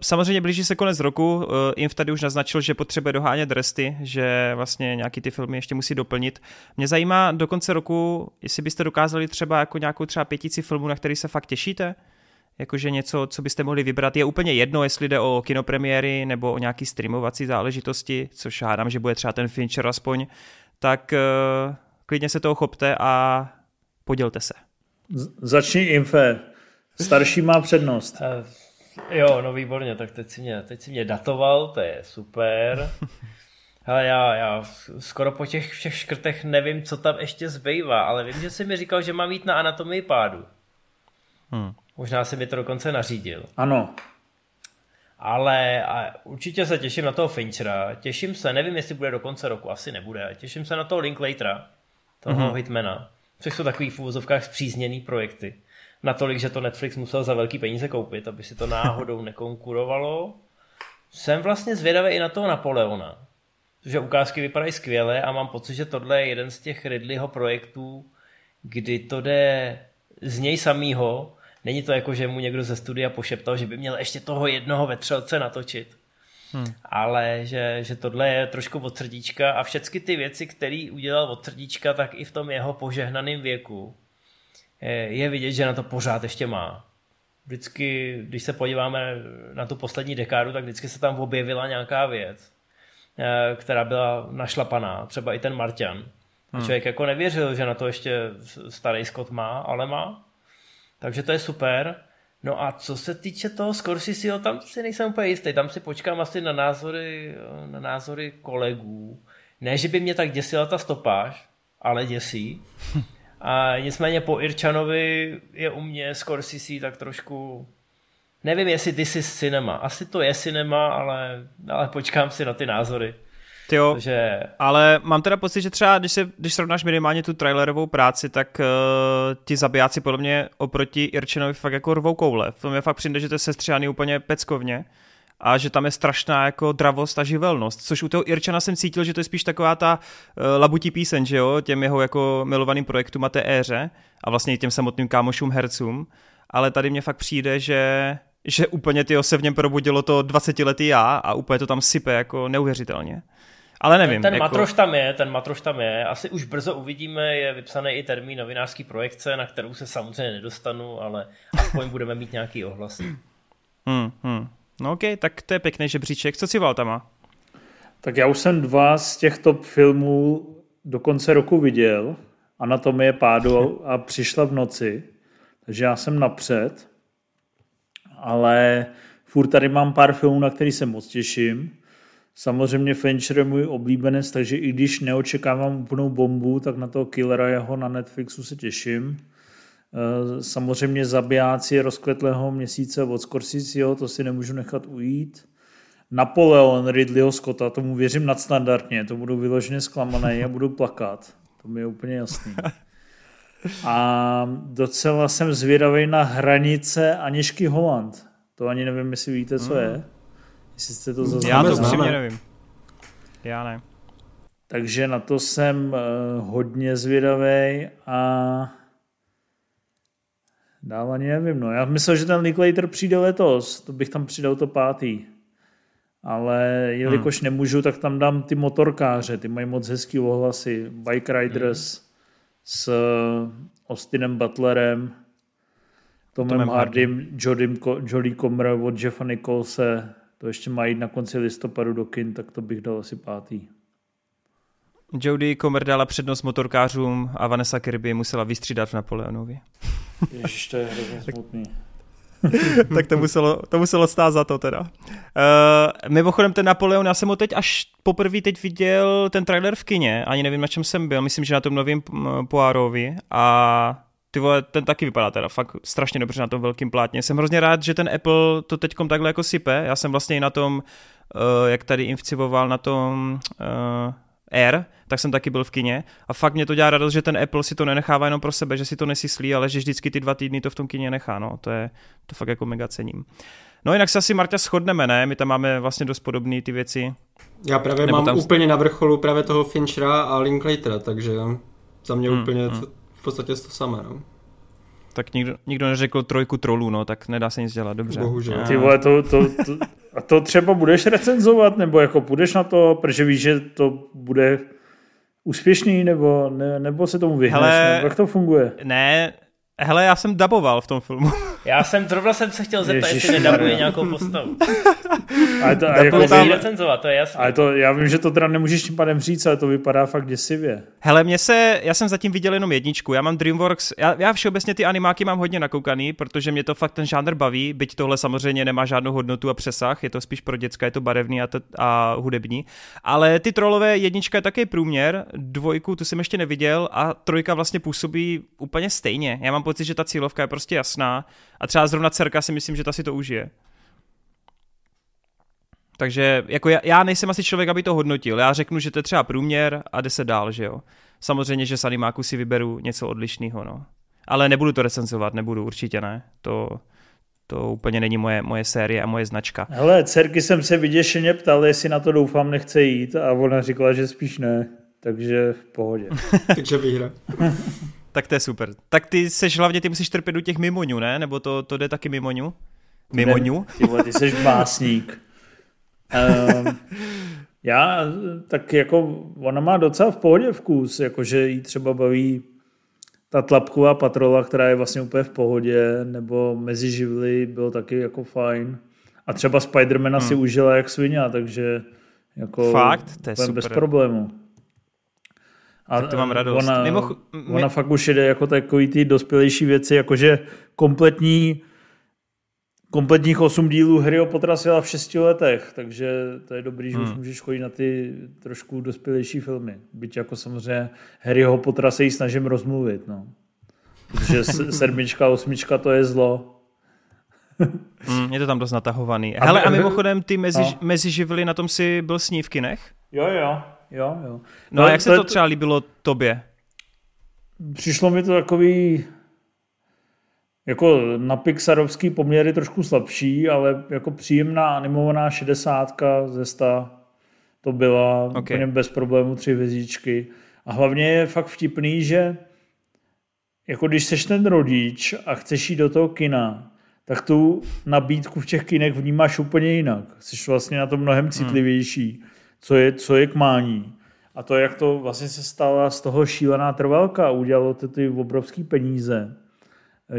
samozřejmě blíží se konec roku, uh, Inf tady už naznačil, že potřebuje dohánět resty, že vlastně nějaký ty filmy ještě musí doplnit. Mě zajímá do konce roku, jestli byste dokázali třeba jako nějakou třeba pětici filmů, na který se fakt těšíte? Jakože něco, co byste mohli vybrat. Je úplně jedno, jestli jde o kinopremiéry nebo o nějaký streamovací záležitosti, což hádám, že bude třeba ten Fincher aspoň, tak uh, klidně se toho chopte a podělte se. Z- začni Infe. Starší má přednost. Uh, jo, no výborně, tak teď si mě, teď si mě datoval, to je super. Hele, já, já skoro po těch všech škrtech nevím, co tam ještě zbývá, ale vím, že jsi mi říkal, že mám jít na anatomii pádu. Hmm. Možná si mi to dokonce nařídil. Ano. Ale a určitě se těším na toho Finchera. Těším se, nevím, jestli bude do konce roku, asi nebude. Těším se na toho Linklatera, toho mm-hmm. Hitmana, což jsou takový v úvozovkách zpřízněný projekty. Natolik, že to Netflix musel za velký peníze koupit, aby si to náhodou nekonkurovalo. Jsem vlastně zvědavý i na toho Napoleona, protože ukázky vypadají skvěle a mám pocit, že tohle je jeden z těch Ridleyho projektů, kdy to jde z něj samýho Není to jako, že mu někdo ze studia pošeptal, že by měl ještě toho jednoho vetřelce natočit. Hmm. Ale že, že tohle je trošku od srdíčka a všechny ty věci, které udělal od srdíčka, tak i v tom jeho požehnaném věku je vidět, že na to pořád ještě má. Vždycky, když se podíváme na tu poslední dekádu, tak vždycky se tam objevila nějaká věc, eh, která byla našlapaná. Třeba i ten Martian. Hmm. Člověk jako nevěřil, že na to ještě starý Scott má, ale má. Takže to je super. No a co se týče toho Scorseseho, tam si nejsem úplně jistý. Tam si počkám asi na názory, na názory kolegů. Ne, že by mě tak děsila ta stopáž, ale děsí. A nicméně po Irčanovi je u mě Scorsese tak trošku... Nevím, jestli ty jsi cinema. Asi to je cinema, ale, ale počkám si na ty názory. Jo, že... ale mám teda pocit, že třeba, když, se, když srovnáš minimálně tu trailerovou práci, tak uh, ti zabijáci podle mě oproti Irčenovi fakt jako rvou koule. V tom je fakt přijde, že to je sestřihaný úplně peckovně a že tam je strašná jako dravost a živelnost, což u toho Irčana jsem cítil, že to je spíš taková ta uh, labutí píseň, že jo, těm jeho jako milovaným projektům a té éře a vlastně i těm samotným kámošům hercům, ale tady mě fakt přijde, že že úplně ty se v něm probudilo to 20 letý já a úplně to tam sype jako neuvěřitelně. Ale nevím. Ten, ten jako... matroš tam je, ten matroš tam je. Asi už brzo uvidíme, je vypsaný i termín novinářský projekce, na kterou se samozřejmě nedostanu, ale aspoň budeme mít nějaký ohlas. Hmm, hmm. No ok, tak to je pěkný žebříček. Co si Valtama? Tak já už jsem dva z těch top filmů do konce roku viděl. Anatomie pádu a přišla v noci. Takže já jsem napřed. Ale furt tady mám pár filmů, na který se moc těším. Samozřejmě Fincher je můj oblíbenec, takže i když neočekávám úplnou bombu, tak na toho Killera jeho na Netflixu se těším. Eh, samozřejmě zabijáci rozkvetlého měsíce od Scorseseho, to si nemůžu nechat ujít. Napoleon Ridleyho Scotta, tomu věřím nadstandardně, to budu vyloženě zklamaný a budu plakat. To mi je úplně jasný. A docela jsem zvědavý na hranice Anišky Holland. To ani nevím, jestli víte, co je. Jestli jste to zase Já to upřímně nevím. Já ne. Takže na to jsem uh, hodně zvědavý a dál ani nevím. No. Já myslel, že ten Linklater přijde letos, to bych tam přidal to pátý. Ale jelikož hmm. nemůžu, tak tam dám ty motorkáře, ty mají moc hezký ohlasy. Bike Riders hmm. s Austinem Butlerem, Tomem Hardym, Jodym, Jodie Comer od Jeffa Nicholse, to ještě mají na konci listopadu do kin, tak to bych dal asi pátý. Jodie Comer dala přednost motorkářům a Vanessa Kirby musela vystřídat v Napoleonovi. Ježiš, to je hrozně smutný. tak to muselo, to muselo stát za to teda. Uh, mimochodem ten Napoleon, já jsem ho teď až poprvé teď viděl ten trailer v kině, ani nevím na čem jsem byl, myslím, že na tom novém Poirovi a ty vole, ten taky vypadá teda fakt strašně dobře na tom velkým plátně. Jsem hrozně rád, že ten Apple to teďkom takhle jako sype. Já jsem vlastně i na tom, uh, jak tady infcivoval na tom uh, Air, tak jsem taky byl v kině a fakt mě to dělá radost, že ten Apple si to nenechává jenom pro sebe, že si to nesyslí, ale že vždycky ty dva týdny to v tom kině nechá, no, to je, to fakt jako mega cením. No jinak se asi Marta shodneme, ne? My tam máme vlastně dost podobné ty věci. Já právě Nebo mám tam... úplně na vrcholu právě toho Finchera a Linklatera, takže za mě hmm, úplně hmm. V podstatě to samé, no. Tak nikdo, nikdo neřekl trojku trolů, no, tak nedá se nic dělat, dobře. Bohužel. Ty vole, to, to, to, a to třeba budeš recenzovat, nebo jako půjdeš na to, protože víš, že to bude úspěšný, nebo, ne, nebo se tomu vyhneš, Hele, nebo jak to funguje? Ne, Hele, já jsem daboval v tom filmu. Já jsem, zrovna jsem se chtěl zeptat, Ježiš, jestli nedabuje nějakou postavu. Ale to, a jako tam, recenzovat, to je jasné. Ale to, já vím, že to teda nemůžeš tím pádem říct, ale to vypadá fakt děsivě. Hele, mě se, já jsem zatím viděl jenom jedničku, já mám DreamWorks, já, já všeobecně ty animáky mám hodně nakoukaný, protože mě to fakt ten žánr baví, byť tohle samozřejmě nemá žádnou hodnotu a přesah, je to spíš pro děcka, je to barevný a, to, a hudební. Ale ty trolové jednička je taky průměr, dvojku tu jsem ještě neviděl a trojka vlastně působí úplně stejně. Já mám pocit, že ta cílovka je prostě jasná a třeba zrovna dcerka si myslím, že ta si to užije. Takže jako já, já nejsem asi člověk, aby to hodnotil. Já řeknu, že to je třeba průměr a jde se dál, že jo. Samozřejmě, že z animáku si vyberu něco odlišného, no. Ale nebudu to recenzovat, nebudu, určitě ne. To, to úplně není moje, moje série a moje značka. Hele, dcerky jsem se vyděšeně ptal, jestli na to doufám nechce jít a ona říkala, že spíš ne. Takže v pohodě. Takže výhra. Tak to je super. Tak ty seš hlavně, ty musíš trpět u těch mimoňů, ne? Nebo to, to jde taky mimoňů? Mimoňů? Ty, vole, ty jsi básník. um, já, tak jako, ona má docela v pohodě vkus, jakože jí třeba baví ta tlapková patrola, která je vlastně úplně v pohodě, nebo mezi živly bylo taky jako fajn. A třeba Spidermana hmm. si užila jak svině, takže jako Fakt? To je super. bez problému. A tak to mám radost. Ona, Mimo, ona fakt už jde jako takový ty dospělejší věci, jakože kompletní kompletních osm dílů hry o potrasila v šesti letech, takže to je dobrý, že hmm. už můžeš chodit na ty trošku dospělejší filmy. Byť jako samozřejmě Harryho Pottera se jí snažím rozmluvit, no. Protože sedmička, osmička to je zlo. mm, je to tam dost natahovaný. Hele, a mimochodem ty mezi, no. meziživly na tom si byl s ní v kinech? Jo, jo. Jo, jo. No, no a jak se to třeba líbilo tobě? Přišlo mi to takový jako na Pixarovský poměry trošku slabší, ale jako příjemná animovaná šedesátka ze sta to byla okay. úplně bez problémů tři hvězdičky. A hlavně je fakt vtipný, že jako když seš ten rodič a chceš jít do toho kina, tak tu nabídku v těch kinech vnímáš úplně jinak. Jsi vlastně na to mnohem citlivější. Hmm co je, co je k mání. A to, jak to vlastně se stala z toho šílená trvalka udělalo to ty obrovské peníze.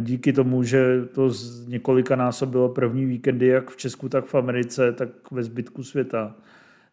Díky tomu, že to z několika násobilo první víkendy jak v Česku, tak v Americe, tak ve zbytku světa.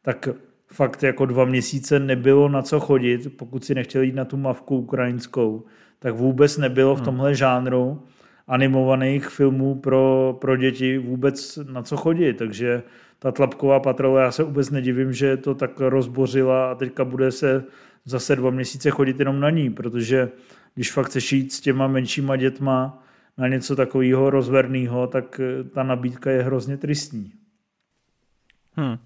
Tak fakt jako dva měsíce nebylo na co chodit, pokud si nechtěl jít na tu mavku ukrajinskou, tak vůbec nebylo v hmm. tomhle žánru animovaných filmů pro, pro děti vůbec na co chodit, takže ta tlapková patrola, já se vůbec nedivím, že to tak rozbořila a teďka bude se zase dva měsíce chodit jenom na ní, protože když fakt chceš jít s těma menšíma dětma na něco takového rozverného, tak ta nabídka je hrozně tristní. Hmm.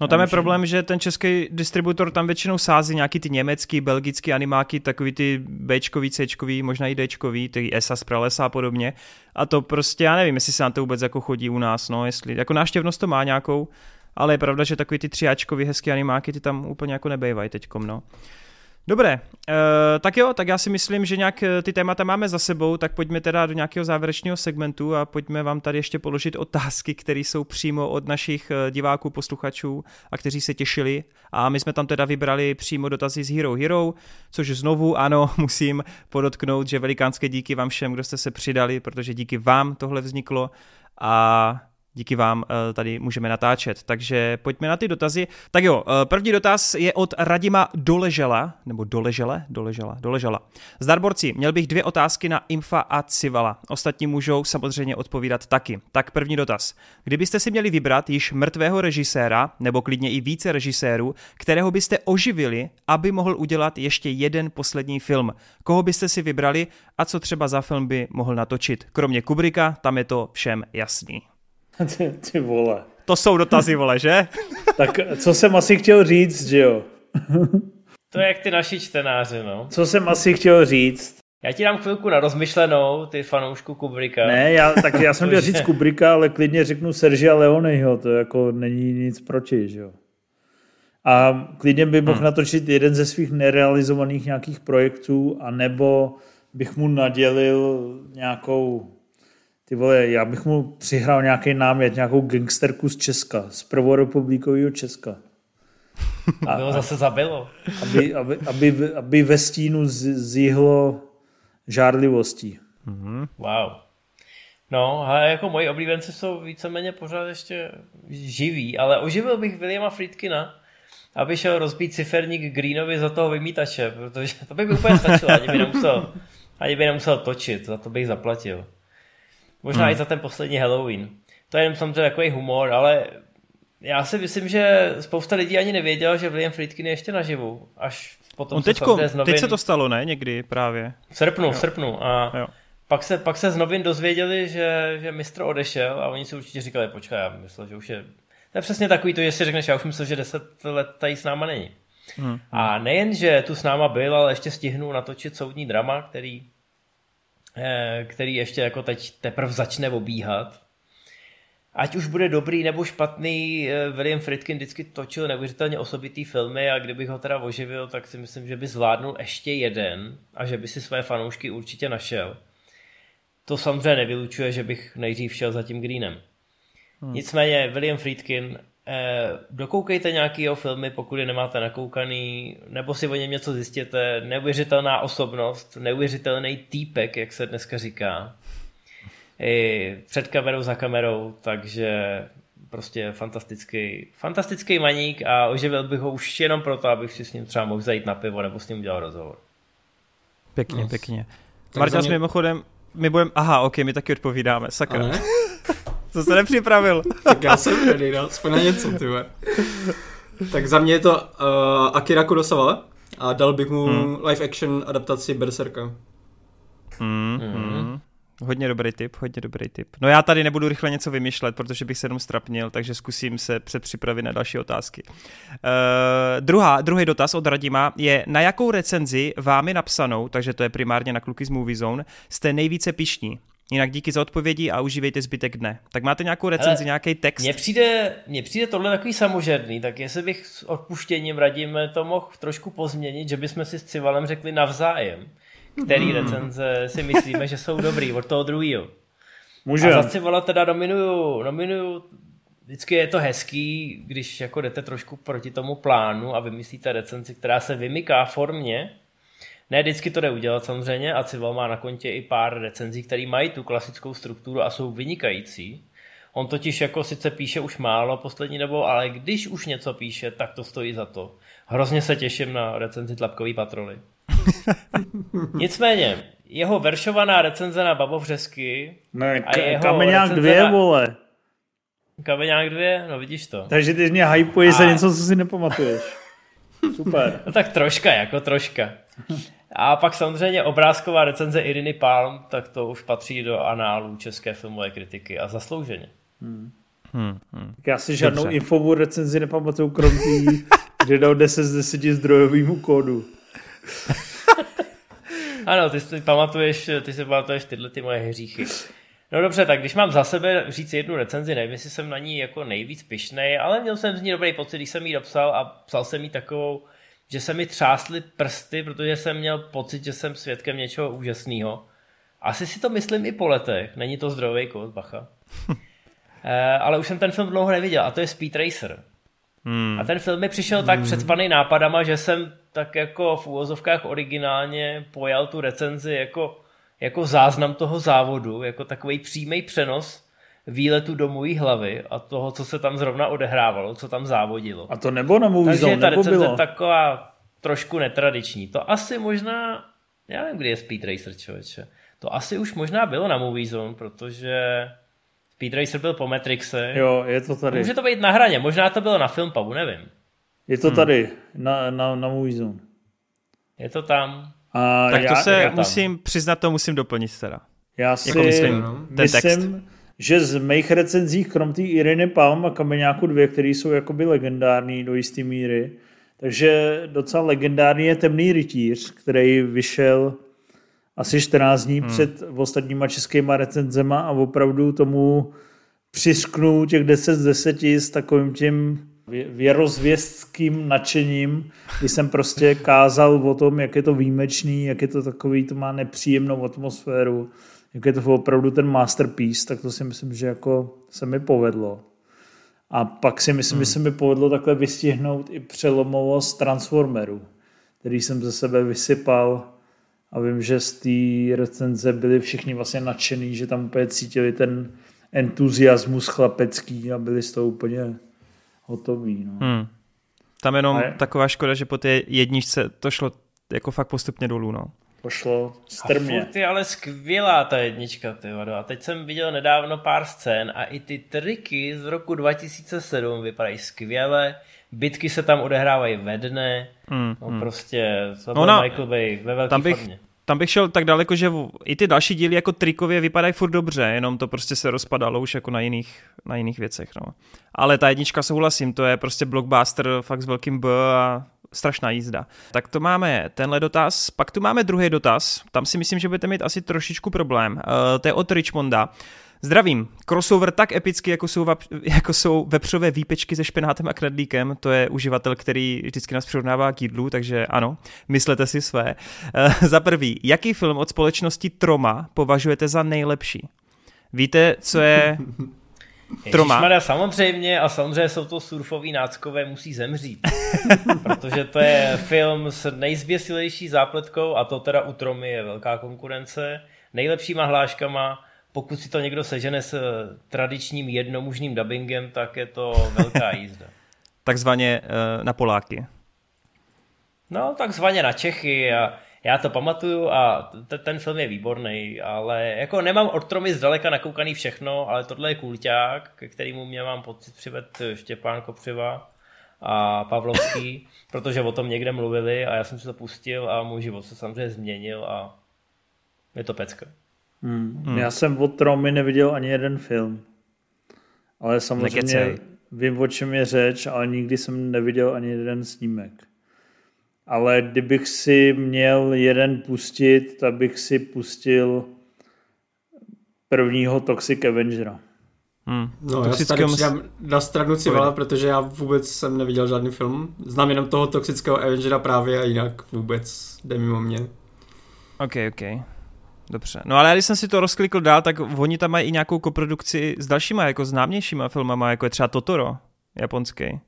No tam je problém, že ten český distributor tam většinou sází nějaký ty německý, belgický animáky, takový ty Bčkový, Cčkový, možná i Dčkový, ty ESA z pralesa a podobně. A to prostě, já nevím, jestli se na to vůbec jako chodí u nás, no, jestli, jako náštěvnost to má nějakou, ale je pravda, že takový ty třiáčkový hezký animáky ty tam úplně jako nebejvají teďkom, no. Dobré, uh, tak jo, tak já si myslím, že nějak eh, ty témata máme za sebou, tak pojďme teda do nějakého závěrečného segmentu a pojďme vám tady ještě položit otázky, které jsou přímo od našich eh, diváků, posluchačů a kteří se těšili. A my jsme tam teda vybrali přímo dotazy z Hero Hero, což znovu, ano, musím podotknout, že velikánské díky vám všem, kdo jste se přidali, protože díky vám tohle vzniklo a díky vám eh, tady můžeme natáčet. Takže pojďme na ty dotazy. Tak jo, eh, první dotaz je od Radima Doležela, nebo Doležele, Doležela, Doležela. Zdarborci, měl bych dvě otázky na Infa a Civala. Ostatní můžou samozřejmě odpovídat taky. Tak první dotaz. Kdybyste si měli vybrat již mrtvého režiséra, nebo klidně i více režisérů, kterého byste oživili, aby mohl udělat ještě jeden poslední film, koho byste si vybrali a co třeba za film by mohl natočit? Kromě Kubricka, tam je to všem jasný. ty, ty vole. To jsou dotazy, vole, že? tak co jsem asi chtěl říct, že jo? to je jak ty naši čtenáři, no. Co jsem asi chtěl říct, Já ti dám chvilku na rozmyšlenou, ty fanoušku Kubrika. Ne, já, tak já jsem chtěl říct Kubrika, ale klidně řeknu Sergia Leoneho, to jako není nic proti, že jo. A klidně by mohl hmm. natočit jeden ze svých nerealizovaných nějakých projektů, anebo bych mu nadělil nějakou ty vole, já bych mu přihrál nějaký námět, nějakou gangsterku z Česka, z prvorepublikového Česka. A, Bylo zase zabilo. Aby, aby, aby, aby ve stínu zjihlo žárlivostí. Mm-hmm. Wow. No, a jako moji oblíbenci jsou víceméně pořád ještě živí, ale oživil bych Williama Friedkina, aby šel rozbít ciferník Greenovi za toho vymítače, protože to by mi úplně stačilo, ani by nemusel, ani by nemusel točit, za to bych zaplatil. Možná hmm. i za ten poslední Halloween. To je jenom samozřejmě takový humor, ale já si myslím, že spousta lidí ani nevěděl, že William Friedkin je ještě naživu. Až potom On teďko, se novin... teď se to stalo, ne? Někdy právě. V srpnu, jo. v srpnu. A jo. Pak se, pak se z novin dozvěděli, že, že mistr odešel a oni si určitě říkali, počkej, já myslel, že už je... To je přesně takový to, že si řekneš, já už myslel, že deset let tady s náma není. Hmm. A nejen, že tu s náma byl, ale ještě stihnu natočit soudní drama, který který ještě jako teď teprve začne obíhat. Ať už bude dobrý nebo špatný, eh, William Friedkin vždycky točil neuvěřitelně osobitý filmy a kdybych ho teda oživil, tak si myslím, že by zvládnul ještě jeden a že by si své fanoušky určitě našel. To samozřejmě nevylučuje, že bych nejdřív šel za tím Greenem. Hmm. Nicméně William Friedkin Eh, dokoukejte nějaký jeho filmy, pokud je nemáte nakoukaný, nebo si o něm něco zjistěte. Neuvěřitelná osobnost, neuvěřitelný týpek, jak se dneska říká. I před kamerou, za kamerou, takže prostě fantastický, fantastický maník a oživil bych ho už jenom proto, abych si s ním třeba mohl zajít na pivo nebo s ním udělal rozhovor. Pěkně, no. pěkně. Marta, mě... mimochodem, my budeme, aha, ok, my taky odpovídáme, sakra. To se nepřipravil. tak já jsem ready, no, aspoň na něco, ty Tak za mě je to uh, Akira Kurosawa a dal bych mu hmm. live action adaptaci Berserka. Hmm, hmm. Hodně dobrý tip, hodně dobrý tip. No já tady nebudu rychle něco vymýšlet, protože bych se jenom strapnil, takže zkusím se předpřipravit na další otázky. Uh, druhá, druhý dotaz od Radima je, na jakou recenzi vámi napsanou, takže to je primárně na kluky z Movie Zone, jste nejvíce pišní? Jinak díky za odpovědi a užívejte zbytek dne. Tak máte nějakou recenzi, nějaký text? Mně přijde, mně přijde tohle takový samožerný, tak jestli bych s odpuštěním radíme to mohl trošku pozměnit, že bychom si s Civalem řekli navzájem, který hmm. recenze si myslíme, že jsou dobrý od toho druhého. Může. A za Civala teda nominuju, nominuju vždycky je to hezký, když jako jdete trošku proti tomu plánu a vymyslíte recenzi, která se vymyká formě, ne vždycky to jde udělat samozřejmě a Cival má na kontě i pár recenzí, které mají tu klasickou strukturu a jsou vynikající. On totiž jako sice píše už málo poslední dobou, ale když už něco píše, tak to stojí za to. Hrozně se těším na recenzi Tlapkový patroly. Nicméně, jeho veršovaná recenze na Babovřesky ne, a jeho Kameňák dvě, na... vole. Kameňák dvě, no vidíš to. Takže ty mě hypuješ a... za něco, co si nepamatuješ. Super. no tak troška, jako troška. A pak samozřejmě obrázková recenze Iriny Palm, tak to už patří do análu české filmové kritiky a zaslouženě. Hmm. Hmm, hmm. Tak já si žádnou Dobře. infovou recenzi nepamatuju, krom tý, že dal 10 z 10 zdrojovýmu kódu. ano, ty si pamatuješ, ty si pamatuješ tyhle ty moje hříchy. No dobře, tak když mám za sebe říct jednu recenzi, nevím, jestli jsem na ní jako nejvíc pišnej, ale měl jsem z ní dobrý pocit, když jsem ji dopsal a psal jsem jí takovou že se mi třásly prsty, protože jsem měl pocit, že jsem svědkem něčeho úžasného. Asi si to myslím i po letech, není to zdrový kód, bacha. e, ale už jsem ten film dlouho neviděl a to je Speed Racer. Hmm. A ten film mi přišel hmm. tak předspaný nápadama, že jsem tak jako v úvozovkách originálně pojal tu recenzi jako, jako záznam toho závodu, jako takový přímý přenos výletu do mojí hlavy a toho, co se tam zrovna odehrávalo, co tam závodilo. A to nebo na Movie Takže ta recenze bylo? taková trošku netradiční. To asi možná, já nevím, kdy je Speed Racer, člověče. To asi už možná bylo na Movie Zone, protože Speed Racer byl po Matrixe. Jo, je to tady. Může to být na hraně, možná to bylo na Filmpabu, nevím. Je to hmm. tady, na, na, na Movie Zone. Je to tam. A tak to já, se já musím přiznat, to musím doplnit teda. Já si jako myslím, ten myslím, text že z mých recenzích, krom té Iriny Palm a Kameňáku dvě, které jsou jakoby legendární do jisté míry, takže docela legendární je Temný rytíř, který vyšel asi 14 dní hmm. před ostatníma českýma recenzema a opravdu tomu přisknu těch 10 z 10 s takovým tím věrozvěstským nadšením, kdy jsem prostě kázal o tom, jak je to výjimečný, jak je to takový, to má nepříjemnou atmosféru, jak je to opravdu ten masterpiece, tak to si myslím, že jako se mi povedlo. A pak si myslím, hmm. že se mi povedlo takhle vystihnout i přelomovost Transformeru, který jsem ze sebe vysypal a vím, že z té recenze byli všichni vlastně nadšený, že tam úplně cítili ten entuziasmus chlapecký a byli z toho úplně hotový. No. Hmm. Tam jenom je... taková škoda, že po té jedničce to šlo jako fakt postupně dolů. No. Pošlo strmě. A furt je ale skvělá ta jednička, ty vado. A teď jsem viděl nedávno pár scén a i ty triky z roku 2007 vypadají skvěle. Bitky se tam odehrávají ve dne. Hmm, no hmm. prostě, to no, na, Michael Bay ve velké tam bych, formě tam bych šel tak daleko, že i ty další díly jako trikově vypadají furt dobře, jenom to prostě se rozpadalo už jako na jiných, na jiných věcech. No. Ale ta jednička souhlasím, to je prostě blockbuster fakt s velkým B a strašná jízda. Tak to máme tenhle dotaz, pak tu máme druhý dotaz, tam si myslím, že budete mít asi trošičku problém. Uh, to je od Richmonda. Zdravím. Crossover tak epický, jako jsou, jako jsou vepřové výpečky se špenátem a knedlíkem. To je uživatel, který vždycky nás přirovnává k jídlu, takže ano, myslete si své. Uh, za prvý, jaký film od společnosti Troma považujete za nejlepší? Víte, co je Troma. Ježišmarja, samozřejmě a samozřejmě jsou to surfoví náckové musí zemřít. protože to je film s nejzběsilejší zápletkou a to teda u Tromy je velká konkurence. Nejlepšíma hláškama pokud si to někdo sežene s eh, tradičním jednomužným dubbingem, tak je to velká jízda. takzvaně uh, na Poláky. No, takzvaně na Čechy a já to pamatuju a t- ten film je výborný, ale jako nemám od Tromy zdaleka nakoukaný všechno, ale tohle je kulťák, ke kterému mě mám pocit přived Štěpán Kopřiva a Pavlovský, protože o tom někde mluvili a já jsem si to pustil a můj život se samozřejmě změnil a je to pecka. Hmm. Hmm. Já jsem od Tromy neviděl ani jeden film. Ale samozřejmě Nekecej. vím, o čem je řeč, ale nikdy jsem neviděl ani jeden snímek. Ale kdybych si měl jeden pustit, tak bych si pustil prvního Toxic Avengera. Hmm. No, já tady na stranu Civala, protože já vůbec jsem neviděl žádný film. Znám jenom toho toxického Avengera právě a jinak vůbec jde mimo mě. Ok, ok. Dobře. No ale když jsem si to rozklikl dál, tak oni tam mají i nějakou koprodukci s dalšíma, jako známějšíma filmama, jako je třeba Totoro, japonský.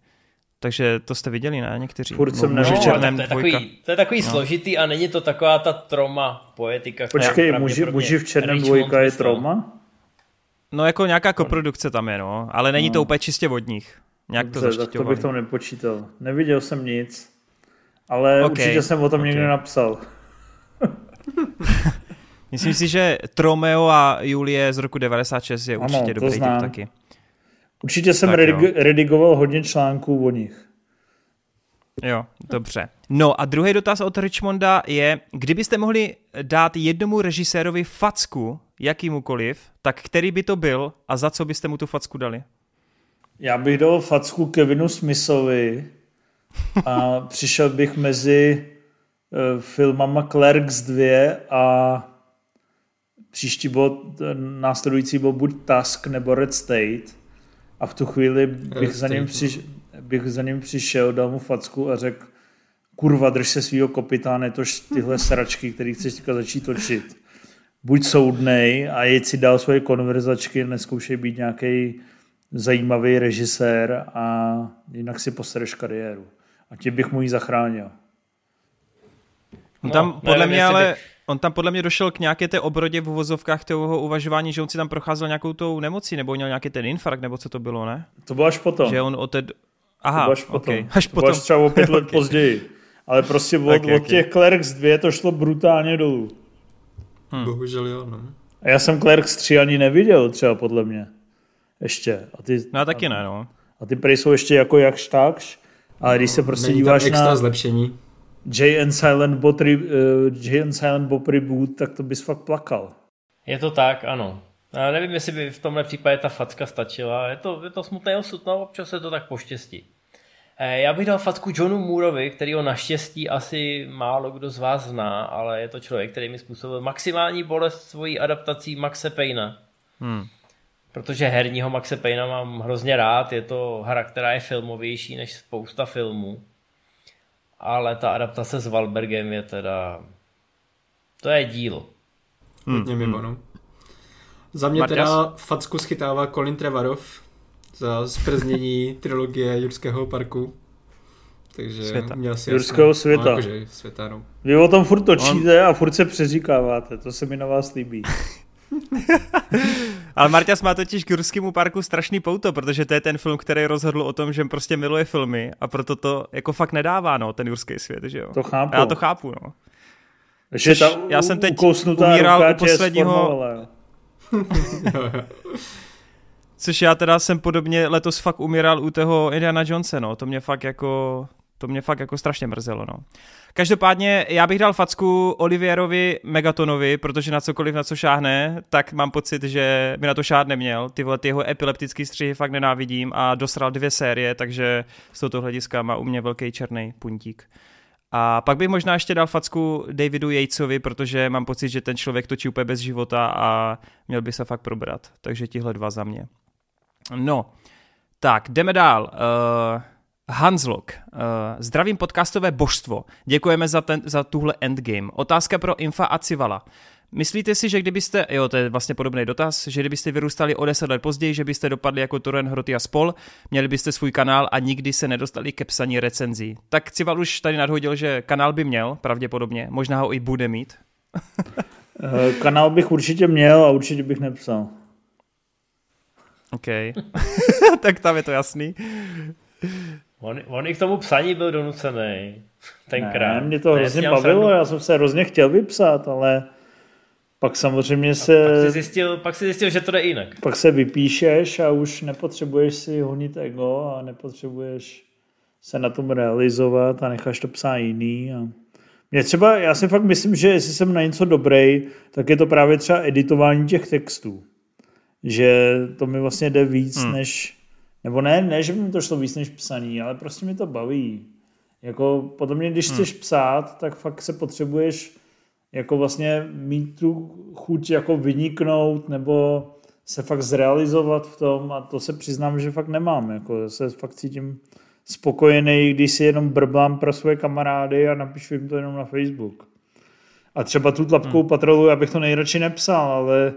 Takže to jste viděli, ne? Někteří. Furt jsem no, to, je takový, to je takový no. složitý a není to taková ta troma poetika. Počkej, muži, muži v černém dvojka je troma? No jako nějaká koprodukce tam je, no. Ale není no. to úplně čistě vodních. Nějak Dobře, to tak to bych tam nepočítal. Neviděl jsem nic. Ale okay. určitě jsem o tom okay. někde napsal. Myslím si, že Tromeo a Julie z roku 96 je ano, určitě dobrý typ taky. Určitě jsem redig- redigoval hodně článků o nich. Jo, dobře. No a druhý dotaz od Richmonda je, kdybyste mohli dát jednomu režisérovi facku, jakýmukoliv, tak který by to byl a za co byste mu tu facku dali? Já bych dal facku Kevinu Smithovi a přišel bych mezi uh, filmama Clerks 2 a příští bod, následující bod buď Task nebo Red State a v tu chvíli bych za, ním přiš, bych za ním přišel, dal mu facku a řekl kurva, drž se svýho kopita, to tyhle sračky, který chceš teďka začít točit. Buď soudnej a jeď si dál svoje konverzačky, neskoušej být nějaký zajímavý režisér a jinak si posereš kariéru. A tě bych mu ji zachránil. No, tam podle mě ale... On tam podle mě došel k nějaké té obrodě v uvozovkách toho uvažování, že on si tam procházel nějakou tou nemocí, nebo měl nějaký ten infarkt, nebo co to bylo, ne? To bylo až potom. Že on od té... Aha, to až potom. Okay. Až to potom. Až třeba o pět let okay. později. Ale prostě od, okay, od těch Clerks 2 to šlo brutálně dolů. Hmm. Bohužel jo, no. A já jsem Clerks 3 ani neviděl třeba podle mě. Ještě. A ty, no a taky ne, no. A ty prej jsou ještě jako jakž takž. Ale když se prostě díváš extra na... zlepšení. Jay and Silent Bob, uh, Jay and Silent Bob reboot, tak to bys fakt plakal. Je to tak, ano. Já nevím, jestli by v tomhle případě ta facka stačila. Je to, je to smutný osud, no občas se to tak poštěstí. Eh, já bych dal facku Johnu Mooreovi, který ho naštěstí asi málo kdo z vás zná, ale je to člověk, který mi způsobil maximální bolest svojí adaptací Maxe Payna. Hmm. Protože herního Maxe Payna mám hrozně rád, je to hra, která je filmovější než spousta filmů. Ale ta adaptace s Valbergem je teda... To je dílo. Hmm. Hodně mimo, hmm. no. Za mě Marťas? teda facku schytává Colin Trevorov za zprznění trilogie Jurského parku. Takže světa. měl si Jurského jasno, světa. No, jakože světa no. Vy o tom furt točíte On... a furt se přeříkáváte, to se mi na vás líbí. Ale Marťas má totiž k Jurskému parku strašný pouto, protože to je ten film, který rozhodl o tom, že prostě miluje filmy a proto to jako fakt nedává, no, ten Jurský svět, že jo. To chápu. Já to chápu, no. Že ta já jsem teď umíral u posledního... Což já teda jsem podobně letos fakt umíral u toho Indiana Jonesa, no. To mě fakt jako, to mě fakt jako strašně mrzelo, no. Každopádně já bych dal facku Olivierovi Megatonovi, protože na cokoliv, na co šáhne, tak mám pocit, že by na to šáhne neměl. Ty vole, ty jeho epileptický střihy fakt nenávidím a dosral dvě série, takže z tohoto hlediska má u mě velký černý puntík. A pak bych možná ještě dal facku Davidu Yatesovi, protože mám pocit, že ten člověk točí úplně bez života a měl by se fakt probrat. Takže tihle dva za mě. No, tak jdeme dál. Uh, Hanslok, uh, zdravím podcastové božstvo. Děkujeme za, ten, za tuhle endgame. Otázka pro Infa a Civala. Myslíte si, že kdybyste, jo, to je vlastně podobný dotaz, že kdybyste vyrůstali o 10 let později, že byste dopadli jako Toren Hroty a spol, měli byste svůj kanál a nikdy se nedostali ke psaní recenzí. Tak Cival už tady nadhodil, že kanál by měl, pravděpodobně, možná ho i bude mít. Eh, kanál bych určitě měl a určitě bych nepsal. OK. tak tam je to jasný. On, on i k tomu psaní byl donucený. Tenkrát. Ne, mě to hrozně bavilo, já jsem se hrozně chtěl vypsat, ale pak samozřejmě se... Pak si, zjistil, pak si zjistil, že to jde jinak. Pak se vypíšeš a už nepotřebuješ si honit ego a nepotřebuješ se na tom realizovat a necháš to psát jiný. A... Mě třeba, já si fakt myslím, že jestli jsem na něco dobrý, tak je to právě třeba editování těch textů. Že to mi vlastně jde víc hmm. než, nebo ne, ne, že by mi to šlo víc než psaní, ale prostě mi to baví. Jako potom, když hmm. chceš psát, tak fakt se potřebuješ jako vlastně mít tu chuť jako vyniknout nebo se fakt zrealizovat v tom a to se přiznám, že fakt nemám. Jako se fakt cítím spokojený, když si jenom brbám pro své kamarády a napíšu jim to jenom na Facebook. A třeba tu tlapkou hmm. patrolu, abych to nejradši nepsal, ale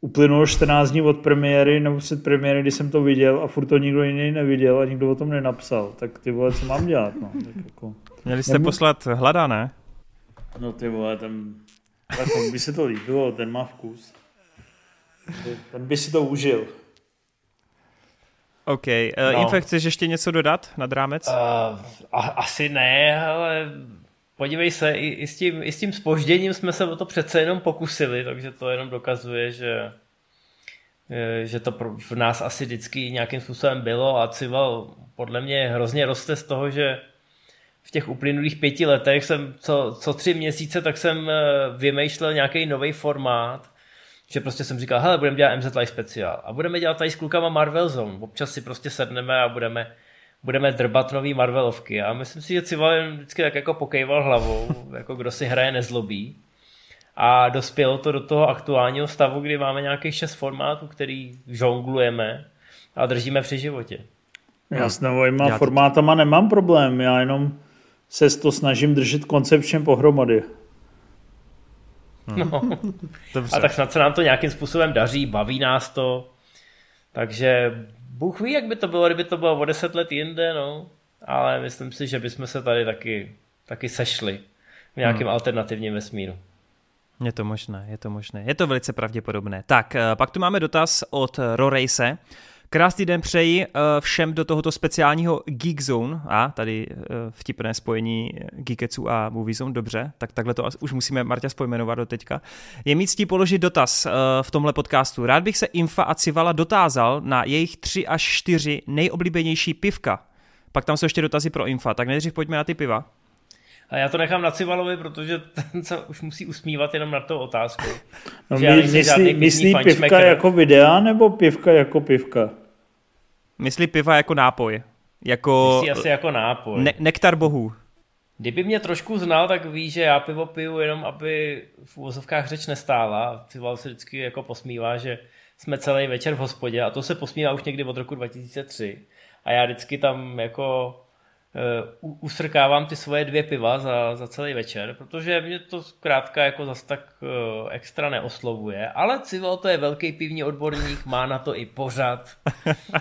uplynulo 14 dní od premiéry nebo před premiéry, kdy jsem to viděl a furt to nikdo jiný neviděl a nikdo o tom nenapsal. Tak ty vole, co mám dělat? No? Tak jako... Měli jste Nebo... poslat hlada, ne? No ty vole, ten, tak by se to líbilo, ten má vkus. Ten by si to užil. OK. Uh, no. Infe, chceš ještě něco dodat nad rámec? Uh, asi ne, ale podívej se, i, i, s tím, i s tím spožděním jsme se o to přece jenom pokusili, takže to jenom dokazuje, že eh, že to v nás asi vždycky nějakým způsobem bylo a Cival podle mě hrozně roste z toho, že v těch uplynulých pěti letech jsem co, co tři měsíce, tak jsem eh, vymýšlel nějaký nový formát, že prostě jsem říkal, hele, budeme dělat MZ Live speciál a budeme dělat tady s klukama Marvel Zone. Občas si prostě sedneme a budeme, budeme drbat nový Marvelovky. A myslím si, že Cival vždycky tak jako pokejval hlavou, jako kdo si hraje nezlobí. A dospělo to do toho aktuálního stavu, kdy máme nějakých šest formátů, který žonglujeme a držíme při životě. Já s novýma formátama nemám problém, já jenom se to snažím držet koncepčně pohromadě. No. A tak snad se nám to nějakým způsobem daří, baví nás to. Takže Bůh ví, jak by to bylo, kdyby to bylo o deset let jinde, no. Ale myslím si, že bychom se tady taky, taky sešli v nějakém hmm. alternativním vesmíru. Je to možné, je to možné. Je to velice pravděpodobné. Tak, eh, pak tu máme dotaz od Rorejse. Krásný den přeji eh, všem do tohoto speciálního Geek Zone. A tady eh, vtipné spojení Geeketsu a Movie Zone, dobře, tak takhle to už musíme Marta spojmenovat do teďka. Je mít ctí položit dotaz eh, v tomhle podcastu. Rád bych se Infa a Civala dotázal na jejich tři až čtyři nejoblíbenější pivka. Pak tam jsou ještě dotazy pro Infa, tak nejdřív pojďme na ty piva. A já to nechám na Civalovi, protože ten se už musí usmívat jenom na tou otázku. No, my, myslí, myslí pivka jako videa nebo pivka jako pivka? Myslí piva jako nápoj. Jako... Myslí asi jako nápoj. Ne- nektar bohů. Kdyby mě trošku znal, tak ví, že já pivo piju jenom, aby v úvozovkách řeč nestála. Cival se vždycky jako posmívá, že jsme celý večer v hospodě a to se posmívá už někdy od roku 2003. A já vždycky tam jako uh, usrkávám ty svoje dvě piva za, za celý večer, protože mě to zkrátka jako zas tak uh, extra neoslovuje, ale Civil to je velký pivní odborník, má na to i pořad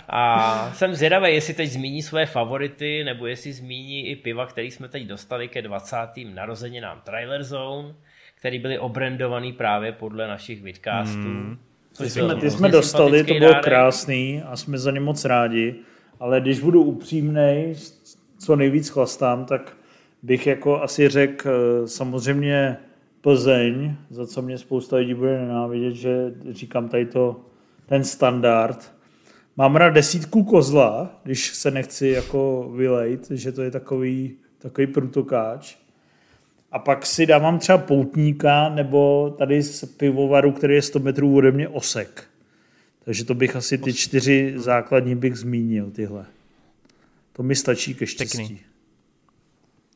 a jsem zvědavý, jestli teď zmíní svoje favority, nebo jestli zmíní i piva, který jsme teď dostali ke 20. narozeninám Trailer Zone, který byly obrandovaný právě podle našich vidcastů. Hmm. Ty jsme, ty jsme dostali, to bylo krásný a jsme za ně moc rádi, ale když budu upřímnej, co nejvíc chlastám, tak bych jako asi řekl eh, samozřejmě Plzeň, za co mě spousta lidí bude nenávidět, že říkám tady to, ten standard. Mám rád desítku kozla, když se nechci jako vylejt, že to je takový, takový prutokáč. A pak si dávám třeba poutníka nebo tady z pivovaru, který je 100 metrů ode mě osek. Takže to bych asi ty čtyři základní bych zmínil, tyhle. To mi stačí ke štěstí. Pěkný.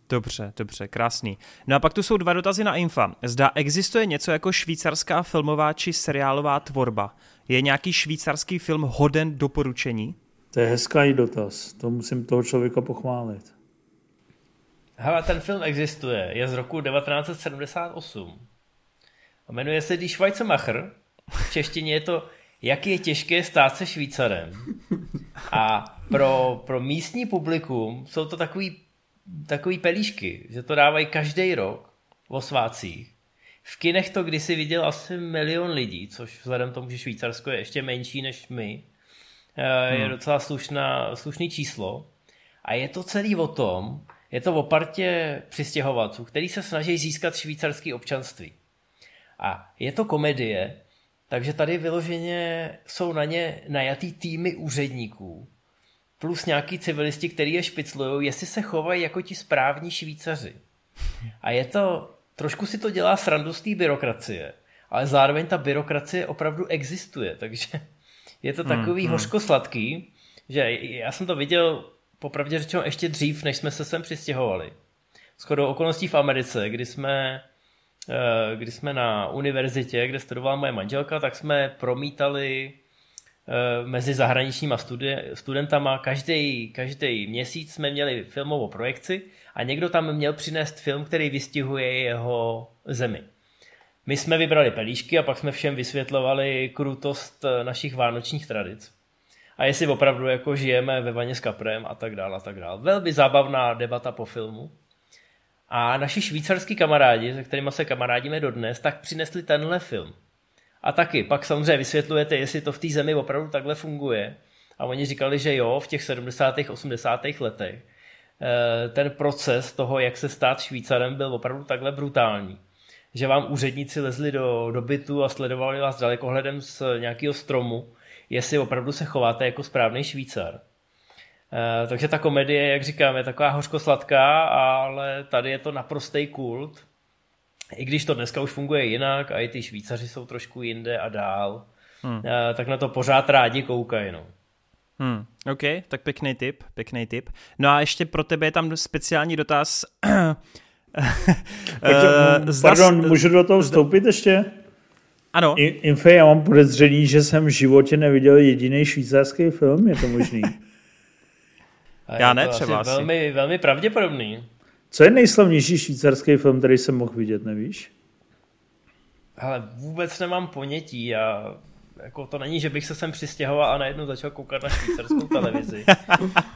Dobře, dobře, krásný. No a pak tu jsou dva dotazy na Infa. Zda existuje něco jako švýcarská filmová či seriálová tvorba? Je nějaký švýcarský film hoden doporučení? To je hezký dotaz. To musím toho člověka pochválit. Hele, ten film existuje. Je z roku 1978. A jmenuje se Die Schweizermacher. V češtině je to Jak je těžké stát se Švýcarem. A pro, pro místní publikum jsou to takový, takový pelíšky, že to dávají každý rok o svácích. V kinech to kdysi viděl asi milion lidí, což vzhledem tomu, že Švýcarsko je ještě menší než my, eh, je hmm. docela slušná, slušný číslo. A je to celý o tom, je to o partě přistěhovalců, který se snaží získat švýcarský občanství. A je to komedie, takže tady vyloženě jsou na ně najatý týmy úředníků, plus nějaký civilisti, který je špiclují, jestli se chovají jako ti správní Švýcaři. A je to, trošku si to dělá srandu z té byrokracie, ale zároveň ta byrokracie opravdu existuje, takže je to takový hmm, hořkosladký, že já jsem to viděl popravdě řečeno ještě dřív, než jsme se sem přistěhovali. Shodou okolností v Americe, kdy jsme, kdy jsme na univerzitě, kde studovala moje manželka, tak jsme promítali eh, mezi zahraničníma studi- studentama. Každý, každý měsíc jsme měli filmovou projekci a někdo tam měl přinést film, který vystihuje jeho zemi. My jsme vybrali pelíšky a pak jsme všem vysvětlovali krutost eh, našich vánočních tradic a jestli opravdu jako žijeme ve vaně s kaprem a tak dále a tak dále. Velmi zábavná debata po filmu. A naši švýcarský kamarádi, se kterými se kamarádíme dodnes, tak přinesli tenhle film. A taky, pak samozřejmě vysvětlujete, jestli to v té zemi opravdu takhle funguje. A oni říkali, že jo, v těch 70. 80. letech eh, ten proces toho, jak se stát Švýcarem, byl opravdu takhle brutální. Že vám úředníci lezli do, do bytu a sledovali vás dalekohledem z nějakého stromu jestli opravdu se chováte jako správný Švýcar. Uh, takže ta komedie, jak říkám, je taková hořkosladká, ale tady je to naprostý kult. I když to dneska už funguje jinak a i ty Švýcaři jsou trošku jinde a dál, hmm. uh, tak na to pořád rádi koukají. No. Hmm, OK, tak pěkný tip, pěkný tip. No a ještě pro tebe je tam speciální dotaz. Pojď, pardon, můžu do toho vstoupit ještě? Ano. Infe, já mám podezření, že jsem v životě neviděl jediný švýcarský film, je to možný? já ne, třeba asi. Velmi, velmi pravděpodobný. Co je nejslavnější švýcarský film, který jsem mohl vidět, nevíš? Ale vůbec nemám ponětí. Já, jako to není, že bych se sem přistěhoval a najednou začal koukat na švýcarskou televizi.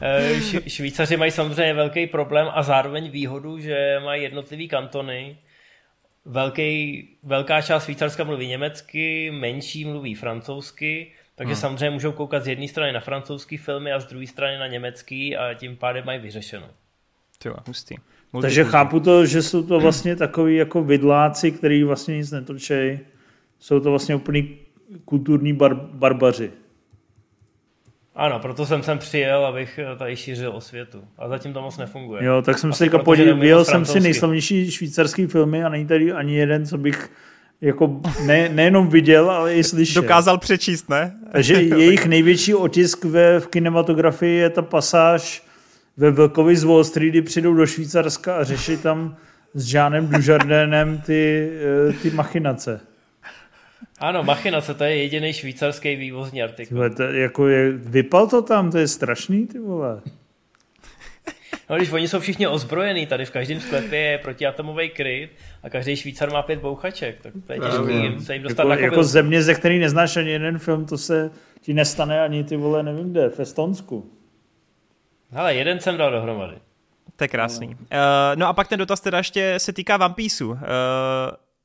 Eh, Švýcaři mají samozřejmě velký problém a zároveň výhodu, že mají jednotlivý kantony, velký, velká část Švýcarska mluví německy, menší mluví francouzsky, takže hmm. samozřejmě můžou koukat z jedné strany na francouzský filmy a z druhé strany na německý a tím pádem mají vyřešeno. Tyjo, hustý. Multikultur. Takže chápu to, že jsou to vlastně takový jako vidláci, který vlastně nic netočej. Jsou to vlastně úplný kulturní bar- barbaři. Ano, proto jsem sem přijel, abych tady šířil o světu. A zatím to moc nefunguje. Jo, tak jsem Asi si teďka podíval, jsem si nejslavnější švýcarský filmy a není tady ani jeden, co bych jako ne, nejenom viděl, ale i slyšel. Dokázal přečíst, ne? Takže jejich největší otisk ve, v kinematografii je ta pasáž ve Vlkovi z Wall Street, kdy přijdou do Švýcarska a řeší tam s Žánem Dujardénem ty, eh, ty machinace. Ano, machinace, to je jediný švýcarský vývozní artikul. Tyhle, to, jako je, vypal to tam, to je strašný, ty vole. No, když oni jsou všichni ozbrojení, tady v každém sklepě je protiatomový kryt a každý Švýcar má pět bouchaček, tak to je těžký se jim dostat jako, na jako země, ze který neznáš ani jeden film, to se ti nestane ani ty vole, nevím kde, v Estonsku. Hele, jeden jsem dal dohromady. To je krásný. No. Uh, no a pak ten dotaz teda ještě se týká One Pieceu. Uh,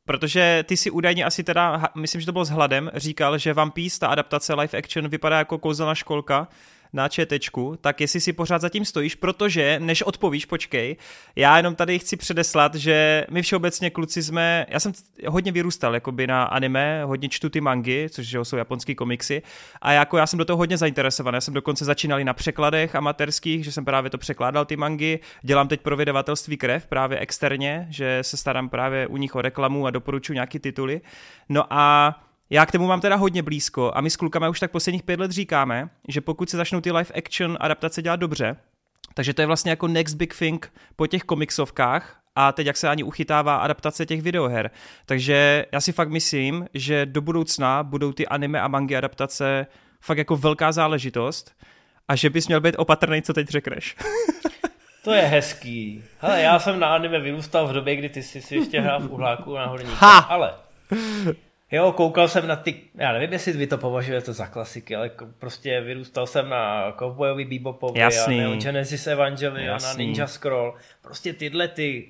Protože ty si údajně asi teda, myslím, že to bylo s hladem, říkal, že One Piece, ta adaptace live action, vypadá jako kouzelná školka, na četečku, tak jestli si pořád zatím stojíš, protože než odpovíš, počkej, já jenom tady chci předeslat, že my všeobecně kluci jsme, já jsem hodně vyrůstal jakoby na anime, hodně čtu ty mangy, což že jsou japonský komiksy a jako já jsem do toho hodně zainteresovaný, já jsem dokonce začínal na překladech amatérských, že jsem právě to překládal ty mangy, dělám teď pro vydavatelství Krev právě externě, že se starám právě u nich o reklamu a doporučuji nějaký tituly. No a já k tomu mám teda hodně blízko a my s klukama už tak posledních pět let říkáme, že pokud se začnou ty live action adaptace dělat dobře, takže to je vlastně jako next big thing po těch komiksovkách a teď jak se ani uchytává adaptace těch videoher. Takže já si fakt myslím, že do budoucna budou ty anime a mangy adaptace fakt jako velká záležitost a že bys měl být opatrný, co teď řekneš. To je hezký. Hele, já jsem na anime vyrůstal v době, kdy ty jsi si ještě hrál v uhláku na horníku. Ha! Ale Jo, koukal jsem na ty, já nevím, jestli vy to považujete za klasiky, ale prostě vyrůstal jsem na Cowboyovi Bebopovi Jasný. a Neo Genesis Evangelion Jasný. na Ninja Scroll. Prostě tyhle ty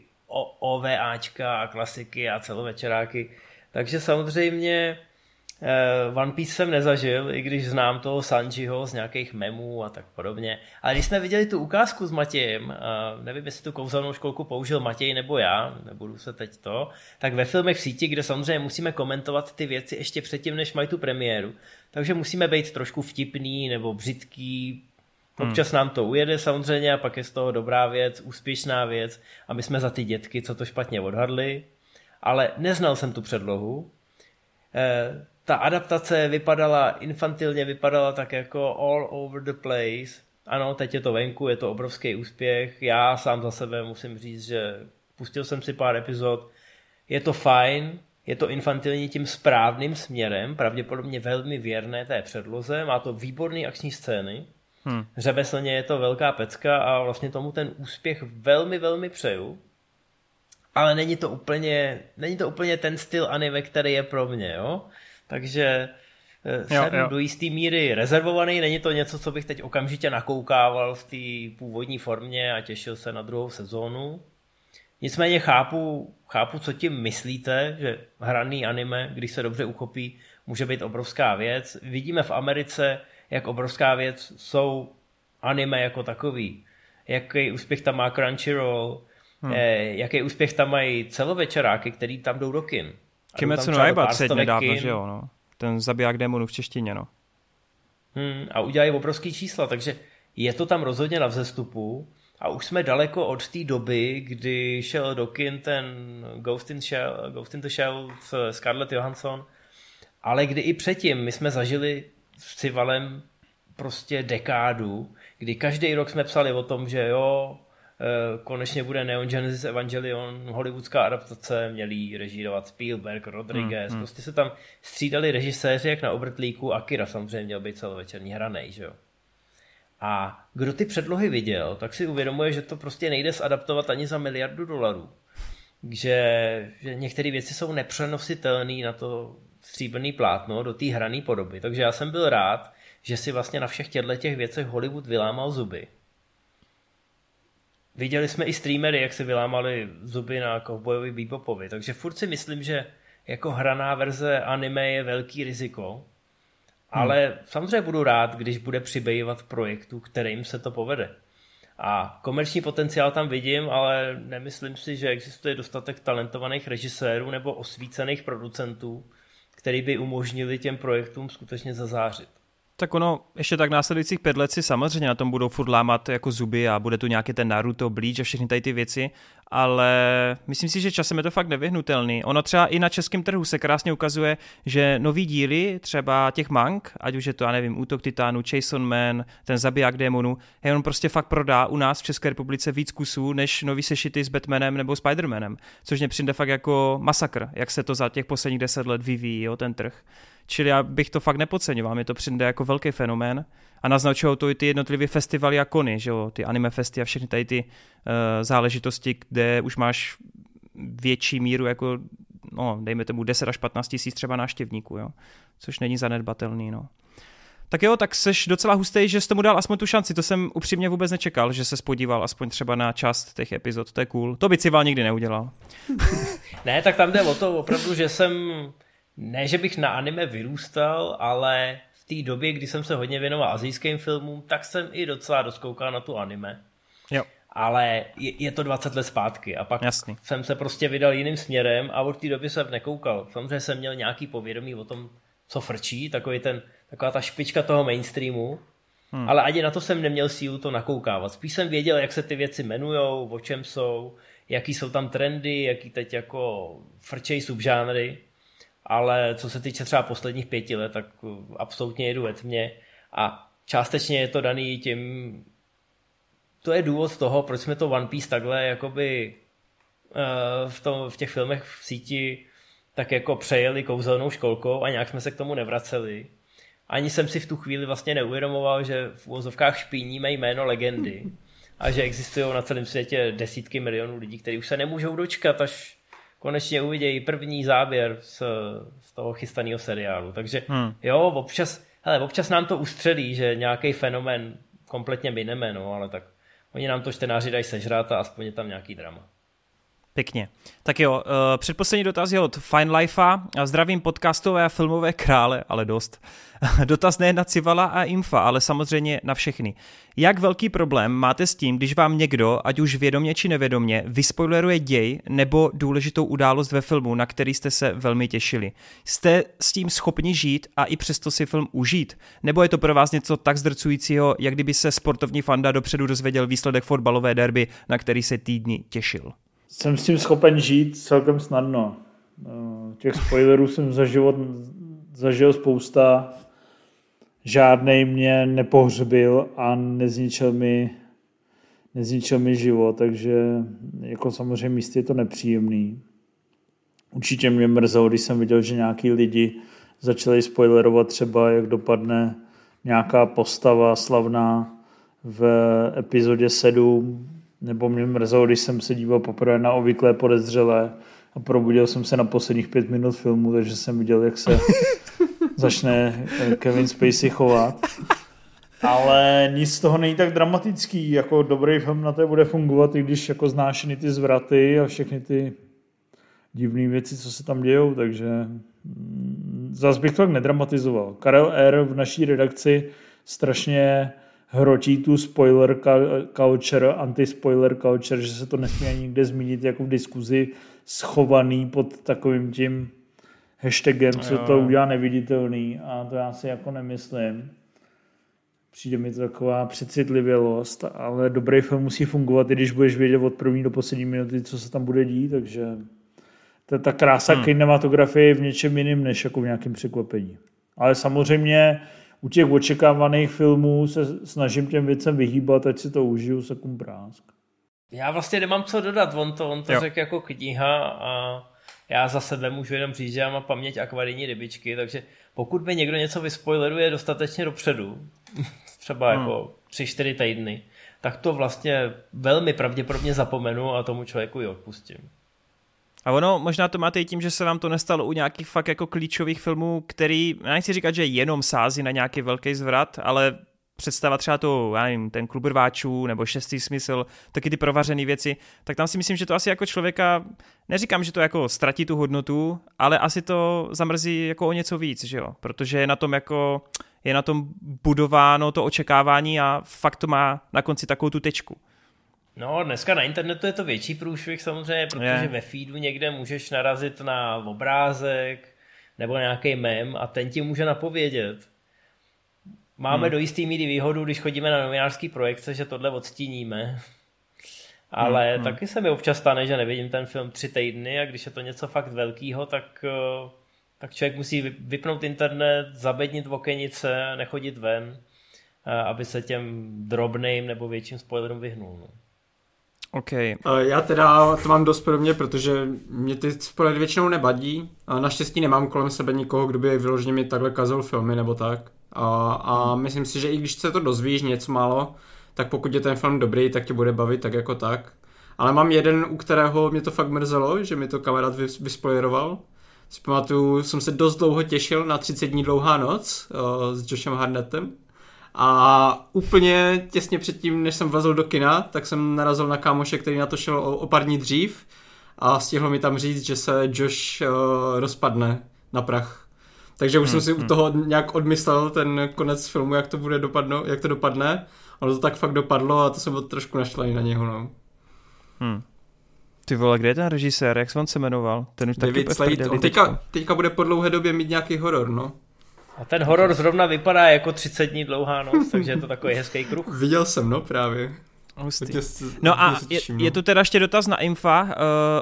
OVAčka a klasiky a celovečeráky. Takže samozřejmě One Piece jsem nezažil, i když znám toho Sanjiho z nějakých memů a tak podobně. Ale když jsme viděli tu ukázku s Matějem, nevím, jestli tu kouzelnou školku použil Matěj nebo já, nebudu se teď to, tak ve filmech v síti, kde samozřejmě musíme komentovat ty věci ještě předtím, než mají tu premiéru, takže musíme být trošku vtipný nebo břitký, hmm. Občas nám to ujede samozřejmě a pak je z toho dobrá věc, úspěšná věc a my jsme za ty dětky, co to špatně odhadli. Ale neznal jsem tu předlohu. Ta adaptace vypadala infantilně, vypadala tak jako all over the place. Ano, teď je to venku, je to obrovský úspěch. Já sám za sebe musím říct, že pustil jsem si pár epizod. Je to fajn, je to infantilní tím správným směrem, pravděpodobně velmi věrné té předloze, má to výborné akční scény. Hmm. Řemeslně je to velká pecka a vlastně tomu ten úspěch velmi, velmi přeju. Ale není to úplně, není to úplně ten styl anime, který je pro mě, jo. Takže eh, jsem jo, jo. do jisté míry rezervovaný, není to něco, co bych teď okamžitě nakoukával v té původní formě a těšil se na druhou sezónu. Nicméně chápu, chápu, co tím myslíte, že hraný anime, když se dobře uchopí, může být obrovská věc. Vidíme v Americe, jak obrovská věc jsou anime jako takový. Jaký úspěch tam má Crunchyroll, hmm. eh, jaký úspěch tam mají celovečeráky, který tam jdou do kin. Kimetsu no Yaiba teď nedávno, že jo, no. Ten zabiják démonů v češtině, no. Hmm, a udělají obrovský čísla, takže je to tam rozhodně na vzestupu a už jsme daleko od té doby, kdy šel do kin ten Ghost in, Shell, Ghost in the Shell s Scarlett Johansson, ale kdy i předtím my jsme zažili s Civalem prostě dekádu, kdy každý rok jsme psali o tom, že jo, konečně bude Neon Genesis Evangelion, hollywoodská adaptace, měli režírovat Spielberg, Rodriguez, hmm, hmm. prostě se tam střídali režiséři jak na obrtlíku, Akira samozřejmě měl být celovečerní hranej, že jo. A kdo ty předlohy viděl, tak si uvědomuje, že to prostě nejde zadaptovat ani za miliardu dolarů. Že, že některé věci jsou nepřenositelné na to stříbrný plátno do té hrané podoby. Takže já jsem byl rád, že si vlastně na všech těchto těch věcech Hollywood vylámal zuby Viděli jsme i streamery, jak se vylámali zuby na Cowboyovi Bebopovi, takže furt si myslím, že jako hraná verze anime je velký riziko, ale hmm. samozřejmě budu rád, když bude přibývat projektů, kterým se to povede. A komerční potenciál tam vidím, ale nemyslím si, že existuje dostatek talentovaných režisérů nebo osvícených producentů, který by umožnili těm projektům skutečně zazářit. Tak ono, ještě tak následujících pět let si samozřejmě na tom budou furt lámat jako zuby a bude tu nějaký ten Naruto, Bleach a všechny tady ty věci, ale myslím si, že časem je to fakt nevyhnutelný. Ono třeba i na českém trhu se krásně ukazuje, že nový díly, třeba těch mang, ať už je to, já nevím, Útok Titánu, Jason Man, ten Zabiják démonů, je on prostě fakt prodá u nás v České republice víc kusů, než nový sešity s Batmanem nebo Spidermanem, což mě přijde fakt jako masakr, jak se to za těch posledních deset let vyvíjí, jo, ten trh. Čili já bych to fakt nepodceňoval, mi to přijde jako velký fenomén a naznačují to i ty jednotlivé festivaly a kony, že jo, ty anime festy a všechny tady ty uh, záležitosti, kde už máš větší míru jako, no, dejme tomu 10 až 15 tisíc třeba návštěvníků, jo, což není zanedbatelný, no. Tak jo, tak seš docela hustý, že jsi tomu dal aspoň tu šanci. To jsem upřímně vůbec nečekal, že se spodíval aspoň třeba na část těch epizod. To je cool. To by Cival nikdy neudělal. ne, tak tam jde o to opravdu, že jsem ne, že bych na anime vyrůstal, ale v té době, kdy jsem se hodně věnoval azijským filmům, tak jsem i docela doskoukal na tu anime. Jo. Ale je, je to 20 let zpátky a pak Jasný. jsem se prostě vydal jiným směrem a od té doby jsem nekoukal. Samozřejmě jsem měl nějaký povědomí o tom, co frčí, takový ten, taková ta špička toho mainstreamu, hmm. ale ani na to jsem neměl sílu to nakoukávat. Spíš jsem věděl, jak se ty věci jmenujou, o čem jsou, jaký jsou tam trendy, jaký teď jako frčej subžánry ale co se týče třeba posledních pěti let, tak uh, absolutně jedu ve tmě a částečně je to daný tím, to je důvod toho, proč jsme to One Piece takhle jakoby uh, v, tom, v těch filmech v síti tak jako přejeli kouzelnou školkou a nějak jsme se k tomu nevraceli. Ani jsem si v tu chvíli vlastně neuvědomoval, že v úvozovkách špíníme jméno legendy a že existují na celém světě desítky milionů lidí, kteří už se nemůžou dočkat, až konečně uvidějí první záběr z, z toho chystaného seriálu. Takže hmm. jo, občas, hele, občas nám to ustřelí, že nějaký fenomén kompletně mineme, no, ale tak oni nám to čtenáři dají sežrát a aspoň je tam nějaký drama. Pěkně. Tak jo, uh, předposlední dotaz je od Fine Lifea. Zdravím podcastové a filmové krále, ale dost. dotaz ne na Civala a Infa, ale samozřejmě na všechny. Jak velký problém máte s tím, když vám někdo, ať už vědomě či nevědomě, vyspoileruje děj nebo důležitou událost ve filmu, na který jste se velmi těšili? Jste s tím schopni žít a i přesto si film užít? Nebo je to pro vás něco tak zdrcujícího, jak kdyby se sportovní fanda dopředu dozvěděl výsledek fotbalové derby, na který se týdny těšil? Jsem s tím schopen žít celkem snadno. No, těch spoilerů jsem za život zažil spousta. Žádnej mě nepohřbil a nezničil mi, nezničil mi život, takže jako samozřejmě místě je to nepříjemný. Určitě mě mrzelo, když jsem viděl, že nějaký lidi začali spoilerovat třeba, jak dopadne nějaká postava slavná v epizodě 7 nebo mě mrzelo, když jsem se díval poprvé na obvyklé podezřelé a probudil jsem se na posledních pět minut filmu, takže jsem viděl, jak se začne eh, Kevin Spacey chovat. Ale nic z toho není tak dramatický, jako dobrý film na to bude fungovat, i když jako znáš ty zvraty a všechny ty divné věci, co se tam dějou, takže mm, zase bych to tak nedramatizoval. Karel R. v naší redakci strašně hrotí tu spoiler culture, anti-spoiler culture, že se to nesmí ani nikde zmínit jako v diskuzi schovaný pod takovým tím hashtagem, co to udělá neviditelný a to já si jako nemyslím. Přijde mi to taková přecitlivělost, ale dobrý film musí fungovat, i když budeš vědět od první do poslední minuty, co se tam bude dít, takže to je ta krása hmm. kinematografie je v něčem jiným, než jako v nějakém překvapení. Ale samozřejmě u těch očekávaných filmů se snažím těm věcem vyhýbat, ať si to užiju sekund prásk. Já vlastně nemám co dodat, on to, on to řekl jako kniha a já za sebe můžu jenom říct, že já mám paměť akvarijní rybičky, takže pokud mi někdo něco vyspoileruje dostatečně dopředu, třeba hmm. jako 3-4 týdny, tak to vlastně velmi pravděpodobně zapomenu a tomu člověku i odpustím. A ono, možná to máte i tím, že se vám to nestalo u nějakých fakt jako klíčových filmů, který, já nechci říkat, že jenom sází na nějaký velký zvrat, ale představa třeba to, já nevím, ten klub rváčů nebo šestý smysl, taky ty provařené věci, tak tam si myslím, že to asi jako člověka, neříkám, že to jako ztratí tu hodnotu, ale asi to zamrzí jako o něco víc, že jo, protože je na tom jako, je na tom budováno to očekávání a fakt to má na konci takovou tu tečku. No, dneska na internetu je to větší průšvih samozřejmě, protože je. ve feedu někde můžeš narazit na obrázek nebo nějaký mem a ten ti může napovědět. máme hmm. do jisté míry výhodu, když chodíme na novinářský projekce, že tohle odstíníme. Ale hmm. taky se mi občas stane, že nevidím ten film tři týdny a když je to něco fakt velkýho, tak, eh, tak člověk musí vypnout internet, zabednit v okenice, nechodit ven, eh, aby se těm drobným nebo větším spoilerům vyhnul. No. OK. Já teda to mám dost podobně, protože mě ty spoilery většinou nevadí. Naštěstí nemám kolem sebe nikoho, kdo by vyloženě mi takhle kazil filmy nebo tak. A, a myslím si, že i když se to dozvíš něco málo, tak pokud je ten film dobrý, tak tě bude bavit tak jako tak. Ale mám jeden, u kterého mě to fakt mrzelo, že mi to kamarád vyspoileroval. Zpamatuju, jsem se dost dlouho těšil na 30 dní dlouhá noc uh, s Joshem Harnettem. A úplně těsně předtím, než jsem vlezl do kina, tak jsem narazil na kámoše, který na to šel o, o pár dní dřív a stihl mi tam říct, že se Josh uh, rozpadne na prach. Takže už hmm, jsem si hmm. u toho nějak odmyslel ten konec filmu, jak to bude dopadno, jak to dopadne. Ono to tak fakt dopadlo a to jsem byl trošku naštvaný na něho, no. Hmm. Ty vole, kde je ten režisér, jak se on se jmenoval? Ten už David taky Slade, on teďka, teďka bude po dlouhé době mít nějaký horor, no. A ten horor zrovna vypadá jako 30 dní dlouhá noc, takže je to takový hezký kruh. Viděl jsem, no právě. Hustý. No a je, je tu teda ještě dotaz na Infa uh,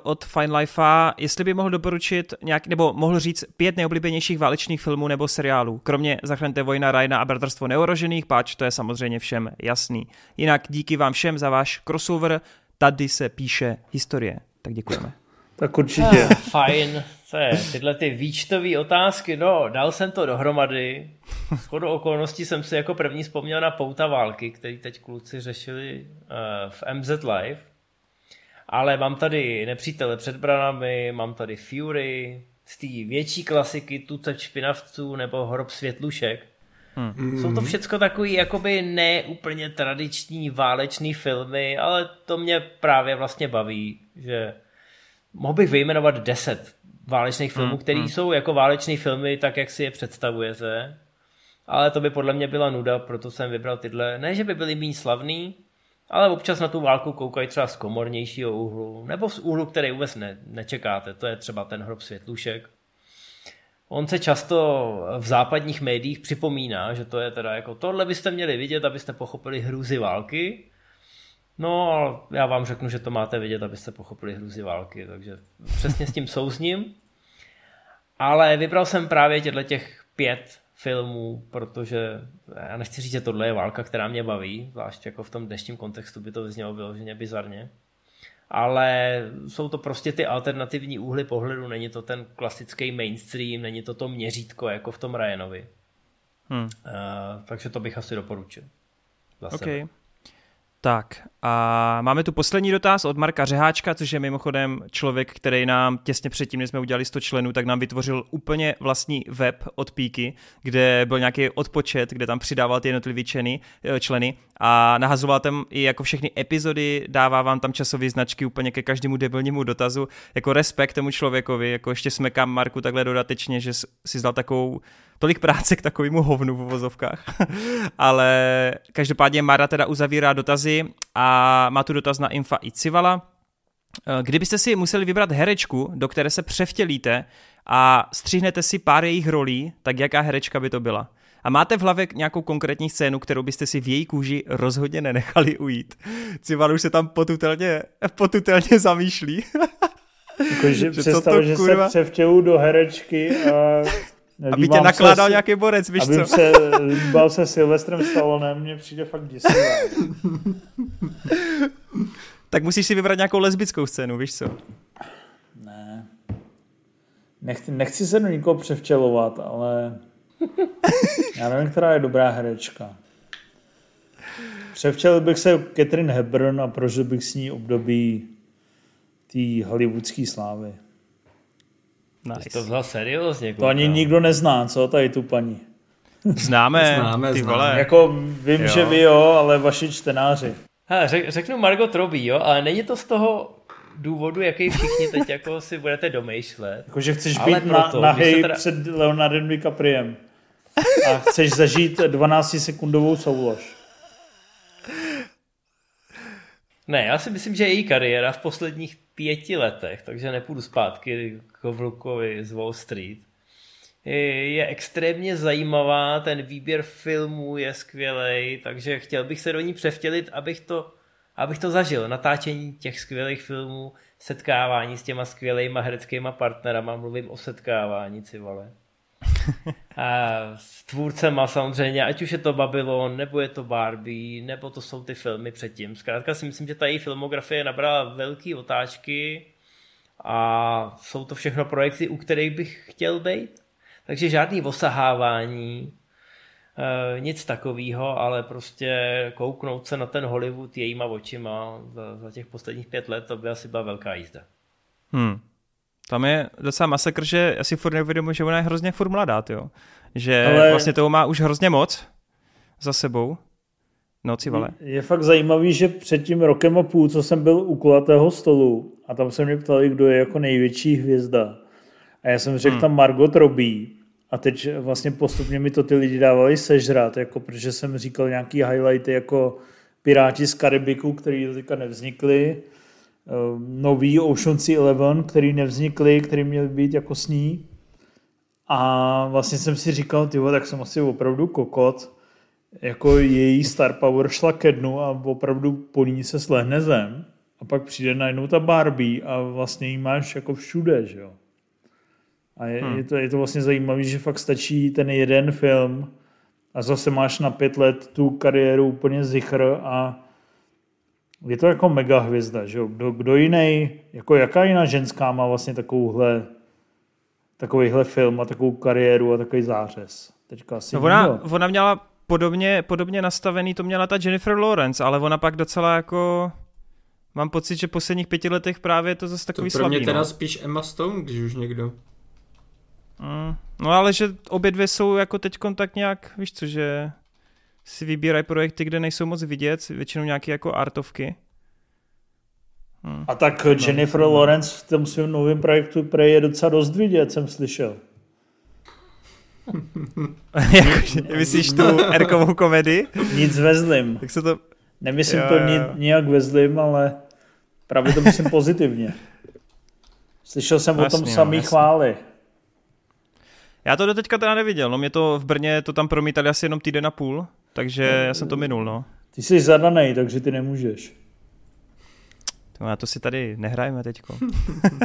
od Fine Lifea, jestli by mohl doporučit nějak, nebo mohl říct pět nejoblíbenějších válečných filmů nebo seriálů, kromě Zachraňte vojna Ryana a Bratrstvo neorožených, páč to je samozřejmě všem jasný. Jinak díky vám všem za váš crossover, tady se píše historie. Tak děkujeme. Tak určitě. Ah, fajn. Co je, tyhle ty výčtové otázky, no, dal jsem to dohromady. Schodu okolností jsem si jako první vzpomněl na pouta války, který teď kluci řešili uh, v MZ Live. Ale mám tady Nepřítele před branami, mám tady Fury, z té větší klasiky Tuce špinavců nebo Hrob světlušek. Hmm. Jsou to všechno takový jakoby neúplně tradiční válečný filmy, ale to mě právě vlastně baví, že mohl bych vyjmenovat deset válečných filmů, hmm, které hmm. jsou jako váleční filmy, tak jak si je představujete. Ale to by podle mě byla nuda, proto jsem vybral tyhle. Ne, že by byly méně slavný, ale občas na tu válku koukají třeba z komornějšího úhlu, nebo z úhlu, který vůbec ne, nečekáte. To je třeba ten hrob světlušek. On se často v západních médiích připomíná, že to je teda jako tohle byste měli vidět, abyste pochopili hrůzy války. No, já vám řeknu, že to máte vidět, abyste pochopili hrůzy války, takže přesně s tím souzním. Ale vybral jsem právě těchto těch pět filmů, protože já nechci říct, že tohle je válka, která mě baví, zvlášť jako v tom dnešním kontextu by to vyznělo vyloženě bizarně. Ale jsou to prostě ty alternativní úhly pohledu, není to ten klasický mainstream, není to to měřítko jako v tom Ryanovi. Hmm. Uh, takže to bych asi doporučil. Za okay. Tak a máme tu poslední dotaz od Marka Řeháčka, což je mimochodem člověk, který nám těsně předtím, než jsme udělali 100 členů, tak nám vytvořil úplně vlastní web od Píky, kde byl nějaký odpočet, kde tam přidával ty jednotlivé členy, eh, členy a nahazoval tam i jako všechny epizody, dává vám tam časové značky úplně ke každému debilnímu dotazu, jako respekt tomu člověkovi, jako ještě smekám Marku takhle dodatečně, že si zdal takovou tolik práce k takovému hovnu v uvozovkách. Ale každopádně Mara teda uzavírá dotazy a má tu dotaz na Infa i Civala. Eh, kdybyste si museli vybrat herečku, do které se převtělíte a střihnete si pár jejich rolí, tak jaká herečka by to byla? A máte v hlavě nějakou konkrétní scénu, kterou byste si v její kůži rozhodně nenechali ujít? Cival už se tam potutelně, potutelně zamýšlí. Jako, že, že představ, že kurva? se převtělu do herečky a aby tě nakládal se, nějaký borec, víš aby co? se líbal se Silvestrem Stallonem, mně přijde fakt děsivé. tak musíš si vybrat nějakou lesbickou scénu, víš co? Ne. Nechci, nechci se do nikoho převčelovat, ale já nevím, která je dobrá herečka. Převčel bych se Catherine Hepburn a prožil bych s ní období té hollywoodské slávy. Nice. Jsi to vzal seriózně. To ani nikdo nezná, co tady tu paní. Známe, známe ty vole. Jako vím, jo. že vy jo, ale vaši čtenáři. Ha, řek, řeknu Margot Robbie, jo, ale není to z toho důvodu, jaký všichni teď jako si budete domýšlet. Jako, že chceš ale být proto, na, hej teda... před Leonardem DiCapriem a chceš zažít 12-sekundovou soulož. Ne, já si myslím, že její kariéra v posledních pěti letech, takže nepůjdu zpátky k Vlukovi z Wall Street, je extrémně zajímavá, ten výběr filmů je skvělý, takže chtěl bych se do ní převtělit, abych to, abych to zažil. Natáčení těch skvělých filmů, setkávání s těma skvělýma hereckýma partnerama, mluvím o setkávání, si vole. A s tvůrcema samozřejmě, ať už je to Babylon, nebo je to Barbie, nebo to jsou ty filmy předtím. Zkrátka si myslím, že ta její filmografie nabrala velký otáčky a jsou to všechno projekty, u kterých bych chtěl být. Takže žádný osahávání, e, nic takového, ale prostě kouknout se na ten Hollywood jejíma očima za, za těch posledních pět let, to by asi byla velká jízda. Hmm. Tam je docela masakr, že asi furt neuvědomuji, že ona je hrozně furt mladá, jo. Že Ale... vlastně toho má už hrozně moc za sebou. No, vale. Je fakt zajímavý, že před tím rokem a půl, co jsem byl u kulatého stolu, a tam se mě ptali, kdo je jako největší hvězda. A já jsem řekl hmm. tam Margot Robbie. A teď vlastně postupně mi to ty lidi dávali sežrat, jako protože jsem říkal nějaký highlighty jako Piráti z Karibiku, který teďka nevznikly, ehm, nový Ocean's Eleven, který nevznikly, který měl být jako s ní. A vlastně jsem si říkal, ty tak jsem asi opravdu kokot, jako její star power šla ke dnu a opravdu po ní se slehne zem. A pak přijde najednou ta Barbie a vlastně ji máš jako všude, že jo. A je, hmm. je, to, je to vlastně zajímavé, že fakt stačí ten jeden film a zase máš na pět let tu kariéru úplně zichr a je to jako mega hvězda, že jo. Kdo, kdo jiný, jako jaká jiná ženská má vlastně takovouhle takovýhle film a takovou kariéru a takový zářez. Teďka asi no ona, ona měla podobně, podobně nastavený, to měla ta Jennifer Lawrence, ale ona pak docela jako Mám pocit, že v posledních pěti letech právě je to zase takový to pro mě slabý, teda no. spíš Emma Stone, když už někdo. Mm, no ale že obě dvě jsou jako teď tak nějak, víš co, že si vybírají projekty, kde nejsou moc vidět, většinou nějaké jako artovky. Hmm. A tak no, Jennifer no. Lawrence v tom svém novém projektu pre je docela dost vidět, jsem slyšel. Myslíš tu erkovou komedii? Nic vezlim. Tak se to... Nemyslím jo, to jo. nijak vezlim, ale právě to myslím pozitivně. Slyšel jsem no, o tom jasný, samý no, chvály. Já to do teďka teda neviděl, no mě to v Brně to tam promítali asi jenom týden a půl, takže no, já jsem to minul, no. Ty jsi zadanej, takže ty nemůžeš. To, na to si tady nehrajeme teďko.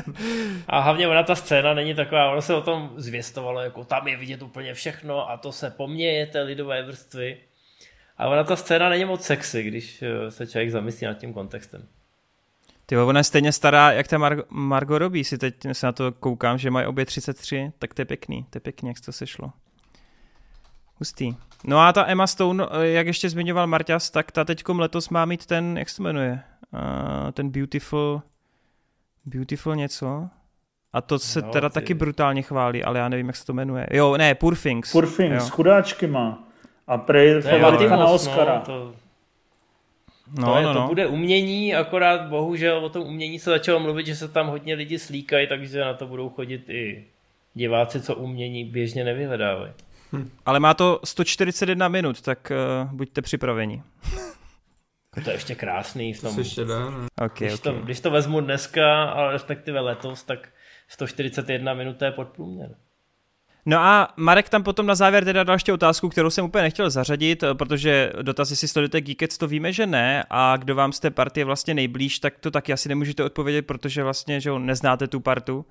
a hlavně ona ta scéna není taková, ono se o tom zvěstovalo, jako tam je vidět úplně všechno a to se poměje té lidové vrstvy. A ona ta scéna není moc sexy, když eh, se člověk zamyslí nad tím kontextem. Ty ona je stejně stará, jak ta Mar- Margot robí, si teď se na to koukám, že mají obě 33, tak to je pěkný, to je pěkný, jak to sešlo. Hustý. No a ta Emma Stone, eh, jak ještě zmiňoval Marťas, tak ta teďkom letos má mít ten, jak se to jmenuje, uh, ten Beautiful, Beautiful něco. A to se no, teda ty. taky brutálně chválí, ale já nevím, jak se to jmenuje. Jo, ne, Poor Things. Poor Things, jo. chudáčky má. A prej favoritka na Oscara. No, to... No, to, je, no, no. to bude umění, akorát bohužel o tom umění se začalo mluvit, že se tam hodně lidi slíkají, takže na to budou chodit i diváci, co umění běžně nevyhledávají. Hm. Ale má to 141 minut, tak uh, buďte připraveni. To je ještě krásný. V tom, to ještě dá, ne? okay, když, okay. To, když to vezmu dneska, ale respektive letos, tak 141 minut je podprůměr. No a Marek tam potom na závěr teda dal ještě otázku, kterou jsem úplně nechtěl zařadit, protože dotaz, jestli sledujete Geekets, to víme, že ne, a kdo vám z té partie vlastně nejblíž, tak to taky asi nemůžete odpovědět, protože vlastně, že neznáte tu partu.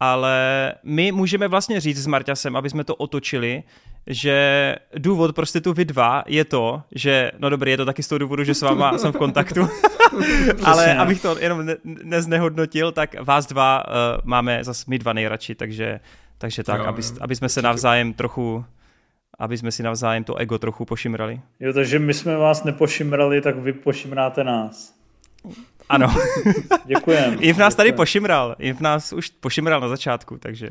Ale my můžeme vlastně říct s Marťasem, aby jsme to otočili, že důvod prostě tu vy dva je to, že, no dobrý, je to taky z toho důvodu, že s váma jsem v kontaktu, ale abych to jenom ne- neznehodnotil, tak vás dva uh, máme zase my dva nejradši, takže takže tak, jo, aby, aby jsme se navzájem trochu aby jsme si navzájem to ego trochu pošimrali. Jo, takže my jsme vás nepošimrali, tak vy pošimráte nás. Ano. Děkujem. I v nás tady pošimral. I v nás už pošimral na začátku, takže,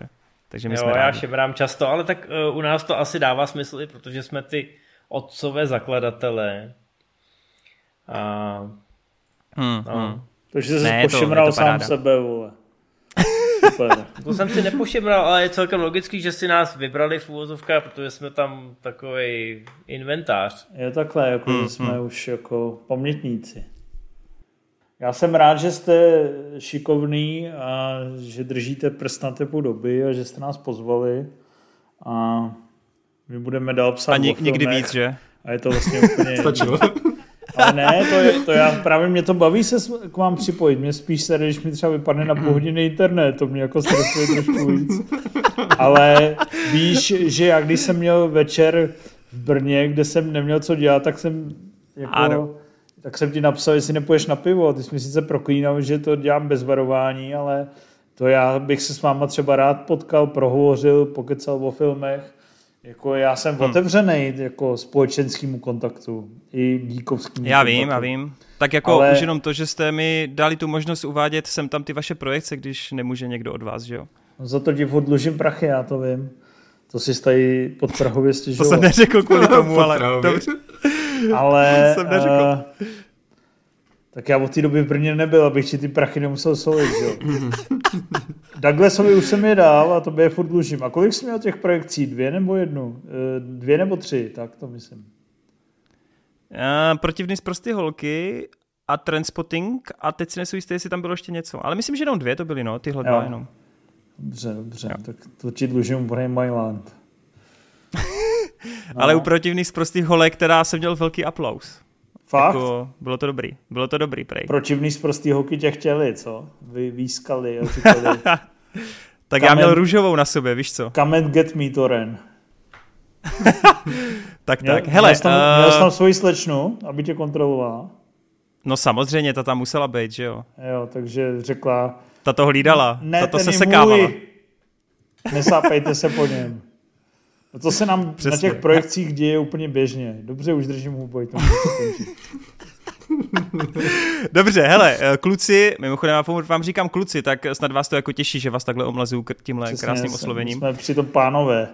takže my jo, jsme rádi. já šimrám často, ale tak uh, u nás to asi dává smysl, i protože jsme ty otcové zakladatelé. A... Hmm, no. hmm. Takže jsi ne, pošimral to, sám sebe, vole. Super. To jsem si nepošimral, ale je celkem logický, že si nás vybrali v úvozovkách, protože jsme tam takový inventář. Je takhle, jako hmm, jsme hmm. už jako pamětníci. Já jsem rád, že jste šikovný a že držíte prst na tepu doby a že jste nás pozvali. a my budeme dál psát A nik, nikdy víc, že? A je to vlastně úplně... Stačilo. Ale ne, to, je, to já, právě mě to baví se k vám připojit. Mě spíš se, když mi třeba vypadne na půl hodiny internet, to mě jako stresuje trošku víc. Ale víš, že já když jsem měl večer v Brně, kde jsem neměl co dělat, tak jsem jako, ano. Tak jsem ti napsal, jestli nepůjdeš na pivo. Ty jsi mi sice proklínal, že to dělám bez varování, ale to já bych se s váma třeba rád potkal, prohovořil, pokecal o filmech jako já jsem hmm. otevřený jako společenskému kontaktu i díkovskému Já vím, já vím. Tak jako Ale... už jenom to, že jste mi dali tu možnost uvádět sem tam ty vaše projekce, když nemůže někdo od vás, že jo? No za to ti odlužím prachy, já to vím. To si tady pod Prahově stěžoval. To jsem neřekl kvůli tomu, ale dobře. Ale jsem neřekl. Uh, tak já od té doby v Brně nebyl, abych ti ty prachy nemusel solit, jo. Douglasovi už jsem je dal a to je furt dlužím. A kolik jsi měl těch projekcí? Dvě nebo jednu? Eh, dvě nebo tři, tak to myslím. Uh, protivný z prosty holky a Transpotting a teď si nejsou jistý, jestli tam bylo ještě něco. Ale myslím, že jenom dvě to byly, no, tyhle dva jenom. Dobře, dobře, jo. tak to ti dlužím Brain Myland. no. Ale u protivných z prostých holek, která jsem měl velký aplaus. Fakt? Jako, bylo to dobrý. Bylo to dobrý, prej. Pročivný z prostý hoky tě chtěli, co? Vy výskali a říkali. tak já měl růžovou na sobě, víš co? Come and get me, Toren. tak, měl, tak. Hele, měl jsi, tam, uh... měl jsi tam svoji slečnu, aby tě kontrolovala? No samozřejmě, ta tam musela být, že jo? Jo, takže řekla... Ta to hlídala, ne, ta to se sekávala. Nesápejte se po něm. No to se nám Přesně. na těch projekcích děje úplně běžně. Dobře, už držím hubu, to Dobře, hele, eh, kluci, mimochodem já vám říkám kluci, tak snad vás to jako těší, že vás takhle omlazuju tímhle Přesně, krásným oslovením. Jsme přitom pánové.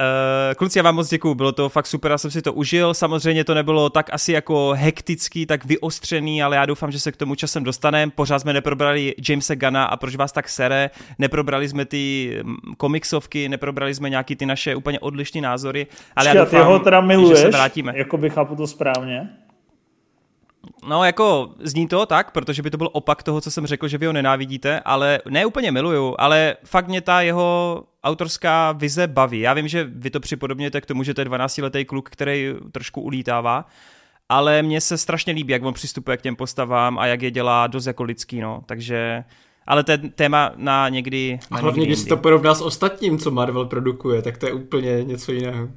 Uh, kluci, já vám moc děkuju, bylo to fakt super, já jsem si to užil. Samozřejmě to nebylo tak asi jako hektický, tak vyostřený, ale já doufám, že se k tomu časem dostaneme. Pořád jsme neprobrali Jamesa Gana a proč vás tak sere, neprobrali jsme ty mm, komiksovky, neprobrali jsme nějaký ty naše úplně odlišné názory. Ale Počkej, já doufám, ty ho teda miluješ, že se vrátíme. Jako by chápu to správně? No jako zní to tak, protože by to byl opak toho, co jsem řekl, že vy ho nenávidíte, ale ne úplně miluju, ale fakt mě ta jeho autorská vize baví. Já vím, že vy to připodobněte k tomu, že to je 12-letý kluk, který trošku ulítává, ale mně se strašně líbí, jak on přistupuje k těm postavám a jak je dělá dost jako lidský, no. Takže ale to je téma na někdy... Na a hlavně, někdy když to porovná s ostatním, co Marvel produkuje, tak to je úplně něco jiného.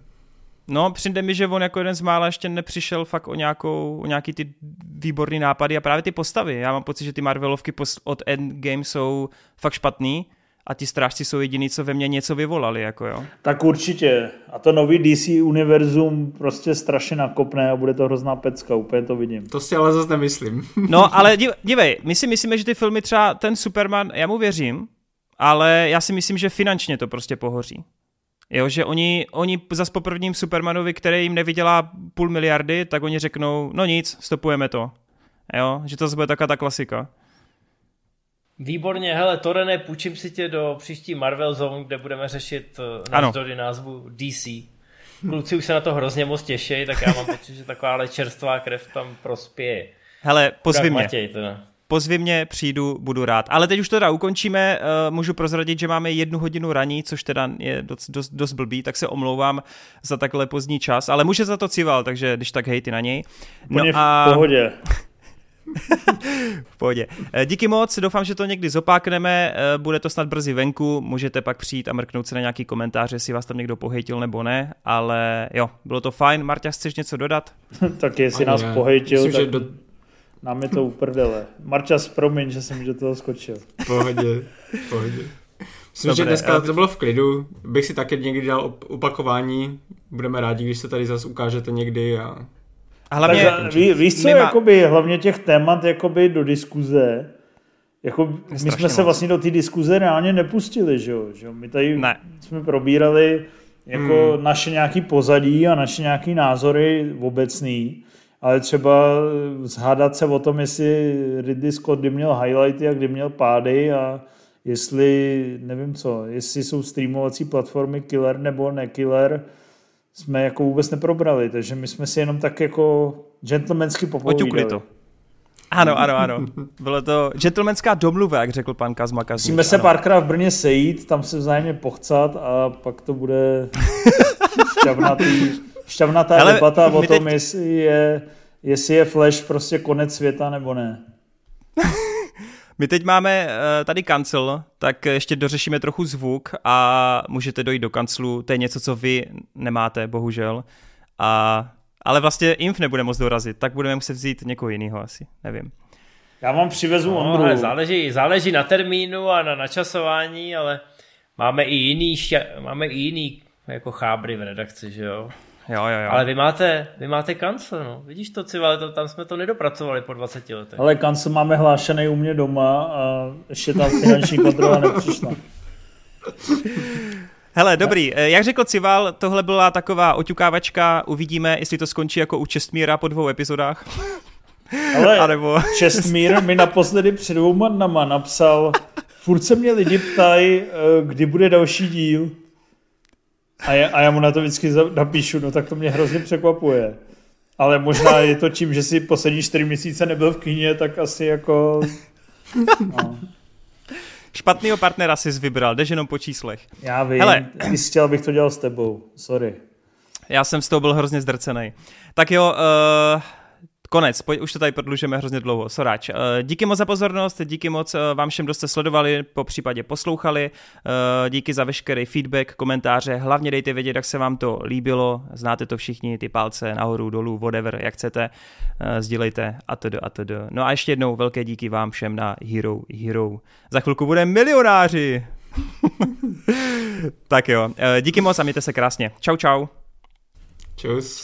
No, přijde mi, že on jako jeden z mála ještě nepřišel fakt o, nějakou, o nějaký ty výborný nápady a právě ty postavy. Já mám pocit, že ty Marvelovky od Endgame jsou fakt špatný a ti strážci jsou jediný, co ve mně něco vyvolali, jako jo. Tak určitě. A to nový DC univerzum prostě strašně nakopne a bude to hrozná pecka, úplně to vidím. To si ale zase nemyslím. no, ale dívej, my si myslíme, že ty filmy třeba ten Superman, já mu věřím, ale já si myslím, že finančně to prostě pohoří. Jo, že oni, oni zas po prvním Supermanovi, který jim nevydělá půl miliardy, tak oni řeknou, no nic, stopujeme to. Jo, že to bude taková ta klasika. Výborně, hele, Torene, půjčím si tě do příští Marvel Zone, kde budeme řešit eh, navzdory názvu DC. Kluci už se na to hrozně moc těší, tak já mám pocit, že taková čerstvá krev tam prospěje. Hele, pozvi mě. Matěj, teda pozvi mě, přijdu, budu rád. Ale teď už to teda ukončíme, uh, můžu prozradit, že máme jednu hodinu raní, což teda je dost, dost, dost blbý, tak se omlouvám za takhle pozdní čas, ale může za to cival, takže když tak hejty na něj. No a... v pohodě. v pohodě. Eh, díky moc, doufám, že to někdy zopákneme, eh, bude to snad brzy venku, můžete pak přijít a mrknout se na nějaký komentář, jestli vás tam někdo pohejtil nebo ne, ale jo, bylo to fajn. Marta, chceš něco dodat? tak jestli nás ne. pohejtil, Myslím, tak... do nám je to uprdele. Marčas, promiň, že jsem do toho skočil. Pohodě, pohodě. Myslím, Dobré, že dneska to bylo v klidu. Bych si taky někdy dal opakování. Budeme rádi, když se tady zase ukážete někdy. A, a hlavně... Tak, ví, víš co, nemá... jakoby, hlavně těch témat jakoby do diskuze, jako, my jsme se vlastně do té diskuze reálně nepustili, že jo? Že My tady ne. jsme probírali jako hmm. naše nějaký pozadí a naše nějaký názory obecný ale třeba zhádat se o tom, jestli Ridley Scott kdy měl highlighty a kdy měl pády a jestli, nevím co, jestli jsou streamovací platformy killer nebo nekiller, jsme jako vůbec neprobrali, takže my jsme si jenom tak jako gentlemansky popovídali. to. Ano, ano, ano. Bylo to gentlemanská domluva, jak řekl pan Kazma Kazmík. Musíme se párkrát v Brně sejít, tam se vzájemně pochcat a pak to bude šťavnatý, šťavnatá Hele, debata o tom, teď... jestli, je, jestli je Flash prostě konec světa nebo ne. My teď máme uh, tady kancel, tak ještě dořešíme trochu zvuk a můžete dojít do kanclu. To je něco, co vy nemáte, bohužel. A, ale vlastně Inf nebude moc dorazit, tak budeme muset vzít někoho jiného asi, nevím. Já vám přivezu no, Ondru. záleží, záleží na termínu a na načasování, ale máme i jiný, máme i jiný jako chábry v redakci, že jo? Jo, jo, jo. Ale vy máte, vy máte kancel, no. Vidíš to, Cival, to, tam jsme to nedopracovali po 20 letech. Ale kancel máme hlášený u mě doma a ještě tam finanční kontrola nepřišla. Hele, dobrý. Jak řekl Cival, tohle byla taková oťukávačka. Uvidíme, jestli to skončí jako u Čestmíra po dvou epizodách. Ale Anebo... Čestmír mi naposledy před dvouma dnama napsal, furt se mě lidi ptají, eh, kdy bude další díl. A já, a já mu na to vždycky napíšu, no tak to mě hrozně překvapuje. Ale možná je to tím, že si poslední čtyři měsíce nebyl v kyně, tak asi jako... No. Špatnýho partnera jsi vybral, jdeš jenom po číslech. Já vím, Hele. chtěl, abych to dělal s tebou, sorry. Já jsem z toho byl hrozně zdrcený. Tak jo, uh, konec, pojď, už to tady prodlužujeme hrozně dlouho, soráč. Eh, díky moc za pozornost, díky moc eh, vám všem, kdo jste sledovali, po případě poslouchali, eh, díky za veškerý feedback, komentáře, hlavně dejte vědět, jak se vám to líbilo, znáte to všichni, ty palce nahoru, dolů, whatever, jak chcete, sdílejte a to a to. No a ještě jednou velké díky vám všem na Hero Hero. Za chvilku bude milionáři! tak jo, díky moc a mějte se krásně. Čau, čau. Čus.